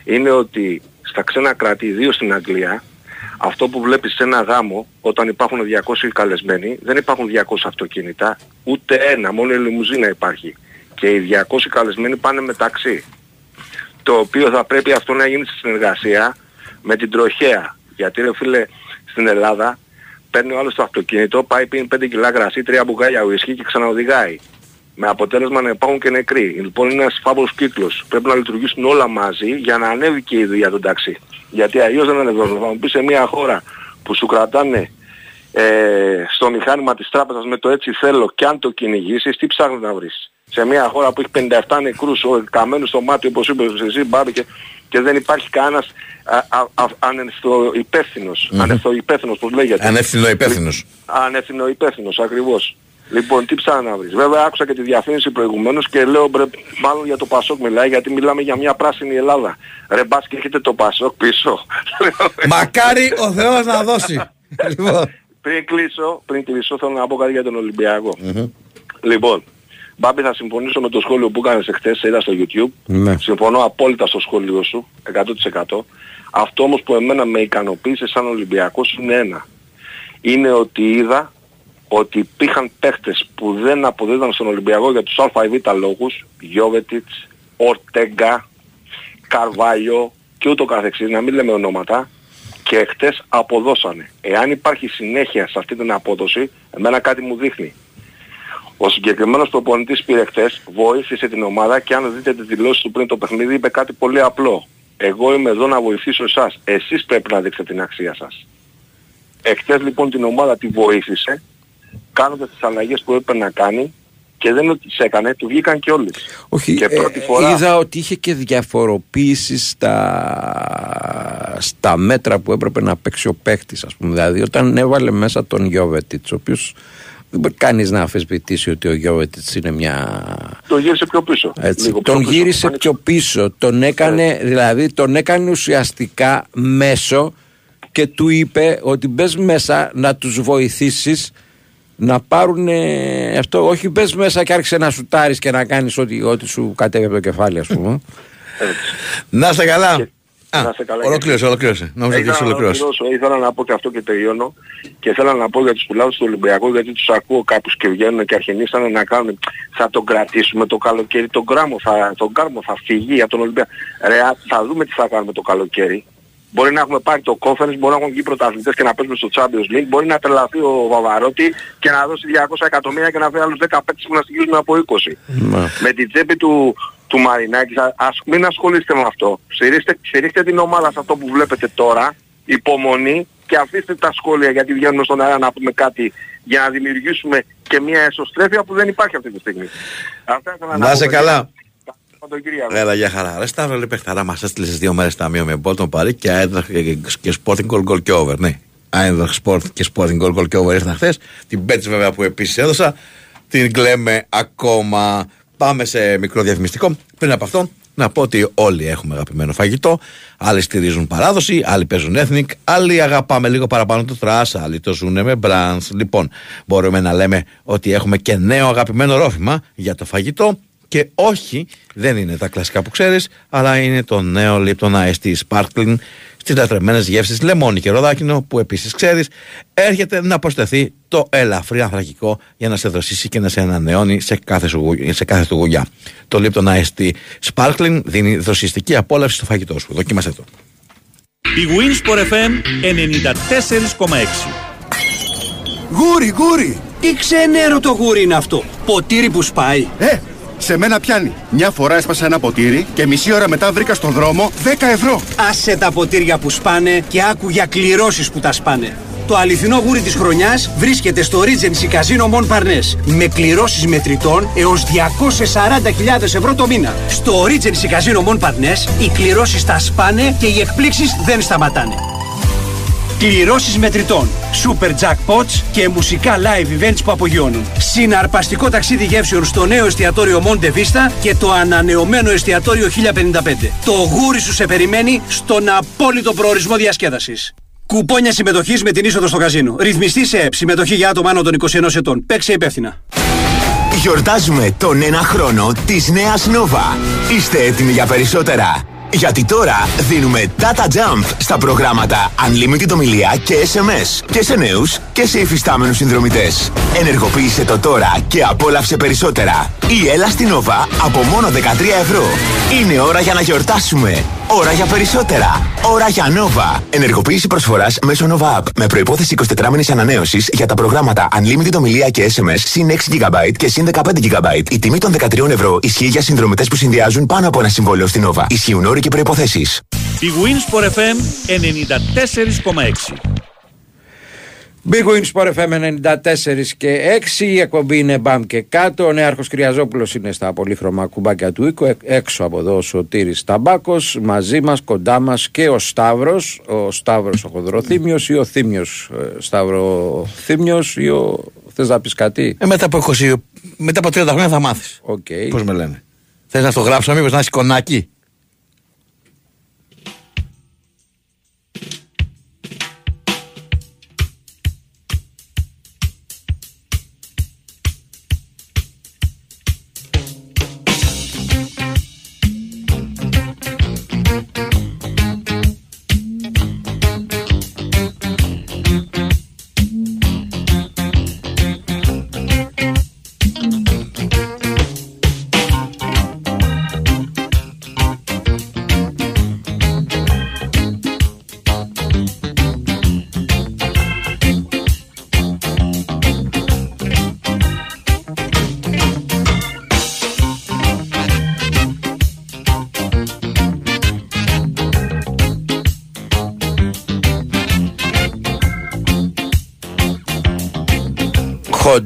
S22: είναι ότι στα ξένα κράτη, ιδίως στην Αγγλία, αυτό που βλέπεις σε ένα γάμο, όταν υπάρχουν 200 καλεσμένοι, δεν υπάρχουν 200 αυτοκίνητα, ούτε ένα, μόνο η λιμουζίνα υπάρχει. Και οι 200 καλεσμένοι πάνε μεταξύ. Το οποίο θα πρέπει αυτό να γίνει στη συνεργασία με την τροχέα. Γιατί ρε φίλε, στην Ελλάδα παίρνει ο άλλος το αυτοκίνητο, πάει πίνει 5 κιλά γρασί, 3 μπουκάλια ουίσκι και ξαναοδηγάει. Με αποτέλεσμα να υπάρχουν και νεκροί. Λοιπόν είναι ένας φαύλος κύκλος. Πρέπει να λειτουργήσουν όλα μαζί για να ανέβει και η δουλειά του ταξί. Γιατί αλλιώς δεν ανεβαίνουν. Θα μου πεις σε μια χώρα που σου κρατάνε ε, στο μηχάνημα της τράπεζας με το έτσι θέλω και αν το κυνηγήσεις, τι ψάχνεις να βρεις. Σε μια χώρα που έχει 57 νεκρούς, ο καμένος στο μάτι όπως είπες εσύ Μπάμπη και, και δεν υπάρχει κανένας α- α- α- ανευθοϋπεύθυνος,
S3: Μμμ.
S22: ανευθοϋπεύθυνος πώς λέγεται.
S3: Ανεύθυνο υπεύθυνος.
S22: Ανεύθυνο υπεύθυνος, ακριβώς. Λοιπόν, τι ψάχνεις να βρεις. Βέβαια άκουσα και τη διαφήμιση προηγουμένως και λέω μπρε, μάλλον για το Πασόκ μιλάει γιατί μιλάμε για μια πράσινη Ελλάδα. Ρε μπας και έχετε το Πασόκ πίσω.
S3: Μακάρι ο Θεός να δώσει. λοιπόν.
S22: πριν κλείσω, πριν κλείσω θέλω να πω κάτι για τον ολυμπιακο Λοιπόν, Μπάμπη θα συμφωνήσω με το σχόλιο που έκανες εχθές, είδα στο YouTube.
S1: Ναι.
S22: Συμφωνώ απόλυτα στο σχόλιο σου, 100%. Αυτό όμως που εμένα με ικανοποίησε σαν Ολυμπιακός είναι ένα. Είναι ότι είδα ότι υπήρχαν παίχτες που δεν αποδίδαν στον Ολυμπιακό για τους α ή β λόγους, Γιώβετιτς, Ορτέγκα, Καρβάλιο και ούτω καθεξής, να μην λέμε ονόματα, και χτες αποδώσανε. Εάν υπάρχει συνέχεια σε αυτή την απόδοση, εμένα κάτι μου δείχνει. Ο συγκεκριμένος προπονητής πήρε χτες, βοήθησε την ομάδα και αν δείτε τη δηλώση του πριν το παιχνίδι είπε κάτι πολύ απλό. Εγώ είμαι εδώ να βοηθήσω εσάς. Εσείς πρέπει να δείξετε την αξία σας. Εχθές λοιπόν την ομάδα τη βοήθησε, κάνοντας τις αλλαγές που έπρεπε να κάνει και δεν είναι ότι τις έκανε, του βγήκαν και όλες.
S1: Όχι,
S22: και πρώτη
S1: ε,
S22: φορά...
S1: είδα ότι είχε και διαφοροποίηση στα, στα μέτρα που έπρεπε να παίξει ο παίχτης ας πούμε. Δηλαδή όταν έβαλε μέσα τον Γιώβετιτς, ο οποίος δεν μπορεί κανείς να αφισβητήσει ότι ο Γιώβετιτς είναι μια...
S22: Το γύρισε πιο πίσω.
S1: Έτσι,
S22: λίγο πιο
S1: τον
S22: πίσω.
S1: γύρισε
S22: Άνοιξε.
S1: πιο πίσω. Τον έκανε, δηλαδή τον έκανε ουσιαστικά μέσο και του είπε ότι μπες μέσα να τους βοηθήσεις να πάρουν ε, αυτό. Όχι μπες μέσα και άρχισε να σουτάρεις και να κάνεις ό,τι, ό,τι σου κατέβει από το κεφάλι ας πούμε.
S3: Να είστε καλά. Α,
S22: Να είστε καλά,
S3: ολοκλήρωσε, ολοκλήρωσε. Νόμιζα ότι
S22: Ήθελα
S3: είσαι
S22: να
S3: ολοκληρώσει.
S22: ολοκληρώσω. Ήθελα να πω και αυτό και τελειώνω. Και ήθελα να πω για τους πουλάδους του Ολυμπιακού, γιατί τους ακούω κάποιους και βγαίνουν και αρχινήσανε να κάνουν, θα τον κρατήσουμε το καλοκαίρι, τον γκράμμο θα, τον γκράμμο θα φύγει για τον Ολυμπιακό. Ρε, α, θα δούμε τι θα κάνουμε το καλοκαίρι. Μπορεί να έχουμε πάρει το conference, μπορεί να έχουμε βγει πρωταθλητές και να παίζουμε στο Champions League, μπορεί να τρελαθεί ο Βαβαρότη και να δώσει 200 εκατομμύρια και να φέρει άλλους 10 παίκτες που να στοιχίζουν από 20 με την τσέπη του, του Μαρινάκης, θα- ας μην ασχολείστε με αυτό. Στηρίξτε, στηρίξτε την ομάδα σε αυτό που βλέπετε τώρα, υπομονή και αφήστε τα σχόλια γιατί βγαίνουμε στον αέρα να πούμε κάτι για να δημιουργήσουμε και μια εσωστρέφεια που δεν υπάρχει αυτή τη στιγμή. Αυτά ήθελα
S3: Να
S22: πω,
S3: είσαι
S22: παιδιά.
S3: καλά.
S22: Σαββατοκύριακο.
S3: Έλα για χαρά. Ρε Σταύρο λέει παιχταρά μας έστειλες στις δύο μέρες ταμείο με Bolton Παρί και Άιντραχτ και, και Sporting Goal Goal και Over. Ναι. Άιντραχτ Sport και Sporting Goal Goal και Over ήρθαν χθες. Την Μπέτις βέβαια που επίσης έδωσα. Την κλαίμε ακόμα. Πάμε σε μικρό διαφημιστικό. Πριν από αυτό να πω ότι όλοι έχουμε αγαπημένο φαγητό. Άλλοι στηρίζουν παράδοση, άλλοι παίζουν ethnic, άλλοι αγαπάμε λίγο παραπάνω το trash, άλλοι το ζουνε με μπραντς. Λοιπόν, μπορούμε να λέμε ότι έχουμε και νέο αγαπημένο ρόφημα για το φαγητό και όχι, δεν είναι τα κλασικά που ξέρεις, αλλά είναι το νέο Lipton Ice Tea Sparkling στις λατρεμένες γεύσεις λεμόνι και ροδάκινο που επίσης ξέρεις έρχεται να προσθεθεί το ελαφρύ ανθρακικό για να σε δροσίσει και να σε ανανεώνει σε κάθε, σου, γου- σε κάθε του γουλιά. Το Lipton Ice Tea Sparkling δίνει δροσιστική απόλαυση στο φαγητό σου. Δοκίμασέ το.
S6: Η Winsport FM 94,6
S23: Γούρι, γούρι!
S8: Τι ξενέρο το γούρι είναι αυτό; Ποτήρι που σπάει;
S7: Ε, σε μένα πιάνει. Μια φορά έσπασα ένα ποτήρι και μισή ώρα μετά βρήκα στον δρόμο 10 ευρώ.
S8: Άσε τα ποτήρια που σπάνε και άκου για κληρώσεις που τα σπάνε. Το αληθινό γούρι της χρονιάς βρίσκεται στο Regency Casino Mon Parnes με κληρώσεις μετρητών έως 240.000 ευρώ το μήνα. Στο Regency Casino Mon Parnes οι κληρώσεις τα σπάνε και οι εκπλήξεις δεν σταματάνε. Κληρώσεις μετρητών, super jackpots και μουσικά live events που απογειώνουν. Συναρπαστικό ταξίδι γεύσεων στο νέο εστιατόριο Monte Vista και το ανανεωμένο εστιατόριο 1055. Το γούρι σου σε περιμένει στον απόλυτο προορισμό διασκέδασης. Κουπόνια συμμετοχής με την είσοδο στο καζίνο. Ρυθμιστή σε ΕΠ. Συμμετοχή για άτομα άνω των 21 ετών. Παίξε υπεύθυνα.
S23: Γιορτάζουμε τον ένα χρόνο της νέας Nova. Είστε έτοιμοι για περισσότερα; Γιατί τώρα δίνουμε data jump στα προγράμματα Unlimited ομιλία και SMS και σε νέους και σε υφιστάμενους συνδρομητές. Ενεργοποίησε το τώρα και απόλαυσε περισσότερα. Ή έλα στην Nova από μόνο 13 ευρώ. Είναι ώρα για να γιορτάσουμε. Ώρα για περισσότερα. Ώρα για Nova. Ενεργοποίηση προσφοράς μέσω Nova App με προϋπόθεση 24 μήνες ανανέωσης για τα προγράμματα Unlimited ομιλία και SMS συν 6 GB και συν 15 GB. Η τιμή των 13 ευρώ ισχύει για συνδρομητές που συνδυάζουν πάνω από ένα συμβόλαιο στην Nova. Ισχύουν όροι και προϋποθέσεις.
S6: Η Winsport FM 94,6.
S1: Big Win Sport FM 94 και 6. Η εκπομπή είναι μπαμ και κάτω. Ο Νέαρχος Κυριαζόπουλος είναι στα πολύχρωμα κουμπάκια του οίκου. Εκ- Έξω από εδώ ο Σωτήρης Ταμπάκος. Μαζί μας, κοντά μας και ο Σταύρος. Ο Σταύρος ο Χονδροθύμιος ή ο Θύμιος ε, Σταύρο Θύμιος ή ο... Θες να πεις κάτι;
S3: Ε, μετά από 20, μετά από 30 χρόνια θα μάθεις.
S1: Okay.
S3: Πώς με λένε; Θες να στο γράψω, μήπως να έχει κονάκι;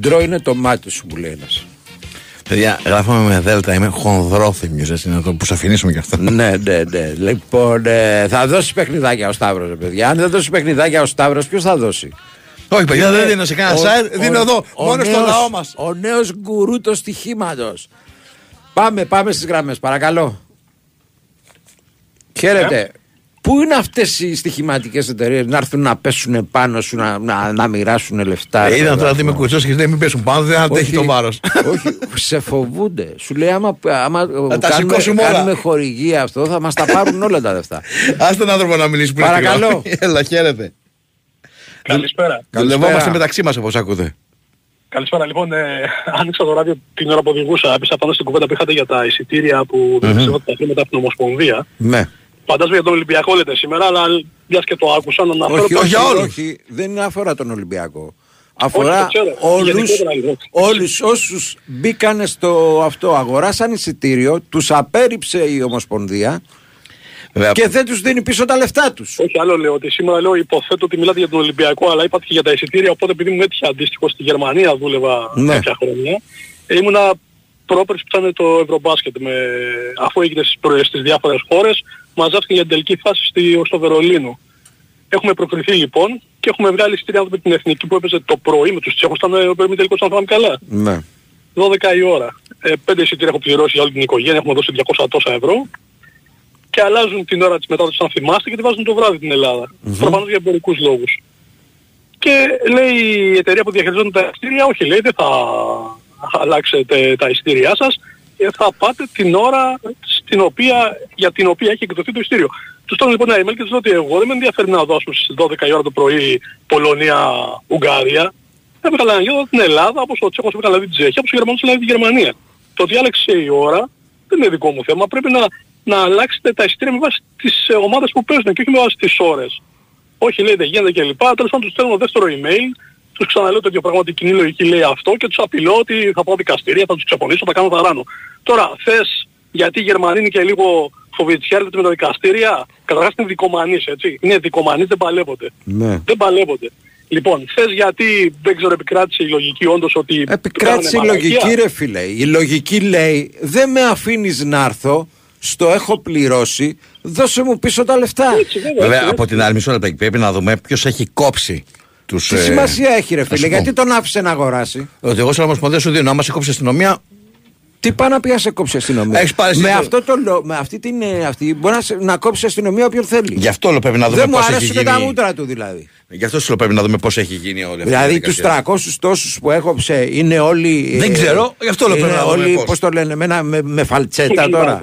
S1: Χοντρό είναι το μάτι σου που λέει ένας.
S3: Παιδιά, γράφαμε με δέλτα, είμαι χονδρόθυμιος. Έτσι να το που αφηνίσουμε κι αυτό.
S1: ναι, ναι, ναι. Λοιπόν, ε, θα δώσει παιχνιδάκια ο Σταύρος, παιδιά. Αν δεν δώσει παιχνιδάκια ο Σταύρος, ποιος θα δώσει;
S3: Όχι, παιδιά,
S1: Είναι
S3: δεν δίνω σε κανένα
S1: ο-
S3: site,
S1: ο-
S3: δίνω εδώ,
S1: ο
S3: μόνο στο
S1: νέος-
S3: λαό μας.
S1: Ο νέος γκουρού του στοιχήματος. Πάμε, πάμε στις γραμμές, παρακαλώ. Χαίρετε. Πού είναι αυτές οι στοιχηματικές εταιρείες να έρθουν να πέσουν πάνω σου, να, να, να μοιράσουν λεφτά.
S3: Ε,
S1: ρε,
S3: Είδαν τώρα
S1: παιδάκι
S3: ότι είμαι
S1: μου.
S3: κουτσός και δεν μην πέσουν πάνω, δεν αντέχει
S1: Όχι,
S3: το βάρος.
S1: Όχι, σε φοβούνται. Σου λέει άμα, άμα
S3: Θα τα
S1: κάνουμε,
S3: σηκώσουμε όλα.
S1: κάνουμε χορηγία αυτό θα μας τα πάρουν όλα τα λεφτά.
S3: Α τον άνθρωπο να μιλήσει που είναι
S1: Παρακαλώ.
S3: τηλεόραση. Έλα, χαίρετε.
S24: Καλησπέρα.
S3: Δουλευόμαστε μεταξύ μας όπως ακούτε.
S24: Καλησπέρα. Λοιπόν, ε, άνοιξα το ράδιο την ώρα που οδηγούσα. Έπεσα πάνω στην κουβέντα που είχατε για τα εισιτήρια που δεν mm τα χρήματα από την Ομοσπονδία.
S1: Ναι.
S24: Φαντάζομαι για τον Ολυμπιακό λέτε σήμερα, αλλά μιας και το άκουσα να αναφέρω...
S1: Όχι,
S24: το
S1: όχι,
S24: εξής.
S1: όχι, δεν αφορά τον Ολυμπιακό. Αφορά
S24: το ξέρω.
S1: όλους,
S24: Γενικότερα, λοιπόν.
S1: όλους όσους μπήκαν στο αυτό, αγοράσαν εισιτήριο, τους απέρριψε η Ομοσπονδία και δεν τους δίνει πίσω τα λεφτά τους.
S24: Όχι, άλλο λέω ότι σήμερα λέω υποθέτω ότι μιλάτε για τον Ολυμπιακό, αλλά είπατε και για τα εισιτήρια, οπότε επειδή μου έτυχε αντίστοιχο στη Γερμανία δούλευα
S1: Ναι.
S24: κάποια χρόνια, ε, ήμουνα πρόπερς που ήταν το Ευρωμπάσκετ, με, αφού έγινε στις, προ- στις διάφορες χώρες, μαζεύτηκε για την τελική φάση στη, στο Βερολίνο. Έχουμε προκριθεί λοιπόν και έχουμε βγάλει εισιτήρια με την εθνική που έπαιζε το πρωί με τους Τσέχους, ήταν ο πρωί τελικός αν θυμάμαι καλά.
S1: Ναι.
S24: 12 η ώρα. Ε, 5 εισιτήρια έχω πληρώσει για όλη την οικογένεια, έχουμε δώσει 200 τόσα ευρώ. Και αλλάζουν την ώρα της μετάδοσης αν θυμάστε και τη βάζουν το βράδυ την Ελλάδα. Προφανώς για εμπορικούς λόγους. Και λέει η εταιρεία που διαχειριζόταν τα εισιτήρια, όχι λέει δεν θα αλλάξετε τα εισιτήριά σας, ε, θα πάτε την ώρα στην οποία, για την οποία έχει εκδοθεί το εισιτήριο. Τους στέλνω λοιπόν ένα email και τους λέω ότι εγώ δεν με ενδιαφέρει να δώσω στις 12 η ώρα το πρωί Πολωνία-Ουγγάρια. Έβγαλα ένα γύρο την Ελλάδα, όπως ο Τσέχος έβγαλε την Τσέχια, όπως ο Γερμανός έβγαλε τη Γερμανία. Το ότι άλλαξε η ώρα δεν είναι δικό μου θέμα. Πρέπει να, να αλλάξετε τα εισιτήρια με βάση τις ε, ομάδες που παίζουν και όχι με βάση τις ώρες. Όχι λέει δεν γίνεται κλπ. Τέλος πάντων τους στέλνω δεύτερο email τους ξαναλέω το ίδιο πράγμα ότι η κοινή λογική λέει αυτό και τους απειλώ ότι θα πάω δικαστήρια, θα τους ξεπονήσω, θα κάνω ταράνο. Τώρα θες γιατί οι Γερμανοί είναι και λίγο φοβητσιάρδεται με τα δικαστήρια, καταρχάς είναι δικομανείς έτσι. Είναι δικομανείς, δεν παλεύονται.
S1: Ναι.
S24: Δεν παλεύονται. Λοιπόν, θες γιατί δεν ξέρω επικράτησε η λογική όντως ότι...
S1: Επικράτησε η
S24: κάνανε
S1: λογική
S24: μαλακία.
S1: ρε φίλε. Η λογική λέει δεν με αφήνεις να έρθω, στο έχω πληρώσει, δώσε μου πίσω τα λεφτά.
S3: Βέβαια, από την άλλη, μισό λεπτό, πρέπει να δούμε ποιος έχει κόψει τους.
S1: Τι σημασία έχει ρε φίλε, γιατί τον άφησε να αγοράσει;
S3: Ότι εγώ σε Ομοσπονδίας σου δίνω, άμα σε κόψει η αστυνομία.
S1: Τι πάει να πει να σε κόψει η αστυνομία.
S3: Έχεις πάρει
S1: με,
S3: εσύ το-
S1: αυτό το, λο- με αυτή την. ε, Αυτή, μπορεί να, σε- να κόψει η αστυνομία όποιον θέλει.
S3: Γι' αυτό λέω, πρέπει να δούμε
S1: Δεν μου
S3: πώς έχει
S1: αρέσουν
S3: γίνει.
S1: τα μούτρα του δηλαδή.
S3: Γι' αυτό σου λέω πρέπει να δούμε πώς έχει γίνει όλη αυτή η
S1: Δηλαδή τους
S3: διαδικασία.
S1: 300 τόσους που έκοψε είναι όλοι.
S3: Δεν
S1: ε,
S3: ξέρω, γι' αυτό λέω
S1: είναι
S3: πρέπει να δούμε
S1: όλοι,
S3: πώς.
S1: Πώς το λένε, με, ένα- με, με φαλτσέτα τώρα.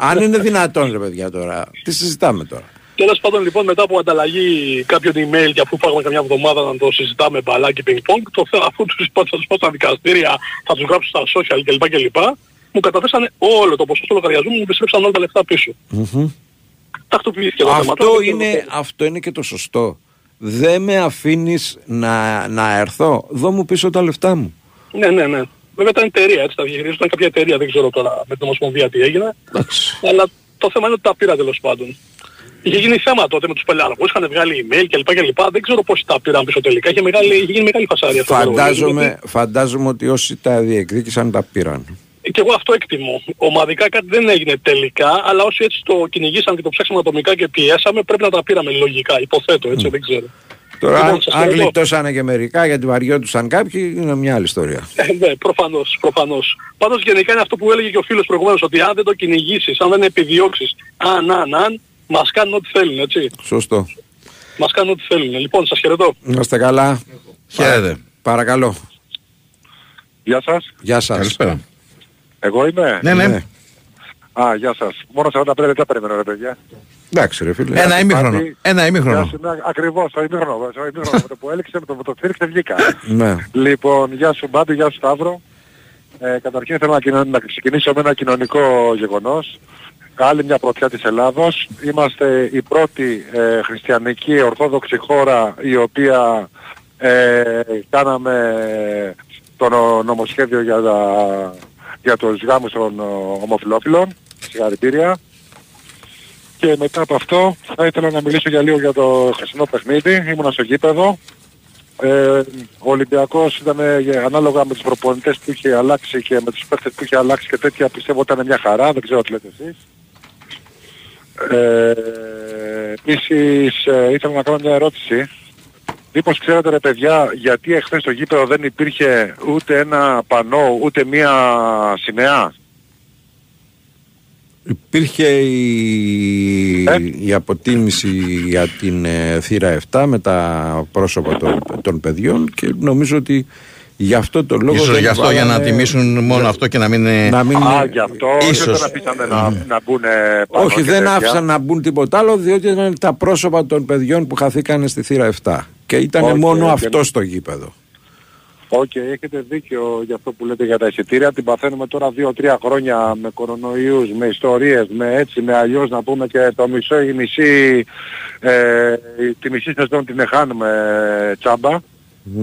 S1: Αν είναι δυνατόν, ρε παιδιά τώρα. Τι συζητάμε τώρα;
S24: Τέλος πάντων λοιπόν μετά από ανταλλαγή κάποιων email και αφού φάγαμε καμιά εβδομάδα να το συζητάμε μπαλάκι ping pong, το θε- αφού τους είπα ότι θα τους πάω στα δικαστήρια, θα τους γράψω στα social κλπ. κλπ. Μου καταθέσανε όλο το ποσό του λογαριασμού μου, μου επιστρέψαν όλα τα λεφτά πίσω. Τακτοποιήθηκε το θέμα.
S1: Αυτό
S24: Τώρα δεν ξέρω
S1: είναι, αυτό είναι και το σωστό. Δεν με αφήνεις να, να έρθω. Δώ μου πίσω τα λεφτά μου.
S24: Ναι, ναι, ναι. Βέβαια ήταν εταιρεία, έτσι τα διαχειριζόταν κάποια εταιρεία, δεν ξέρω τώρα με την Ομοσπονδία τι έγινε. Αλλά το θέμα είναι ότι τα πήρα τέλος πάντων. Είχε γίνει θέμα τότε με τους πελάρους, είχαν βγάλει email κλπ. κλπ. Δεν ξέρω πώς τα πήραν πίσω τελικά. Είχε, μεγάλη, είχε γίνει μεγάλη φασάρια αυτό.
S1: Φαντάζομαι, φαντάζομαι ότι όσοι τα διεκδίκησαν τα πήραν.
S24: Και εγώ αυτό εκτιμώ. Ομαδικά κάτι δεν έγινε τελικά, αλλά όσοι έτσι το κυνηγήσαν και το ψάξαμε ατομικά και πιέσαμε, πρέπει να τα πήραμε λογικά. Υποθέτω, έτσι, δεν ξέρω.
S1: Τώρα,
S24: Λοιπόν,
S1: αν,
S24: σας
S1: αν
S24: χαιρετώ.
S1: γλιτώσανε και μερικά γιατί βαριόντουσαν κάποιοι, είναι μια άλλη ιστορία.
S24: Ε, ναι, προφανώς, προφανώς. Πάντως γενικά είναι αυτό που έλεγε και ο φίλος προηγουμένως, ότι αν δεν το κυνηγήσεις, αν δεν επιδιώξεις, αν, αν, αν, μας κάνουν ό,τι θέλουν, έτσι.
S1: Σωστό.
S24: Μας κάνουν ό,τι θέλουν. Λοιπόν, σας χαιρετώ.
S1: Να είστε καλά.
S3: Χαίρετε.
S1: Παρακαλώ.
S25: Γεια σας.
S1: Γεια σας.
S3: Καλησπέρα.
S25: Εγώ είμαι;
S3: Ναι, ναι.
S25: Α, γεια σας. Μόνο 45 λεπτά περιμένω ρε παιδιά.
S1: Εντάξει ρε φίλε.
S3: Ένα ημίχρονο. Ένα
S25: Γεια
S3: ημίχρονο.
S25: σου, ναι, ακριβώς, στο ημίχρονο. Στο ημίχρονο με το που έλεξε, με το που το τσίριξε βγήκα.
S1: Ναι.
S25: Λοιπόν, γεια σου Μπάμπη, γεια σου Σταύρο. Ε, καταρχήν θέλω να, κοινο- να ξεκινήσω με ένα κοινωνικό γεγονός. Άλλη μια πρωτιά της Ελλάδος. Είμαστε η πρώτη ε, χριστιανική ορθόδοξη χώρα η οποία ε, κάναμε το νο- νομοσχέδιο για, τα, για τους γάμους των ε, ομοφυλόφιλων. Συγχαρητήρια. Και μετά από αυτό θα ήθελα να μιλήσω για λίγο για το χθεσινό παιχνίδι. Ήμουνα στο γήπεδο. Ε, ο Ολυμπιακός ήταν ε, ανάλογα με τους προπονητές που είχε αλλάξει και με τους παίκτες που είχε αλλάξει και τέτοια πιστεύω ήταν μια χαρά, δεν ξέρω τι λέτε εσείς. Ε, επίσης ε, ήθελα να κάνω μια ερώτηση. Μήπως ξέρετε ρε παιδιά γιατί εχθές στο γήπεδο δεν υπήρχε ούτε ένα πανό ούτε μια σημαία;
S1: Υπήρχε η,
S25: Ε;
S1: η αποτίμηση για την ε, θύρα 7 με τα πρόσωπα των, των παιδιών και νομίζω ότι γι' αυτό το λόγο
S3: Ίσως
S1: δεν
S3: γι' αυτό για να
S1: βάλανε-
S3: τιμήσουν μόνο αυτό και να μην είναι...
S1: Να μην
S25: Α,
S1: είναι-
S25: γι' αυτό
S3: Ίσως.
S25: δεν αφήσανε να, να μπουν πάνω
S1: Όχι,
S25: και
S1: δεν
S25: τέτοια.
S1: άφησαν να μπουν τίποτα άλλο διότι ήταν τα πρόσωπα των παιδιών που χαθήκανε στη θύρα 7 και ήταν
S25: Οκ,
S1: μόνο
S25: οκ.
S1: αυτό στο γήπεδο.
S25: Οκ, έχετε δίκιο για αυτό που λέτε για τα εισιτήρια. Την παθαίνουμε τώρα 2-3 χρόνια με κορονοϊούς, με ιστορίες, με έτσι, με αλλιώς να πούμε και το μισό ή η μισή, ε, τη μισή σεζόν την εχάνουμε ε, τσάμπα.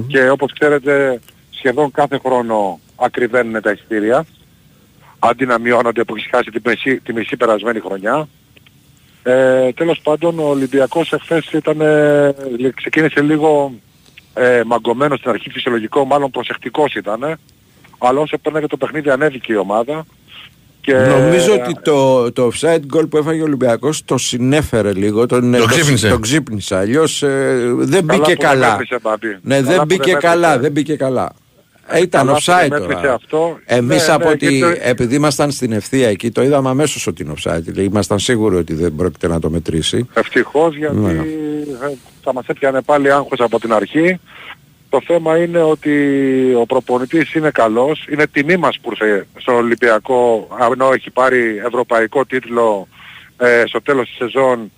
S25: Και όπως ξέρετε σχεδόν κάθε χρόνο ακριβαίνουν τα εισιτήρια. Αντί να μειώνονται που έχει χάσει τη μισή, τη μισή περασμένη χρονιά. Ε, τέλος πάντων ο Ολυμπιακός εχθές ήταν, ε, ξεκίνησε λίγο ε, μαγκωμένος στην αρχή φυσιολογικό, μάλλον προσεκτικός ήταν. Αλλά όσο πέρναγε το παιχνίδι ανέβηκε η ομάδα. Και...
S1: Νομίζω ότι το, το offside goal που έφαγε ο Ολυμπιακός το συνέφερε λίγο, τον,
S3: Το ξύπνησε.
S1: τον ξύπνησε. Αλλιώς ε, δεν
S25: Καλά
S1: μπήκε
S25: που δεν
S1: καλά.
S25: μέτρησε, Μπάμπη.
S1: Ναι,
S25: Καλά
S1: δεν
S25: που
S1: μπήκε
S25: δεν
S1: καλά,
S25: μέτρησε.
S1: δεν μπήκε καλά. Ε, ήταν
S25: Καλά που δεν
S1: offside
S25: μέτρησε
S1: τώρα.
S25: αυτό.
S1: Εμείς
S25: Ναι,
S1: από
S25: ναι,
S1: ότι,
S25: και το-
S1: επειδή ήμασταν στην ευθεία εκεί, το είδαμε αμέσως ότι είναι offside. Δηλαδή, ήμασταν σίγουροι ότι δεν πρόκειται να το μετρήσει.
S25: Ευτυχώς γιατί
S1: Ναι.
S25: ε, θα μας έπιανε πάλι άγχος από την αρχή. Το θέμα είναι ότι ο προπονητής είναι καλός. Είναι τιμή μας που ήρθε στον Ολυμπιακό ενώ έχει πάρει ευρωπαϊκό τίτλο ε, στο τέλος της σεζόν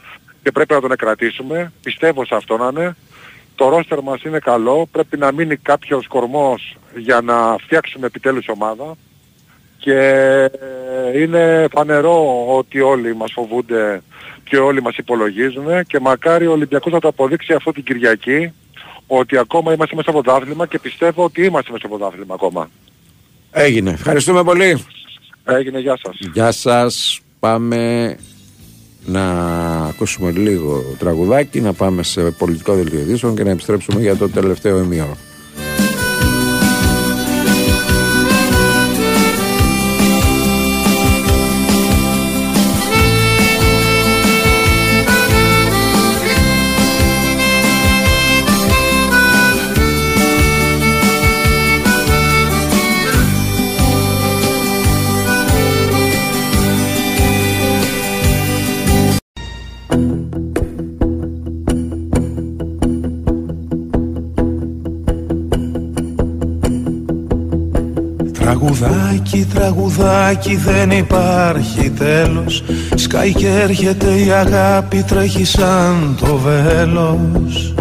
S25: και πρέπει να τον κρατήσουμε. Πιστεύω σε αυτό να είναι. Το ρόστερ μας είναι καλό. Πρέπει να μείνει κάποιος κορμός για να φτιάξουμε επιτέλους ομάδα. Και ε, είναι φανερό ότι όλοι μας φοβούνται και όλοι μας υπολογίζουν και μακάρι ο Ολυμπιακός να το αποδείξει αυτό την Κυριακή ότι ακόμα είμαστε μέσα στο πρωτάθλημα και πιστεύω ότι είμαστε μέσα στο πρωτάθλημα ακόμα.
S1: Έγινε. Ευχαριστούμε πολύ.
S25: Έγινε, γεια σας.
S1: Γεια σας. Πάμε να ακούσουμε λίγο τραγουδάκι, να πάμε σε πολιτικό δελτίο ειδήσεων και να επιστρέψουμε για το τελευταίο ημίωρο.
S21: Τραγουδάκι, τραγουδάκι δεν υπάρχει τέλος. Σκάει και έρχεται η αγάπη τρέχει σαν το βέλος.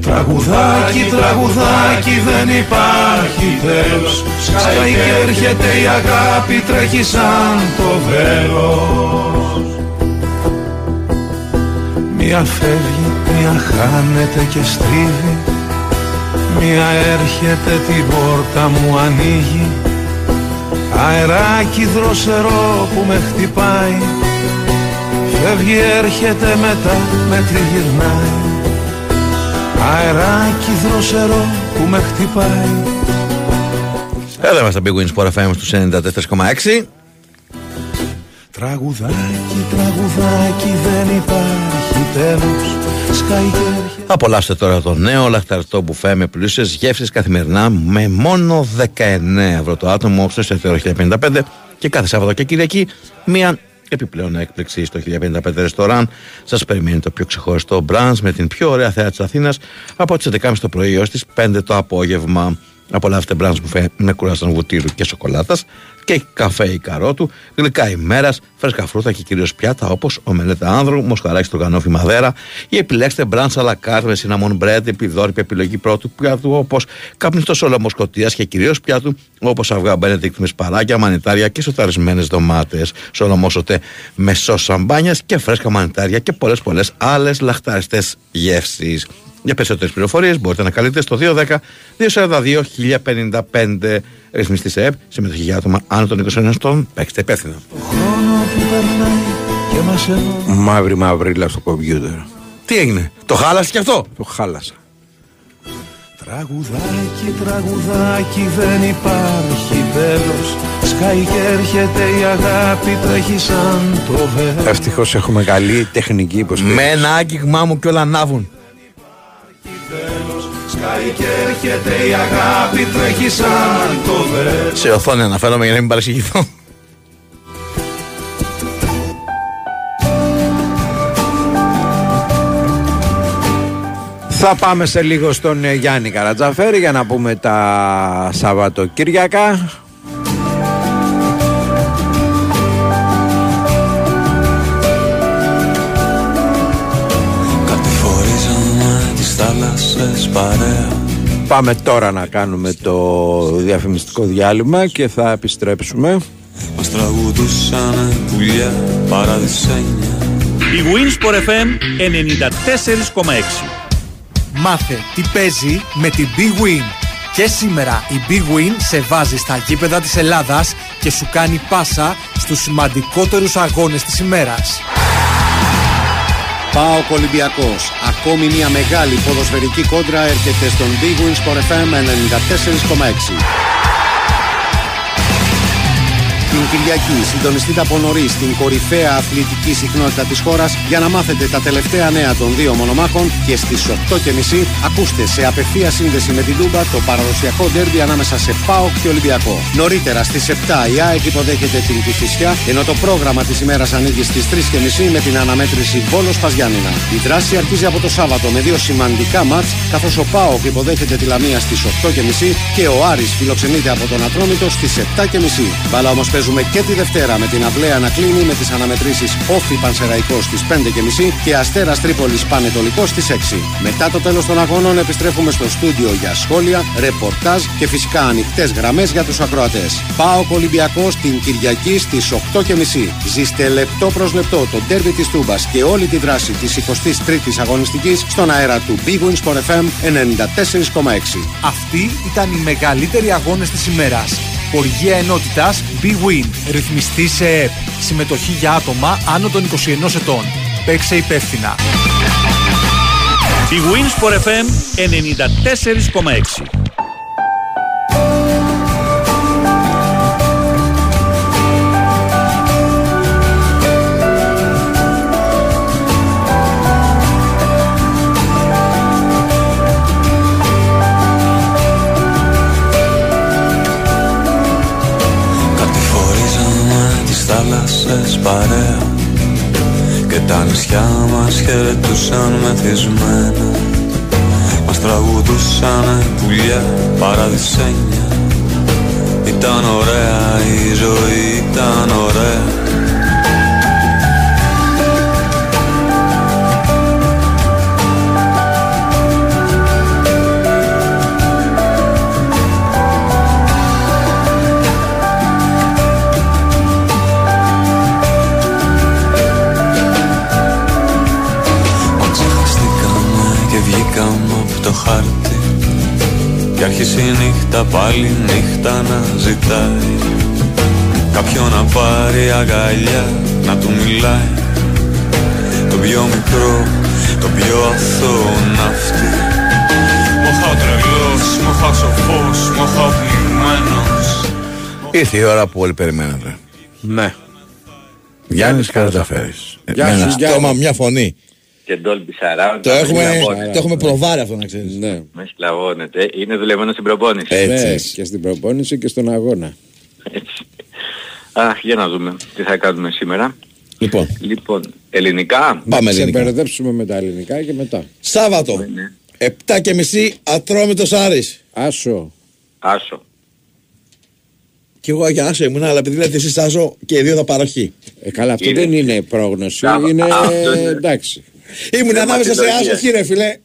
S21: Τραγουδάκι, τραγουδάκι δεν υπάρχει τέλος. Σκάει και έρχεται η αγάπη τρέχει σαν το βέλος. Μία φεύγει, μία χάνεται και στρίβει. Μία έρχεται την πόρτα μου ανοίγει Αεράκι δροσερό που με χτυπάει. Φεύγει έρχεται μετά με τριγυρνάει. Αεράκι δροσερό που με χτυπάει.
S3: Εδώ είμαστε Big Wins Sport FM στους 94,6
S21: Τραγουδάκι, τραγουδάκι δεν υπάρχει τέλος. Σκάει και έρχεται
S3: Απολαύστε τώρα το νέο λαχταριστό μπουφέ με πλούσιες γεύσεις καθημερινά με μόνο 19 ευρώ το άτομο στο εστιατόριο 1055 και κάθε Σάββατο και Κυριακή μία επιπλέον έκπληξη στο 1055 ρεστοράν. Σας περιμένει το πιο ξεχωριστό μπραντς με την πιο ωραία θέα της Αθήνας από τις 11.30 το πρωί έως τις 5 το απόγευμα. Απολαύστε μπραντς μπουφέ με κουράσαν βουτύρου και σοκολάτας και καφέ ή καρότου, γλυκά ημέρα, φρέσκα φρούτα και κυρίως πιάτα όπως ομελέτα άνδρου, μοσχαράκι στο γανόφι μαδέρα ή επιλέξτε μπραντς αλλά με σιναμόν μπρέντ, επιδόρυπη επιλογή πρώτου πιάτου όπως καπνιστός σόλομο σκοτία και κυρίως πιάτου όπως αυγά μπένετικτ με σπαράκια, μανιτάρια και σοταρισμένε ντομάτες. Σόλομο σωτέ με σο σαμπάνιας και φρέσκα μανιτάρια και πολλές πολλές άλλες λαχτάριστε γεύσεις. Για περισσότερες πληροφορίες μπορείτε να καλείτε στο 210 242 1055 ρυθμιστή σε ΕΠ, συμμετοχή για άτομα άνω των 21 ετών. Παίξτε υπεύθυνα.
S1: Μαύρη μαύρη στο κομπιούτερ.
S3: Τι έγινε, το χάλασες κι αυτό;
S1: Το χάλασα.
S21: Τραγουδάκι, τραγουδάκι δεν υπάρχει τέλος Σκάει και έρχεται η αγάπη τρέχει σαν το βέλος
S1: Ευτυχώς έχουμε καλή τεχνική υποστήριξη.
S3: Με ένα άγγιγμά μου κι όλα ανάβουν.
S21: Σκάει και έρχεται η αγάπη τρέχει σαν το βέλος
S3: Σε οθόνη αναφέρομαι για να μην παρεξηγηθώ.
S1: Θα πάμε σε λίγο στον ε, Γιάννη Καρατζαφέρη για να πούμε τα Σαββατοκύριακα.
S21: Θάλασσες παρέα
S1: Πάμε τώρα να κάνουμε το διαφημιστικό διάλειμμα και θα επιστρέψουμε.
S21: Μας τραγουδούσαν πουλιά παραδεισένια
S6: Η Wins for FM 94,6
S9: Μάθε τι παίζει με την Big Win. Και σήμερα η Big Win σε βάζει στα γήπεδα της Ελλάδας και σου κάνει πάσα στους σημαντικότερους αγώνες της ημέρας.
S10: ΠΑΟΚ Ολυμπιακός. Ακόμη μια μεγάλη ποδοσφαιρική κόντρα έρχεται στον Big Wins Sport FM 94,6. Την Κυριακή συντονιστείτε από νωρίς στην κορυφαία αθλητική συχνότητα της χώρας για να μάθετε τα τελευταία νέα των δύο μονομάχων και στις 8.30 ακούστε σε απευθεία σύνδεση με την Τούμπα το παραδοσιακό ντέρμπι ανάμεσα σε ΠΑΟΚ και Ολυμπιακό. Νωρίτερα στις 7 η ΑΕΚ υποδέχεται την Κηφισιά ενώ το πρόγραμμα της ημέρας ανοίγει στις 3.30 με την αναμέτρηση Βόλος Παζιάννηνα. Η δράση αρχίζει από το Σάββατο με δύο σημαντικά μάτς καθώς ο ΠΑΟΚ υποδέχεται τη Λαμία στις 8.30 και ο Άρης φιλοξενείται από τον Ατρόμητο στις 7.30. Μπαλά όμως παίζουν Παίζουμε και τη Δευτέρα με την αυλαία να κλείνει με τις αναμετρήσεις Όφη Πανσεραϊκός στις 5.30 και Αστέρας Τρίπολης Πανετολικός στις 6. Μετά το τέλος των αγώνων επιστρέφουμε στο στούντιο για σχόλια, ρεπορτάζ και φυσικά ανοιχτές γραμμές για τους ακροατές. Πάω Ολυμπιακός την Κυριακή στις 8.30. Ζήστε λεπτό προς λεπτό το τέρμι της Τούμπας και όλη τη δράση της 23ης αγωνιστικής στον αέρα του Big Wins Sport FM 94,6.
S9: Αυτοί ήταν οι μεγαλύτεροι αγώνες της ημέρας. Οργία ενότητας B-Win. Ρυθμιστή σε ΕΠ. Συμμετοχή για άτομα άνω των 21 ετών. Παίξε υπεύθυνα.
S6: Η Wins for FM 94,6.
S26: Παρέα Και τα νησιά μας χαιρετούσαν μεθυσμένα. Μας τραγουδούσαν πουλιά παραδεισένια Ήταν ωραία η ζωή, ήταν ωραία Κι άρχισε η νύχτα πάλι νύχτα να ζητάει Κάποιον να πάρει αγκαλιά να του μιλάει Το πιο μικρό, το πιο αθώο ναύτη Μοχά τρελός, μοχά σοφός, μοχά πνιγμένος
S3: Ήρθε η ώρα που όλοι περιμένατε.
S1: Ναι.
S3: Γιάννης Καραταφέρης.
S1: Γεια
S3: Με
S1: σου,
S3: ένα
S1: Γιάννη.
S3: στόμα, μια φωνή.
S18: Και Dolby Surround.
S3: Το έχουμε,
S18: Σκλαβώνεται.
S3: το έχουμε προβάρει αυτό να ξέρεις.
S1: Ναι.
S18: Με σκλαβώνεται. Είναι δουλεμένο στην προπόνηση.
S3: Έτσι.
S1: Ναι, και στην προπόνηση και στον αγώνα.
S18: Αχ, για να δούμε τι θα κάνουμε σήμερα.
S3: Λοιπόν,
S18: Λοιπόν, ελληνικά.
S3: πάμε
S1: Σε
S3: ελληνικά.
S1: μπερδέψουμε με τα ελληνικά και μετά.
S3: Σάββατο,
S18: Ναι.
S3: 7 και μισή, Ατρόμητος Άρης.
S1: Άσο.
S18: Άσο.
S3: Κι εγώ για άσο ήμουν, αλλά επειδή λέτε εσείς άσο και οι δύο θα παροχή.
S1: Ε, καλά, αυτό
S18: Είναι-
S1: δεν είναι πρόγνωση.
S18: Μπράβο.
S1: Είναι
S18: Αυτό είναι.
S1: εντάξει.
S3: Ήμουν ανάμεσα σε
S18: Θεματολογία.
S3: άσο, κύριε φίλε.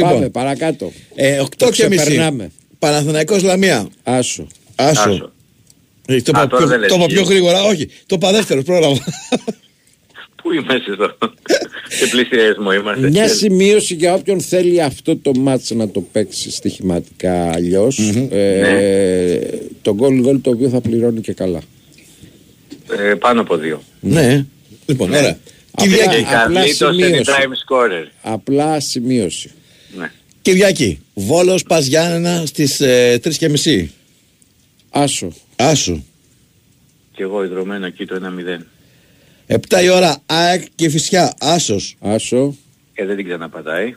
S1: Πάμε
S3: Λοιπόν,
S1: παρακάτω.
S3: ε, 8
S1: Το
S3: και μισή.
S1: ξεπερνάμε.
S3: Παναθηναϊκός Λαμία.
S1: Άσο.
S3: Άσο.
S18: Άσο.
S3: Ε, Το
S18: Α,
S3: είπα
S18: τώρα
S3: πιο-
S18: δεν λες
S3: το είπα πιο
S18: εσύ.
S3: γρήγορα, όχι. Το είπα δεύτερο πρόγραμμα.
S18: Πού είμαστε εδώ; Σε πλησιασμό είμαστε.
S1: Μια σημείωση για όποιον θέλει αυτό το μάτς να το παίξει στοιχηματικά αλλιώς. Ε, Το γκολ γκολ το οποίο θα πληρώνει και καλά.
S18: Ε, πάνω από δύο.
S3: Ναι. Λοιπόν, ωραία.
S1: Απλά-
S3: Κυριακή.
S18: Και Καρλίτος
S1: σημείωση.
S18: anytime scorer.
S1: Απλά σημείωση.
S18: Ναι.
S3: Κυριακή. Βόλος Πας Γιάννενα στις ε, 3 και μισή.
S1: Άσο.
S3: Άσο.
S18: Και εγώ ιδρωμένο εκεί το 1-0.
S3: 7 η ώρα ΑΕΚ και Φυσιά. Άσος.
S1: Άσο.
S18: Ε, δεν την ξαναπατάει.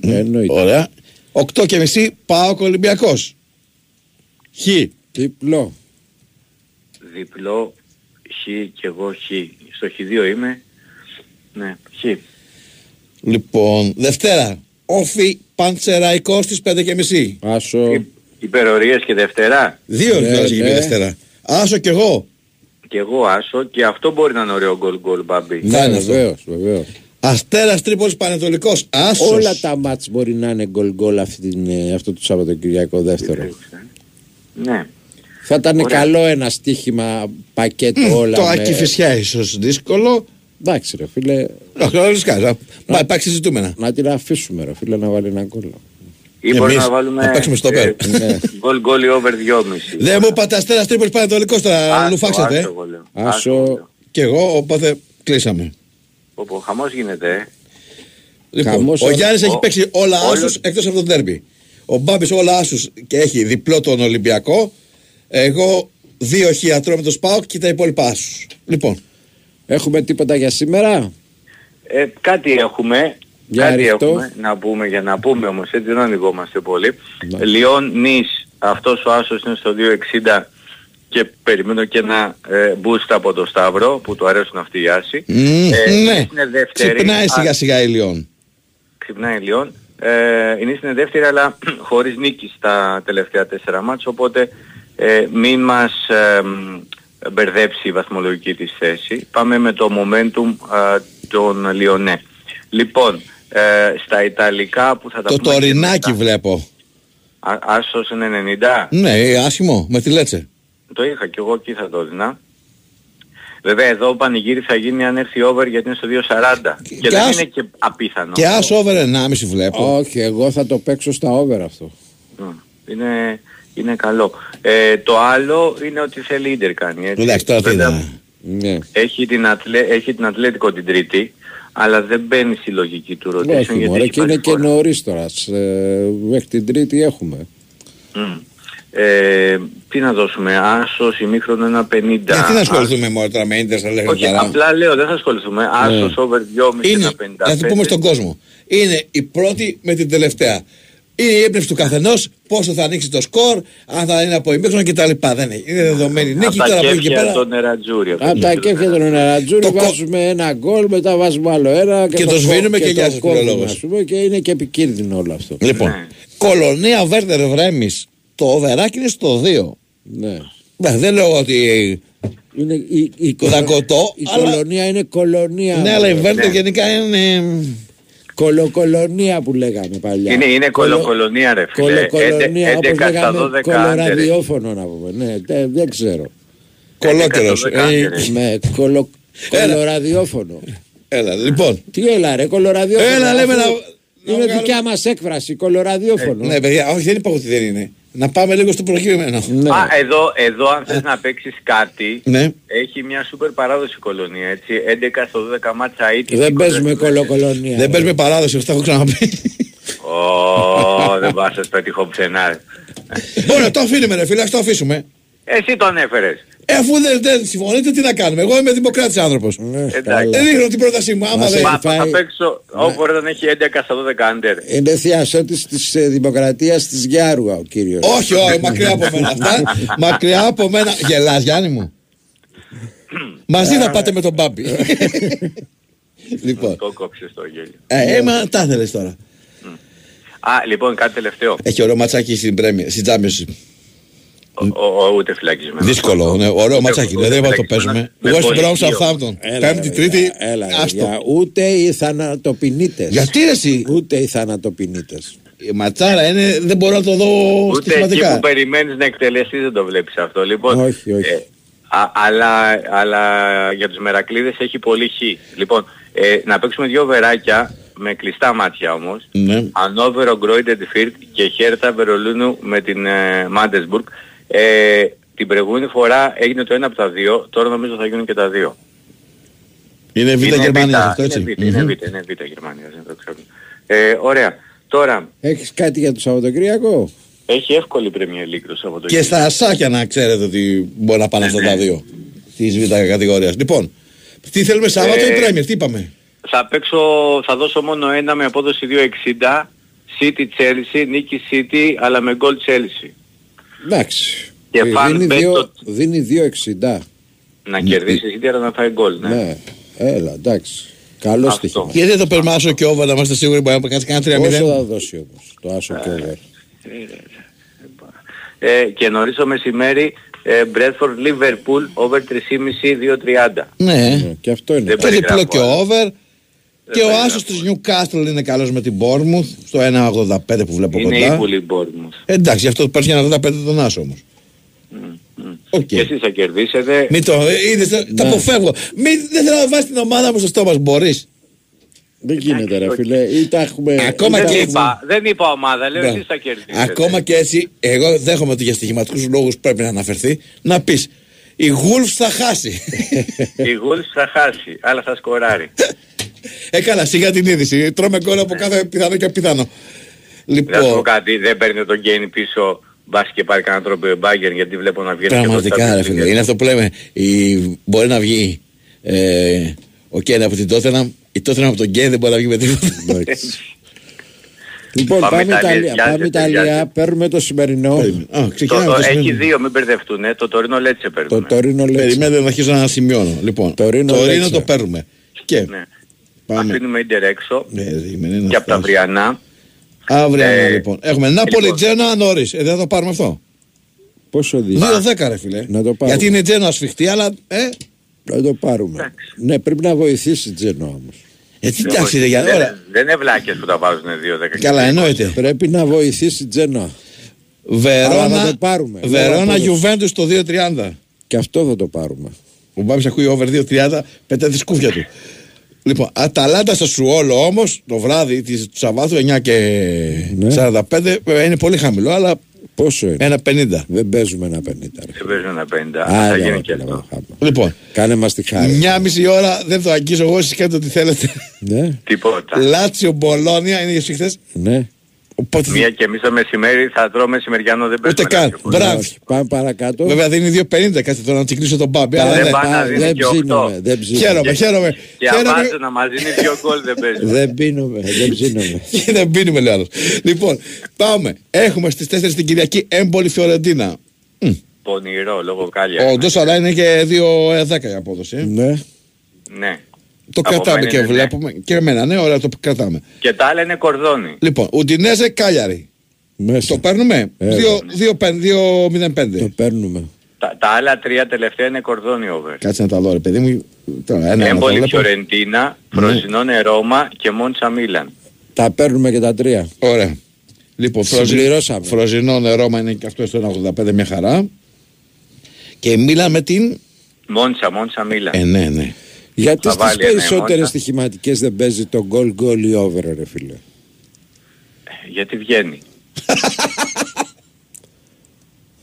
S1: Εννοείται.
S3: Ωραία. 8 και μισή ΠΑΟΚ Ολυμπιακός. Χ.
S1: Διπλό.
S18: Διπλό Χ και εγώ Χ. Στο Χ2 είμαι. Ναι, Χ.
S3: Λοιπόν, Δευτέρα. Όφι Παντσεραϊκός στις 5 και μισή.
S1: Άσο.
S18: Υπερορίες και Δευτέρα.
S3: Δύο
S1: Ναι,
S3: ναι, έχει
S1: ναι.
S3: Δευτέρα. Άσο κι εγώ.
S18: Και εγώ άσο και αυτό μπορεί να είναι ωραίο γκολ γκολ μπαμπή.
S3: Ναι, είναι αυτό.
S1: βεβαίως, βεβαίως.
S3: Αστέρας Τρίπολης Πανετολικός. Άσος.
S1: Όλα τα μάτς μπορεί να είναι γκολ γκολ αυτή την, ε, αυτό το Σαββατοκυριακό δεύτερο.
S18: Ναι.
S1: Θα ήταν
S18: Ωραία.
S1: καλό ένα στοίχημα πακέτο όλα.
S3: Το
S1: με-
S3: Άκη Φυσιά ίσως δύσκολο.
S1: Εντάξει ρε φίλε,
S3: Όχι, όλες κάσα. Μα υπάρξει ζητούμενα.
S1: να την αφήσουμε ρε φίλε να βάλει ένα γκολ.
S18: Ή μπορεί
S3: Εμείς
S18: να βάλουμε
S3: να παίξουμε στο
S18: ε,
S3: πέρα.
S1: Ναι.
S18: γκολ γκολ ή over 2,5.
S3: Δεν μου είπατε Αστέρας Τρίπολης Πανετολικός τώρα.
S18: Άσο,
S3: Λουφάξατε.
S18: άσο, εγώ λέω.
S1: Άσο.
S18: εγώ λέω.
S3: Κι εγώ, οπότε κλείσαμε.
S18: Πω, χαμός γίνεται, ε.
S3: Λοιπόν,
S1: Χαμός
S3: ο
S1: ο-
S3: Γιάννης έχει
S18: ο-
S3: παίξει όλα
S18: όλος-
S3: άσους εκτός από τον τέρμπι. Ο Μπάμπης όλα άσους και έχει διπλό τον Ολυμπιακό. Εγώ δύο χιατρό με το ΣΠΑΟΚ και τα υπόλοιπα άσους. Λοιπόν,
S1: Έχουμε τίποτα για σήμερα;
S18: Ε, κάτι έχουμε.
S1: Για
S18: κάτι
S1: ρίχτω.
S18: έχουμε να πούμε για να πούμε όμως έτσι δεν ανοιγόμαστε πολύ.
S1: Ναι.
S18: Λιόν Νις, αυτός ο άσος είναι στο 2.60 και περιμένω και ένα ε, boost από το Σταύρο που του αρέσουν αυτοί οι άσοι.
S3: Μμ,
S18: Ε,
S3: ναι,
S18: είναι δεύτερη.
S3: ξυπνάει
S18: Α,
S3: σιγά σιγά η Λιόν.
S18: Ξυπνάει η Λιόν. Ε, είναι στην δεύτερη αλλά χωρίς νίκη στα τελευταία τέσσερα μάτς οπότε ε, μην μας ε, μ, μπερδέψει η βαθμολογική της θέση. Πάμε με το momentum α, των Λιονέ. Λοιπόν, ε, στα Ιταλικά που θα τα
S3: Το
S18: πούμε και
S3: τωρινάκι
S18: μετά.
S3: βλέπω.
S18: Α, Άσος είναι 90.
S3: Ναι, άσχημο, με τη Λέτσε.
S18: Το είχα και εγώ εκεί θα το έδινα. Βέβαια εδώ ο πανηγύρι θα γίνει αν έρθει over γιατί είναι στο 2.40. Και, δεν
S1: ας-
S18: είναι και απίθανο.
S3: Και ας over 1,5 βλέπω.
S1: Όχι, εγώ θα το παίξω στα over αυτό.
S18: Μ, Είναι, είναι καλό. Ε, το άλλο είναι ότι θέλει ίντερ κάνει. Έτσι.
S3: Εντάξει, τώρα τι
S18: Βέβαια,
S3: είναι.
S1: Ναι.
S18: Έχει την, ατλέ, έχει την Ατλέτικο την Τρίτη, αλλά δεν μπαίνει στη λογική του rotation
S1: Όχι,
S18: γιατί
S1: μωρέ,
S18: έχει
S1: και είναι
S18: πάρει
S1: και
S18: φόρα.
S1: νωρίς τώρα. Σ- ε, Μέχρι την Τρίτη έχουμε.
S18: Μμ. Ε, τι να δώσουμε, άσος, ημίχρονο 1.50.
S3: Γιατί να ασχοληθούμε μόνο τώρα με ίντερ, θα λέγαμε
S18: Όχι,
S3: καλά.
S18: απλά λέω, δεν θα ασχοληθούμε. Άσος, over 2,5,
S3: Είναι,
S18: 1.55.
S3: να το πούμε στον κόσμο. Είναι η πρώτη με την τελευταία. Είναι η έμπνευση του καθενός, πόσο θα ανοίξει το σκορ, αν θα είναι από ημίχρονο κτλ. Δεν είναι. Είναι δεδομένη νίκη
S18: Από τα
S3: τώρα από εκεί και
S18: κέφια
S3: πέρα.
S18: των Νερατζούρι.
S1: Από τα κέφια των Νερατζούρι βάζουμε ένα γκολ, μετά βάζουμε άλλο ένα
S3: Και το σβήνουμε και
S1: το
S3: γεια σας,
S1: κόβουμε,
S3: φιλολόγος.
S1: ας πούμε, και είναι και επικίνδυνο όλο αυτό.
S3: Λοιπόν, κολονία Βέρντερ Βρέμι, το οβεράκι είναι στο 2.
S1: Ναι.
S3: Ναι, δεν λέω ότι.
S1: Είναι η, η,
S3: Το δακοτό,
S1: η
S3: αλλά-
S1: κολονία είναι κολονία.
S3: Ναι, αλλά η
S1: μωρέ.
S3: Βέρντερ γενικά είναι.
S1: Κολοκολονία που λέγαμε παλιά.
S18: Είναι, είναι κολοκολονία ρε φίλε.
S1: Κολοκολονία,
S18: Έντε-
S1: όπως
S18: 11 στα
S1: λέγαμε
S18: 12 άντερ.
S1: κολοραδιόφωνο να πούμε. Ναι, τε- δεν ξέρω.
S3: Κολόκερος.
S18: Έντε στα 12
S3: Ε,
S18: άντερ.
S1: Με κολο,
S3: Έλα.
S1: κολοραδιόφωνο.
S3: Έλα, λοιπόν.
S1: Τι έλα ρε, κολοραδιόφωνο.
S3: Έλα, λέμε
S1: αφού
S3: να-
S1: Είναι
S3: βγάλουμε-
S1: δικιά μας έκφραση, κολοραδιόφωνο.
S3: Ναι, παιδιά, όχι, δεν είπα ότι δεν είναι. Να πάμε λίγο στο προκειμένο.
S1: Ναι.
S18: Α, εδώ, εδώ αν θες να παίξεις κάτι,
S3: Ναι.
S18: έχει μια σούπερ παράδοση η κολονία, έτσι. 11 στο 12 μάτσα ήττη.
S1: Δεν παίζουμε κολοκολονία.
S3: Δεν παίζουμε παράδοση, αυτό έχω ξαναπεί.
S18: Ω, δεν πας σας πετυχώ πουθενά. ρε.
S3: Ωραία, το αφήνουμε, ρε φίλε, ας το αφήσουμε.
S18: Εσύ τον έφερες.
S3: Ε, αφού δεν, δεν συμφωνείτε, τι να κάνουμε; Εγώ είμαι δημοκράτης άνθρωπος.
S18: Εντάξει.
S3: Δεν δείχνω την πρότασή μου. Άμα
S1: Μας
S3: δεν.
S1: έχει
S18: Μα
S1: φάει-
S18: θα παίξω, όπου δεν έχει 11 στα 12 άντερ.
S1: Είναι θειασότης της ε, δημοκρατίας της Γιάρου ο κύριος.
S3: Όχι, όχι, μακριά από μένα αυτά. μακριά από μένα. Γελάς, Γιάννη μου. Μαζί θα πάτε με τον Μπάμπη. λοιπόν.
S18: Το κόψες το γέλιο.
S3: Ε, ε, μα τα ήθελες τώρα.
S18: Α, λοιπόν, κάτι τελευταίο.
S3: Έχει ωραίο ματσάκι στην Πρέμια, στην Championship.
S18: Ο, ο, ούτε φυλακισμένος.
S3: Δύσκολο, ναι, ωραίο ματσάκι.
S18: ούτε
S3: Δεν είπα το
S18: φυλακισμένος.
S3: παίζουμε.
S18: Με
S3: Εγώ στην
S18: πολύ
S3: Brown
S18: δύο.
S3: Southampton.
S1: Έλα,
S3: Πέμπτη,
S1: ρε,
S3: Τρίτη.
S1: Έλα, ρε,
S3: Άστο.
S1: για- ούτε οι θανατοπινίτες.
S3: Γιατί ρε εσύ;
S1: Ούτε οι θανατοπινίτες.
S3: Η ματσάρα είναι, δεν μπορώ να το δω
S18: Ούτε εκεί
S3: στοιχηματικά.
S18: που περιμένεις να εκτελεστείς δεν το βλέπεις αυτό. Λοιπόν,
S1: Όχι, όχι.
S18: ε, α, αλλά, αλλά για τους μερακλείδες έχει πολύ χ. Λοιπόν, ε, να παίξουμε δύο βεράκια με κλειστά μάτια όμως.
S3: Ναι.
S18: Ανόβερο Γκρόιντεντ Φίρτ και Χέρτα Βερολίνου με την ε, Μάντεσμπουργκ. Ε, την προηγούμενη φορά έγινε το ένα από τα δύο, τώρα νομίζω θα γίνουν και τα δύο.
S3: Είναι Β'
S18: Είναι
S3: Γερμανία
S18: Β',
S3: αυτό έτσι;
S18: Είναι Β, είναι
S3: Μμμ.
S18: Β, είναι Β Γερμανία, δεν το ξέρω. Ε, ωραία. Τώρα,
S1: Έχεις κάτι για το Σαββατοκύριακο;
S18: έχει εύκολη Premier League το Σαββατοκύριακο.
S3: Και στα ασάκια να ξέρετε ότι μπορεί να πάνε αυτά τα δύο. Της Β' κατηγορίας. Λοιπόν, τι θέλουμε Σάββατο
S18: Ε,
S3: ή Πρέμιερ, τι είπαμε;
S18: Θα παίξω, θα δώσω μόνο ένα με απόδοση 2.60. City Chelsea, νίκη City, αλλά με γκολ Chelsea.
S1: Εντάξει.
S18: Και
S1: Ε,
S18: fan
S1: δίνει
S18: bet
S1: δύο-
S18: το-
S1: Δίνει 2,60.
S18: Να κερδίσεις η City, αλλά να φάει γκολ. Ναι.
S1: Ναι. Έλα, εντάξει. Καλό
S18: Αυτό.
S1: στοίχημα.
S3: Γιατί δεν το περμάσω και όβα να είμαστε σίγουροι μπορεί να κάνει κανένα
S1: Πόσο
S3: 3-0.
S1: θα δώσει όμως το άσο και over.
S18: Ε, και νωρίς το μεσημέρι, ε, Bradford Liverpool, over 3,5, 2.30.
S3: Ναι.
S1: Ναι, Και αυτό είναι.
S18: Δεν
S3: Και διπλό
S18: περιγράφω
S3: και
S18: άλλο.
S3: over. Και ο
S18: περιγράφω
S3: άσος της Newcastle είναι καλός με την Bournemouth στο 1,85 που βλέπω
S18: Είναι
S3: κοντά.
S18: ύπουλη η Bournemouth.
S3: Ε, Εντάξει, γι' αυτό παίρνεις 1,85 τον άσο όμως. Οκ.
S18: Και εσείς θα κερδίσετε.
S3: Μην το ε, είδες, τα
S1: Ναι.
S3: αποφεύγω. Μην, δεν θέλω να βάζει την ομάδα μου στο στόμα, μπορείς.
S1: Δεν γίνεται ρε φίλε. Ή τα έχουμε...
S3: Ακόμα
S1: ή τα
S3: και
S18: δεν,
S1: έχουμε-
S18: είπα, δεν είπα ομάδα, λέω
S3: Ναι.
S18: εσείς θα κερδίσετε.
S3: Ακόμα και έτσι, εγώ δέχομαι ότι για στοιχηματικούς λόγους πρέπει να αναφερθεί, να πεις η Wolves θα χάσει.
S18: Η Wolves θα χάσει, αλλά θα σκοράρει.
S3: Έκανα σιγά την είδηση. Τρώμε γκολ από κάθε πιθανό και απιθανό.
S18: Να σου πω
S3: Λοιπόν,
S18: κάτι, δεν παίρνει τον Γκέιν πίσω μπας και πάρει κανένα τρόπο η Bayern γιατί βλέπω να βγαίνει
S3: πραγματικά ρε φίλε, είναι αυτό που λέμε. Η, μπορεί να βγει ε, ο Κέν από την Τότενα, η Τότενα από τον Κέν δεν μπορεί να βγει με τίποτα.
S1: Λοιπόν,
S18: Πάμε
S1: πάμε,
S18: Ιταλία,
S1: Ιταλία.
S18: βιάζεται,
S1: Πάμε Ιταλία.
S18: βιάζεται.
S1: Παίρνουμε το σημερινό.
S3: Α, ξεκινάμε
S18: Το,
S3: από το
S18: έχει
S3: σημείο.
S18: δύο, μην μπερδευτούν. ε. Το τωρινό Λέτσε
S1: Το
S18: παίρνουμε.
S1: τωρίνο λέει.
S3: Περιμένετε να αρχίσω να σημειώνω. Λοιπόν, το
S1: Ρήνο
S3: Ρήνο
S1: Λέτσε.
S3: το παίρνουμε. Και
S18: Ναι.
S3: Πάμε.
S18: Αφήνουμε ίντερ έξω
S3: Ναι, περίμενε να
S18: και από τα
S3: φτάσεις.
S18: αυριανά.
S3: Αύριο
S18: Ε,
S3: λοιπόν. Έχουμε Νάπολη
S18: λοιπόν.
S3: Τζένα νωρίς. Ε, δεν θα το πάρουμε αυτό.
S1: Πόσο δεις.
S3: 2-10 ρε φίλε.
S1: Να το πάρουμε.
S3: Γιατί είναι τζένο ασφιχτή, αλλά. Ε,
S1: Να το πάρουμε. Ναι, πρέπει να βοηθήσει Τζένο όμως.
S3: ε τι εντάξει, ρε, για
S18: δεν,
S3: ώρα.
S18: δεν είναι βλάκες που τα βάζουν 2-10.
S3: Καλά, εννοείται.
S1: Πρέπει να βοηθήσει Τζένο. Αλλά θα
S3: Βερόνα,
S1: το πάρουμε.
S3: Βερόνα
S1: Λόγω
S3: Γιουβέντους το 2-30.
S1: Και αυτό θα το πάρουμε.
S3: Ο Μπάμπης ακούει over 2-30, πετάει τη σκούφια του. Λοιπόν, Αταλάντα στο Σουόλο όμως το βράδυ της, του Σαββάτου 9 και 45 βέβαια είναι πολύ χαμηλό, αλλά
S1: Πόσο είναι;
S3: ένα 50.
S1: Δεν παίζουμε ένα 50. Ρε.
S18: Δεν παίζουν ένα 50.
S1: Άρα,
S18: θα γίνει
S1: ρε,
S18: και
S1: ρε,
S18: αυτό.
S1: χάμα.
S3: Λοιπόν,
S1: Κάνε μας τη χάρη.
S3: μια μισή ώρα δεν το αγγίζω εγώ, εσείς κάνετε ό,τι θέλετε.
S1: Ναι,
S18: Τίποτα.
S3: Λάτσιο Μπολόνια είναι οι χθες.
S1: ναι.
S3: Οπότε
S18: Μία και εμείς το μεσημέρι θα τρώω μεσημεριανό δεν
S3: Ούτε
S18: παίζουμε.
S3: καν.
S18: λάθος.
S3: Μπράβο.
S1: Όχι, Πάμε παρακάτω.
S3: Βέβαια δεν είναι 2,50 κάτσε τώρα να τσικλίσω τον Μπάμπη. αλλά
S18: Δεν
S3: ναι.
S18: πάνε να
S1: πά-
S18: δίνει
S1: δεν
S18: και οκτώ.
S1: ψήνομαι, δεν ψήνομαι.
S3: Χαίρομαι, χαίρομαι.
S18: Και
S3: Χαίρομαι
S18: αμάζω να μας δίνει δύο γκολ δεν παίζει.
S1: Δεν πίνομαι, δεν ψήνομαι.
S3: και δεν πίνουμε λέει άλλος. Λοιπόν, πάμε. Έχουμε στις 4 την Κυριακή έμπολη Φιωρεντίνα.
S18: Πονηρό λόγω κάλια.
S3: Όντως, αλλά είναι και 2-10 η απόδοση. ε.
S1: Ναι.
S18: Ναι.
S3: Το
S18: Από
S3: κρατάμε
S18: μένα
S3: και
S18: είναι ναι.
S3: βλέπουμε. Και εμένα, ναι, ωραία, το κρατάμε.
S18: Και τα άλλα είναι κορδόνι.
S3: Λοιπόν, Ουντινέζε Κάλιαρη.
S1: Μέσα.
S3: Το παίρνουμε;
S1: Ε,
S3: 2-0-5.
S1: Το παίρνουμε.
S18: Τα, τα άλλα τρία τελευταία είναι κορδόνι over.
S3: Κάτσε να τα δω, ρε παιδί μου. Τώρα, ένα, ένα, τα
S18: Έμπολη
S3: βλέπω.
S18: Φιωρεντίνα, Φροζινόνε Ρώμα και Μόντσα Μίλαν.
S1: Τα παίρνουμε και τα τρία.
S3: Ωραία. Λοιπόν,
S1: Συμπληρώσαμε.
S3: Φροζινό νερό είναι και αυτό στο 1,85 μια χαρά. Και η Μίλαν με την.
S18: Μόντσα, Μόντσα Μίλαν.
S3: Ε, ναι, ναι.
S1: Γιατί
S18: Θα
S1: στις
S18: βάλει ένα
S1: περισσότερες
S18: εμότα.
S1: στοιχηματικές δεν παίζει το goal goal ή over ρε φίλε.
S18: Γιατί βγαίνει.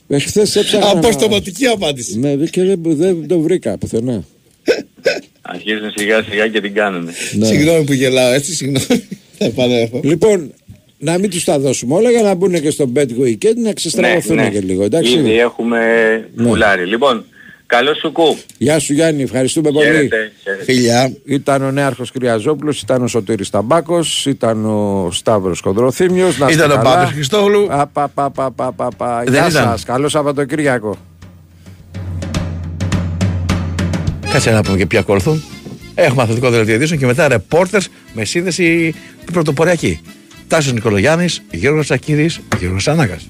S1: Εχθές έψαχνα...
S3: Αποστοματική απάντηση.
S1: Ναι, και δεν, δεν το βρήκα πουθενά.
S18: Αρχίζουν σιγά σιγά και την κάνουν.
S1: Ναι.
S3: Συγγνώμη που γελάω, έτσι, συγγνώμη. Θα επανέλθω.
S1: Λοιπόν, να μην τους τα δώσουμε όλα για να μπουν και στο Bet Weekend να ξεστραβωθούν και λίγο, εντάξει;
S18: Ναι, Ήδη έχουμε
S1: Ναι.
S18: πουλάρει. Λοιπόν, καλό σου κου.
S1: Γεια σου Γιάννη, ευχαριστούμε πολύ.
S18: Χαίρετε, χαίρετε.
S3: Φιλιά.
S1: Ήταν ο Νέαρχος Κυριαζόπουλος, ήταν ο Σωτήρης Ταμπάκος, ήταν ο Σταύρος Κοντροθύμιος. να είστε
S3: Ήταν ο
S1: καλά.
S3: Πάπης Χριστόγλου.
S1: Α, πα, πα, πα, πα, πα, πα.
S3: Δεν
S1: Γεια
S3: ήταν.
S1: σας, καλό Σαββατοκύριακο.
S3: Κάτσε να πούμε και ποιοι ακολουθούν. Έχουμε αθλητικό δελτίο ειδήσεων και μετά ρεπόρτερς με σύνδεση πρωτοποριακή. Τάσος Νικολογιάννης, Γιώργος Ακύρης, Γιώργος Ανάγας.